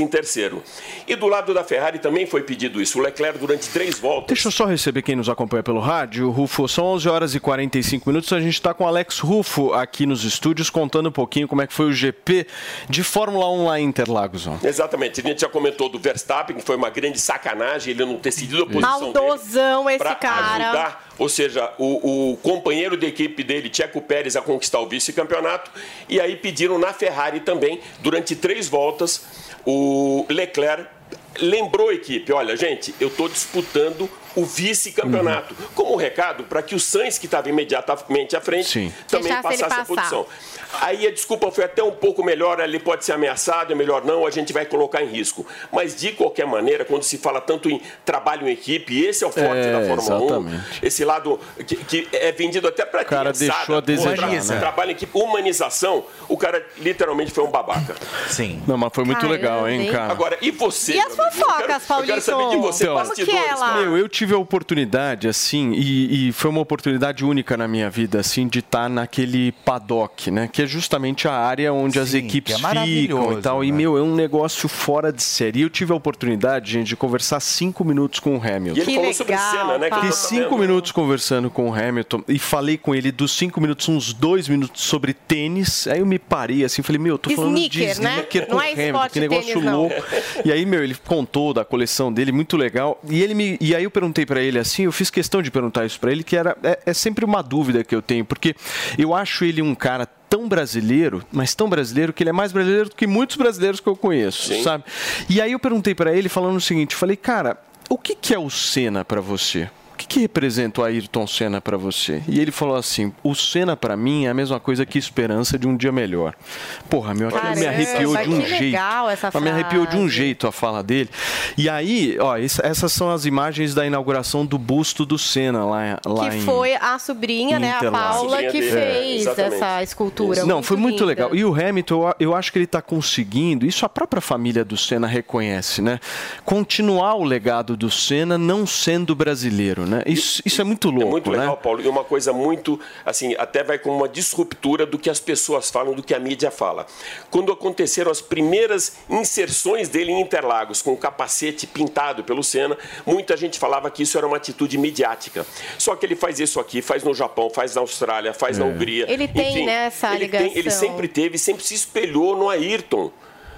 Em terceiro. E do lado da Ferrari também foi pedido isso. O Leclerc, durante três voltas. Deixa eu só receber quem nos acompanha pelo rádio. Rufo, são 11 horas e 45 minutos. A gente está com o Alex Rufo aqui nos estúdios, contando um pouquinho como é que foi o GP de Fórmula 1 lá em Interlagos. ó. Exatamente. A gente já comentou do Verstappen, que foi uma grande sacanagem ele não ter cedido a posição Maldosão dele esse cara. ajudar, ou seja, o, o companheiro de equipe dele, Checo Pérez, a conquistar o vice-campeonato. E aí pediram na Ferrari também, durante três voltas, o Leclerc lembrou a equipe, olha, gente, eu estou disputando o vice-campeonato. Como um recado para que o Sainz, que estava imediatamente à frente, também Deixasse passasse a posição. Aí a desculpa foi até um pouco melhor, ele pode ser ameaçado, é melhor não, a gente vai colocar em risco. Mas de qualquer maneira, quando se fala tanto em trabalho em equipe, esse é o forte É, da Fórmula 1, exatamente. esse lado que, que é vendido até para cara deixou a desejar, né? Trabalho em equipe, humanização, o cara literalmente foi um babaca. Sim. Não, mas foi muito Caramba, legal, hein, cara? Agora, e você? E as fofocas, quero- Eu quero saber de você, Então, bastidores. Como que é lá? Meu, eu tive a oportunidade, assim, e, e, foi uma oportunidade única na minha vida, assim, de estar naquele paddock, né? Que é justamente a área onde Sim, as equipes é ficam e tal. Né? E, meu, é um negócio fora de série. E eu tive a oportunidade, gente, de conversar cinco minutos com o Hamilton. E ele que falou legal, sobre cena, né? Fiquei cinco minutos conversando com o Hamilton e falei com ele dos cinco minutos, uns dois minutos sobre tênis. Aí eu me parei, assim, falei, meu, eu tô falando sneaker, de né? sneaker com Não o é Hamilton, que negócio tênis, louco. E aí, meu, ele contou da coleção dele, muito legal. E ele me, e aí eu perguntei para ele assim, eu fiz questão de perguntar isso para ele, que era é, é sempre uma dúvida que eu tenho, porque eu acho ele um cara tão brasileiro, mas tão brasileiro que ele é mais brasileiro do que muitos brasileiros que eu conheço, Sim. sabe? E aí eu perguntei para ele falando o seguinte, falei, cara, o que, que é o Senna para você? Que, que representa o Ayrton Senna para você? E ele falou assim: o Senna para mim é a mesma coisa que esperança de um dia melhor. Porra, meu, aquilo me arrepiou de um jeito. Essa me arrepiou de um jeito a fala dele. E aí, ó, essas são as imagens da inauguração do busto do Senna lá, lá que em. Que foi a sobrinha, né, a Paula, que fez é, essa escultura. Não, muito foi muito linda. legal. E o Hamilton, eu, eu acho que ele está conseguindo, isso a própria família do Senna reconhece, né? Continuar o legado do Senna não sendo brasileiro, né? Isso, isso é muito louco, É muito legal, né? Paulo. E uma coisa muito, assim, até vai com uma disruptura do que as pessoas falam, do que a mídia fala. Quando aconteceram as primeiras inserções dele em Interlagos, com o capacete pintado pelo Senna, muita gente falava que isso era uma atitude midiática. Só que ele faz isso aqui, faz no Japão, faz na Austrália, faz É. na Hungria. Ele tem, Enfim, né, essa ele tem- ele ligação. sempre teve, sempre se espelhou no Ayrton.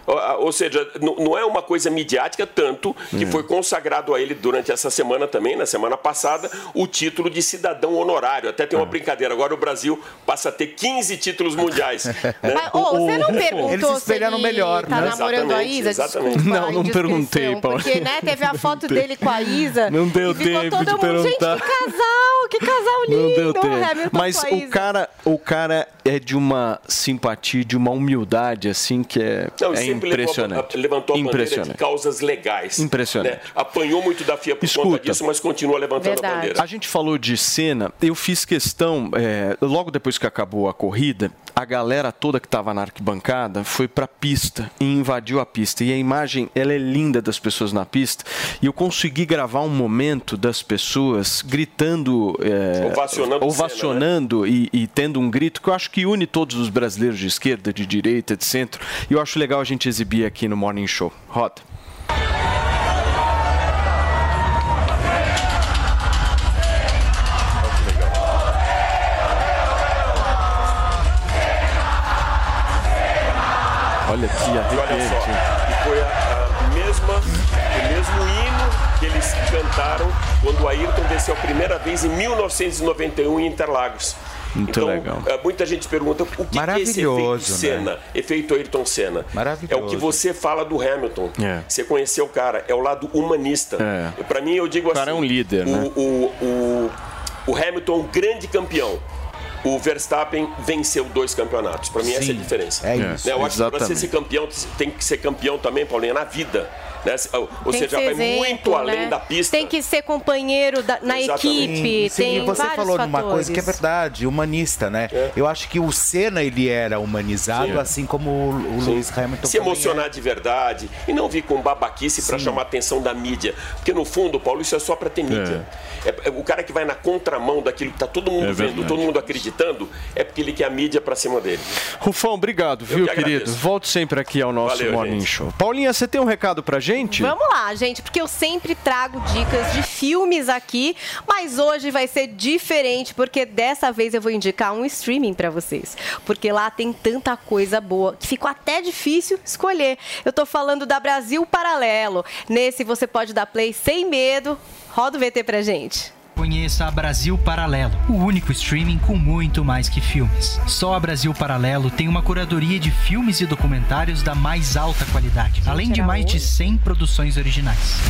Ou- seja, não é uma coisa midiática, tanto que É. foi consagrado a ele durante essa semana também, na semana passada, o título de cidadão honorário. Até tem uma brincadeira. Agora o Brasil passa a ter 15 títulos mundiais. né? Mas, ô, você não perguntou Ele se espelha se no ele melhor, tá né? namorando a Exatamente, Isa? exatamente. Desculpa Não, não perguntei, Paulo. Porque, né, teve a foto dele com a Isa. Não deu e ficou tempo todo de mundo, gente, perguntar. que casal, que casal lindo. Não deu tempo. Hamilton Mas o cara, o cara é de uma simpatia, de uma humildade assim que é, Não, é sempre impressionante. Levantou a bandeira de impressionante. causas legais. Impressionante. né? Apanhou muito da FIA por conta Escuta. disso, mas continua levantando a bandeira. A gente falou de cena, eu fiz questão, é, logo depois que acabou a corrida, a galera toda que estava na arquibancada foi para a pista e invadiu a pista. E a imagem, ela é linda das pessoas na pista. E eu consegui gravar um momento das pessoas gritando, é, Ovacionando ovacionando e, e tendo um grito que eu acho que une todos os brasileiros de esquerda, de direita, de centro. E eu acho legal a gente exibir aqui no Morning Show. Roda. Olha que olha arrepiante. só, e foi a, a mesma, o mesmo hino que eles cantaram quando o Ayrton venceu a primeira vez em 1991 em Interlagos. Muito então, legal. eh, Muita gente pergunta o que, é esse efeito Maravilhoso, Senna, efeito Ayrton Senna. É o que você fala do Hamilton. É. Você conheceu o cara, é o lado humanista. É. Para mim, eu digo O cara assim. é um líder, o, né? o, o, o Hamilton é um grande campeão. O Verstappen venceu dois campeonatos. Para mim, essa é a Sim, diferença. é Né, isso, Eu acho que para exatamente. ser campeão, tem que ser campeão também, Paulinha, na vida. Né? Ou Tem seja, que vai ser exemplo, muito além né? da pista. Tem que ser companheiro da- na equipe, Sim, tem e você falou fatores. numa coisa que é verdade, humanista, né? Eu acho que o Senna ele era humanizado, Sim. assim como o, o Sim. Lewis Hamilton se também é. emocionar de verdade e não vir com babaquice para chamar a atenção da mídia. Porque no fundo, Paulo, isso é só para ter mídia. É. é o cara que vai na contramão daquilo que tá todo mundo É vendo, todo mundo acreditando, é porque ele quer a mídia para cima dele. Rufão, obrigado, viu, que querido? Volte sempre aqui ao nosso Valeu, Morning gente. Show. Paulinha, você tem um recado pra gente? Vamos lá, gente, porque eu sempre trago dicas de filmes aqui, mas hoje vai ser diferente, porque dessa vez eu vou indicar um streaming pra vocês. Porque lá tem tanta coisa boa que ficou até difícil escolher. Eu tô falando da Brasil Paralelo. Nesse você pode dar play sem medo. Roda o VT pra gente. Conheça a Brasil Paralelo, o único streaming com muito mais que filmes. Só a Brasil Paralelo tem uma curadoria de filmes e documentários da mais alta qualidade, além de mais de 100 produções originais.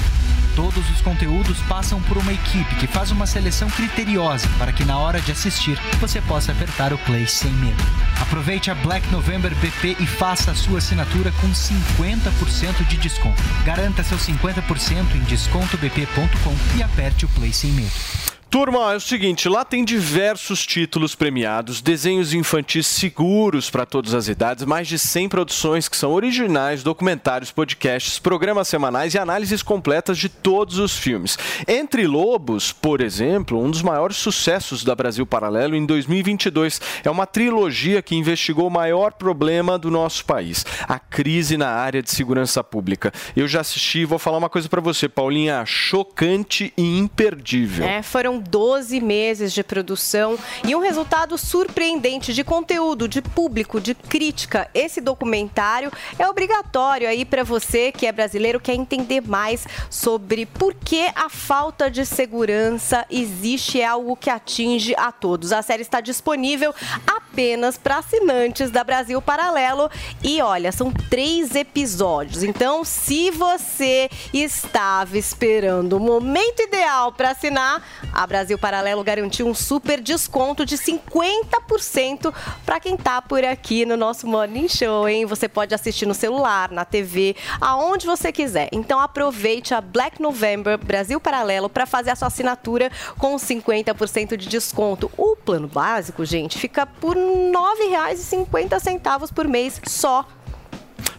Todos os conteúdos passam por uma equipe que faz uma seleção criteriosa para que na hora de assistir você possa apertar o play sem medo. Aproveite a Black November BP e faça a sua assinatura com 50% de desconto. Garanta seu 50% em descontobp.com e aperte o play sem medo. Turma, é o seguinte, lá tem diversos títulos premiados, desenhos infantis seguros para todas as idades, mais de 100 produções que são originais, documentários, podcasts, programas semanais e análises completas de todos os filmes. Entre Lobos, por exemplo, um dos maiores sucessos da Brasil Paralelo em 2022, é uma trilogia que investigou o maior problema do nosso país, a crise na área de segurança pública. Eu já assisti e vou falar uma coisa para você, Paulinha, chocante e imperdível. É, foram 12 meses de produção e um resultado surpreendente de conteúdo, de público, de crítica. Esse documentário é obrigatório aí para você que é brasileiro, quer entender mais sobre por que a falta de segurança existe é algo que atinge a todos. A série está disponível apenas para assinantes da Brasil Paralelo e olha, são três episódios. Então, se você estava esperando o momento ideal para assinar, a Brasil Paralelo garantiu um super desconto de 50% para quem tá por aqui no nosso Morning Show, hein? Você pode assistir no celular, na TV, aonde você quiser. Então aproveite a Black November Brasil Paralelo para fazer a sua assinatura com 50% de desconto. O plano básico, gente, fica por R$ 9,50 por mês só.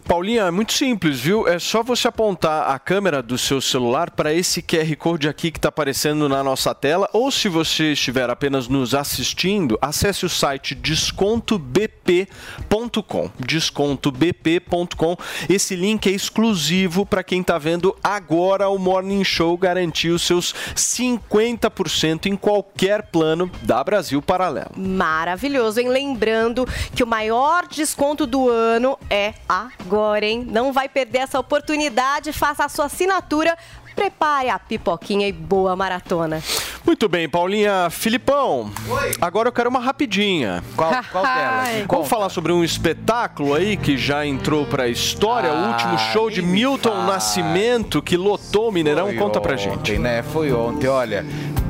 Paulinha, é muito simples, viu? É só você apontar a câmera do seu celular para esse QR Code aqui que está aparecendo na nossa tela, ou se você estiver apenas nos assistindo, acesse o site descontobp.com. Descontobp.com. Esse link é exclusivo para quem está vendo agora o Morning Show garantir os seus 50% em qualquer plano da Brasil Paralelo. Maravilhoso, hein? Lembrando que o maior desconto do ano é agora agora, hein? Não vai perder essa oportunidade, faça a sua assinatura. Prepare a pipoquinha e boa maratona. Muito bem, Paulinha. Filipão, Oi. agora eu quero uma rapidinha. Qual, qual delas? Vamos Conta. falar sobre um espetáculo aí que já entrou pra história, ah, o último show de Milton Nascimento que lotou o Mineirão. Foi Conta pra ontem, gente. né? Foi ontem, olha.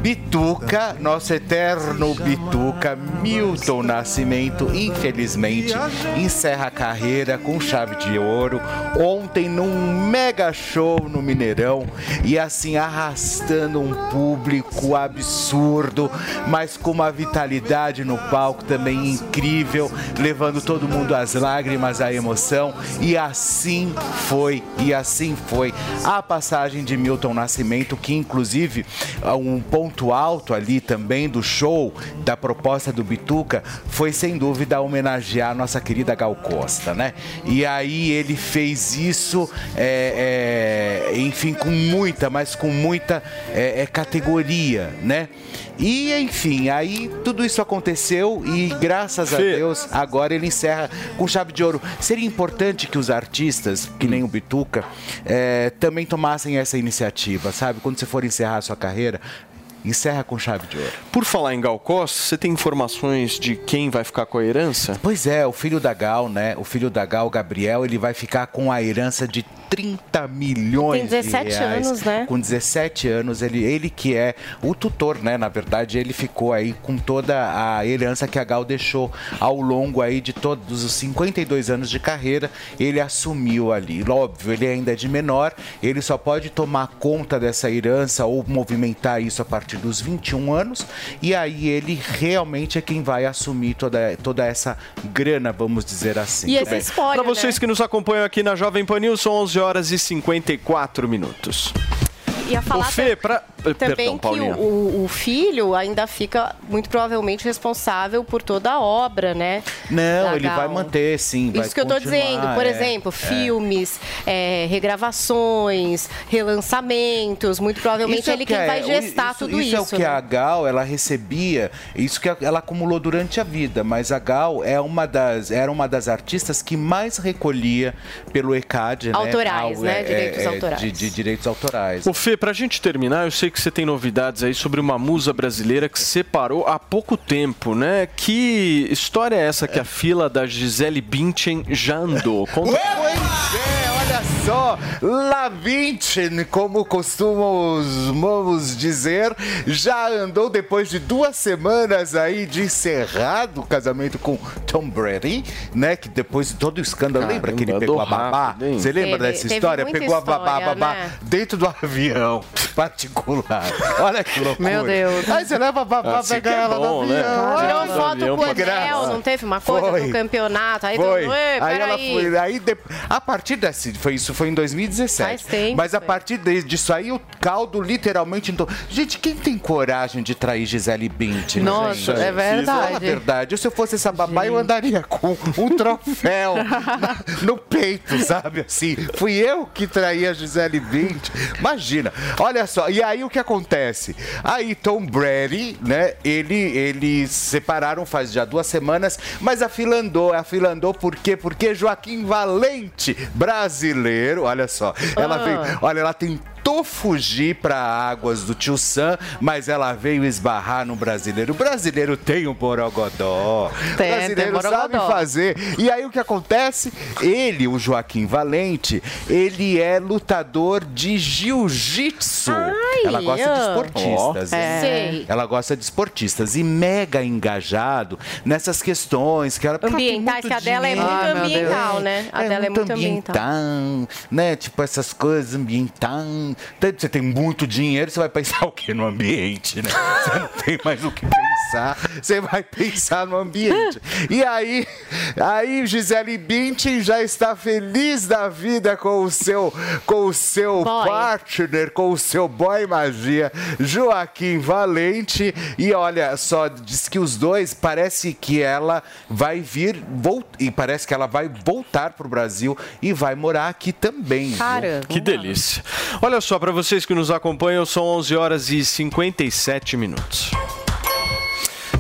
Bituca, nosso eterno Bituca, Milton Nascimento, infelizmente, encerra a carreira com chave de ouro. Ontem, num mega show no Mineirão, e assim arrastando um público absurdo, mas com uma vitalidade no palco também incrível, levando todo mundo às lágrimas, à emoção. E assim foi, e assim foi a passagem de Milton Nascimento, que inclusive um ponto ponto alto ali também do show, da proposta do Bituca, foi sem dúvida homenagear a nossa querida Gal Costa, né? E aí ele fez isso, é, é, enfim, com muita, mas com muita é, é categoria, né? E enfim, aí tudo isso aconteceu e graças a Deus agora ele encerra com chave de ouro. Seria importante que os artistas, que nem o Bituca, é, também tomassem essa iniciativa, sabe? Quando você for encerrar a sua carreira, encerra com chave de ouro. Por falar em Gal Costa, você tem informações de quem vai ficar com a herança? Pois é, o filho da Gal, né? O filho da Gal, Gabriel, ele vai ficar com a herança de 30 milhões Tem 17 de reais. anos, né? Com 17 anos, ele, ele que é o tutor, né? Na verdade, ele ficou aí com toda a herança que a Gal deixou ao longo aí de todos os 52 anos de carreira, ele assumiu ali. Óbvio, ele ainda é de menor, ele só pode tomar conta dessa herança ou movimentar isso a partir dos 21 anos, e aí ele realmente é quem vai assumir toda, toda essa grana, vamos dizer assim. E esse spoiler, Para vocês né? que nos acompanham aqui na Jovem Pan News, são 11 horas e 54 minutos. Ia falar o Fê, pra... também Perdão, que Paulinha. o, o filho ainda fica muito provavelmente responsável por toda a obra, né? Não, da ele Gal. vai manter, sim. vai Isso que eu tô continuar, dizendo, por é, exemplo, é. filmes, é, regravações, relançamentos, muito provavelmente Isso é ele o que quem é- vai gestar isso, tudo isso. Isso é o que né? a Gal ela recebia, isso que ela acumulou durante a vida. Mas a Gal é uma das, era uma das artistas que mais recolhia pelo ECAD, né? Autorais, né? é, Direitos é, autorais. De, de direitos autorais. Ô Fê, pra gente terminar, eu sei que você tem novidades aí sobre uma musa brasileira que separou há pouco tempo, né? Que história é essa que a fila da Gisele Bündchen já andou? Conta Pois é, Olha só, La Vinci, como costumamos dizer, já andou depois de duas semanas aí de encerrado o casamento com Tom Brady, né? Que depois de todo o escândalo, Caramba, lembra que ele pegou a babá? rápido? Você lembra Teve- dessa história? Pegou a babá, história, babá né? dentro do avião particular. Olha que loucura. Meu Deus. Aí você leva a babá, Assim pega que é ela bom, no né? avião. Tirou Olha, foto avião com o pra Anel, não teve uma coisa Foi. do campeonato. Aí Foi. todo "Ei, Aí ela peraí." foi. Aí de- a partir desse. Foi, isso foi em 2017. Faz tempo, Mas a foi. partir de- disso aí, o caldo literalmente. Então, gente, quem tem coragem de trair Gisele Bündchen? Nossa, gente? é verdade. A verdade. Se eu fosse essa babá, eu andaria com um troféu na- no peito, sabe? Assim, fui eu que traí a Gisele Bündchen. Imagina. Olha só. E aí o que acontece? Aí Tom Brady, né? Ele, eles separaram faz já duas semanas, mas a fila andou. A fila andou por quê? Porque Joaquim Valente, brasileiro, olha só. Ela Ah. veio, olha, ela tentou fugir para águas do Tio Sam, mas ela veio esbarrar no brasileiro. O brasileiro tem um borogodó. O Tem, brasileiro tem sabe borogodó. fazer. E aí o que acontece? Ele, o Joaquim Valente, ele é lutador de jiu-jitsu. Ela gosta de ah. esportistas. Hein? Sei. Ela gosta de esportistas e mega engajado nessas questões que ela Ambientais, que a dela é muito meu ambiental, né? A dela é muito ambiental. ambiental, né? Tipo essas coisas ambiental. Então, Você tem muito dinheiro, você vai pensar o que no ambiente, né? Você não tem mais o que pensar, você vai pensar no ambiente. E aí, aí Gisele Bündchen já está feliz da vida com o seu, com o seu Boy. partner, com o seu boy magia, Joaquim Valente. E olha só, diz que os dois parece que ela vai vir e parece que ela vai voltar pro Brasil e vai morar aqui também. Caramba. Que delícia. Olha só, para vocês que nos acompanham, são 11 horas e 57 minutos.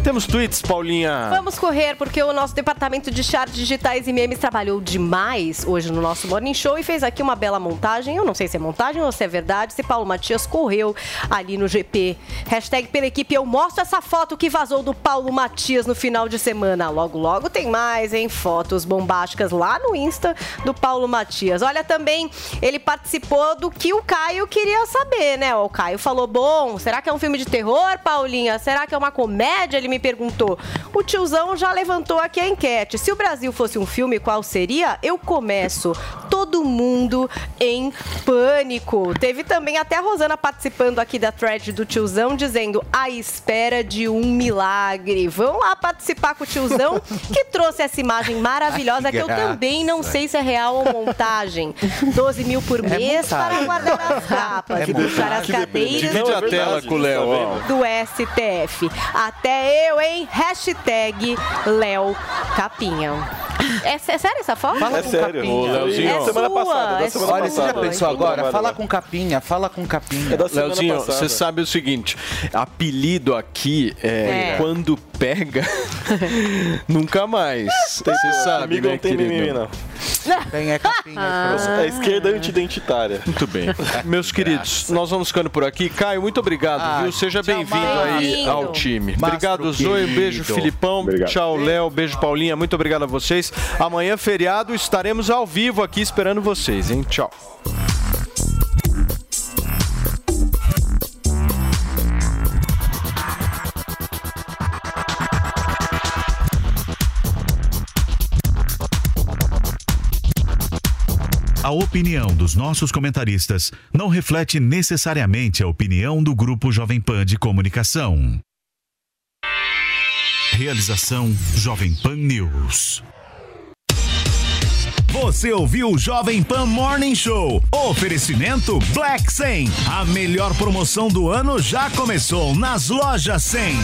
Temos tweets, Paulinha. Vamos correr, porque o nosso departamento de charts digitais e memes trabalhou demais hoje no nosso Morning Show e fez aqui uma bela montagem. Eu não sei se é montagem ou se é verdade, se Paulo Matias correu ali no GP. Hashtag pela equipe, eu mostro essa foto que vazou do Paulo Matias no final de semana. Logo, logo tem mais, hein? Fotos bombásticas lá no Insta do Paulo Matias. Olha, também ele participou do que o Caio queria saber, né? O Caio falou: bom, será que é um filme de terror, Paulinha? Será que é uma comédia? Ele me perguntou. O tiozão já levantou aqui a enquete. Se o Brasil fosse um filme, qual seria? Eu começo. Todo mundo em pânico. Teve também até a Rosana participando aqui da thread do tiozão, dizendo à espera de um milagre. Vão lá participar com o tiozão, que trouxe essa imagem maravilhosa, que eu graça. também não sei se é real ou montagem. 12 mil por mês para montagem. guardar as capas É puxar as cadeiras Divide é a tela com o Léo, do STF. Até eu, hein? Hashtag Léo Capinha. É, sé- sério essa foto? Fala É com sério. Capinha. Ô, Leozinho, É semana sua, passada, da é semana Olha, você já passada. pensou agora? Fala com capinha, fala com capinha. É da semana Leozinho, passada. você sabe o seguinte: apelido aqui é, É. quando pega, nunca mais. Você sabe, Comigo né, não tem querido? mimimi, não. É capinha. É esquerda anti-identitária. Muito bem. Meus queridos, nós vamos ficando por aqui. Caio, muito obrigado, Ah, viu? Seja bem-vindo aí ao time. Mastro Obrigado, Zoe. Um beijo. Filipão. Obrigado. Tchau, Léo. Beijo, Paulinha. Muito obrigado a vocês. Amanhã, feriado, estaremos ao vivo aqui esperando vocês, hein? Tchau. Opinião dos nossos comentaristas não reflete necessariamente a opinião do Grupo Jovem Pan de Comunicação. Realização Jovem Pan News. Você ouviu o Jovem Pan Morning Show. Oferecimento Black 100. A melhor promoção do ano já começou nas lojas 100.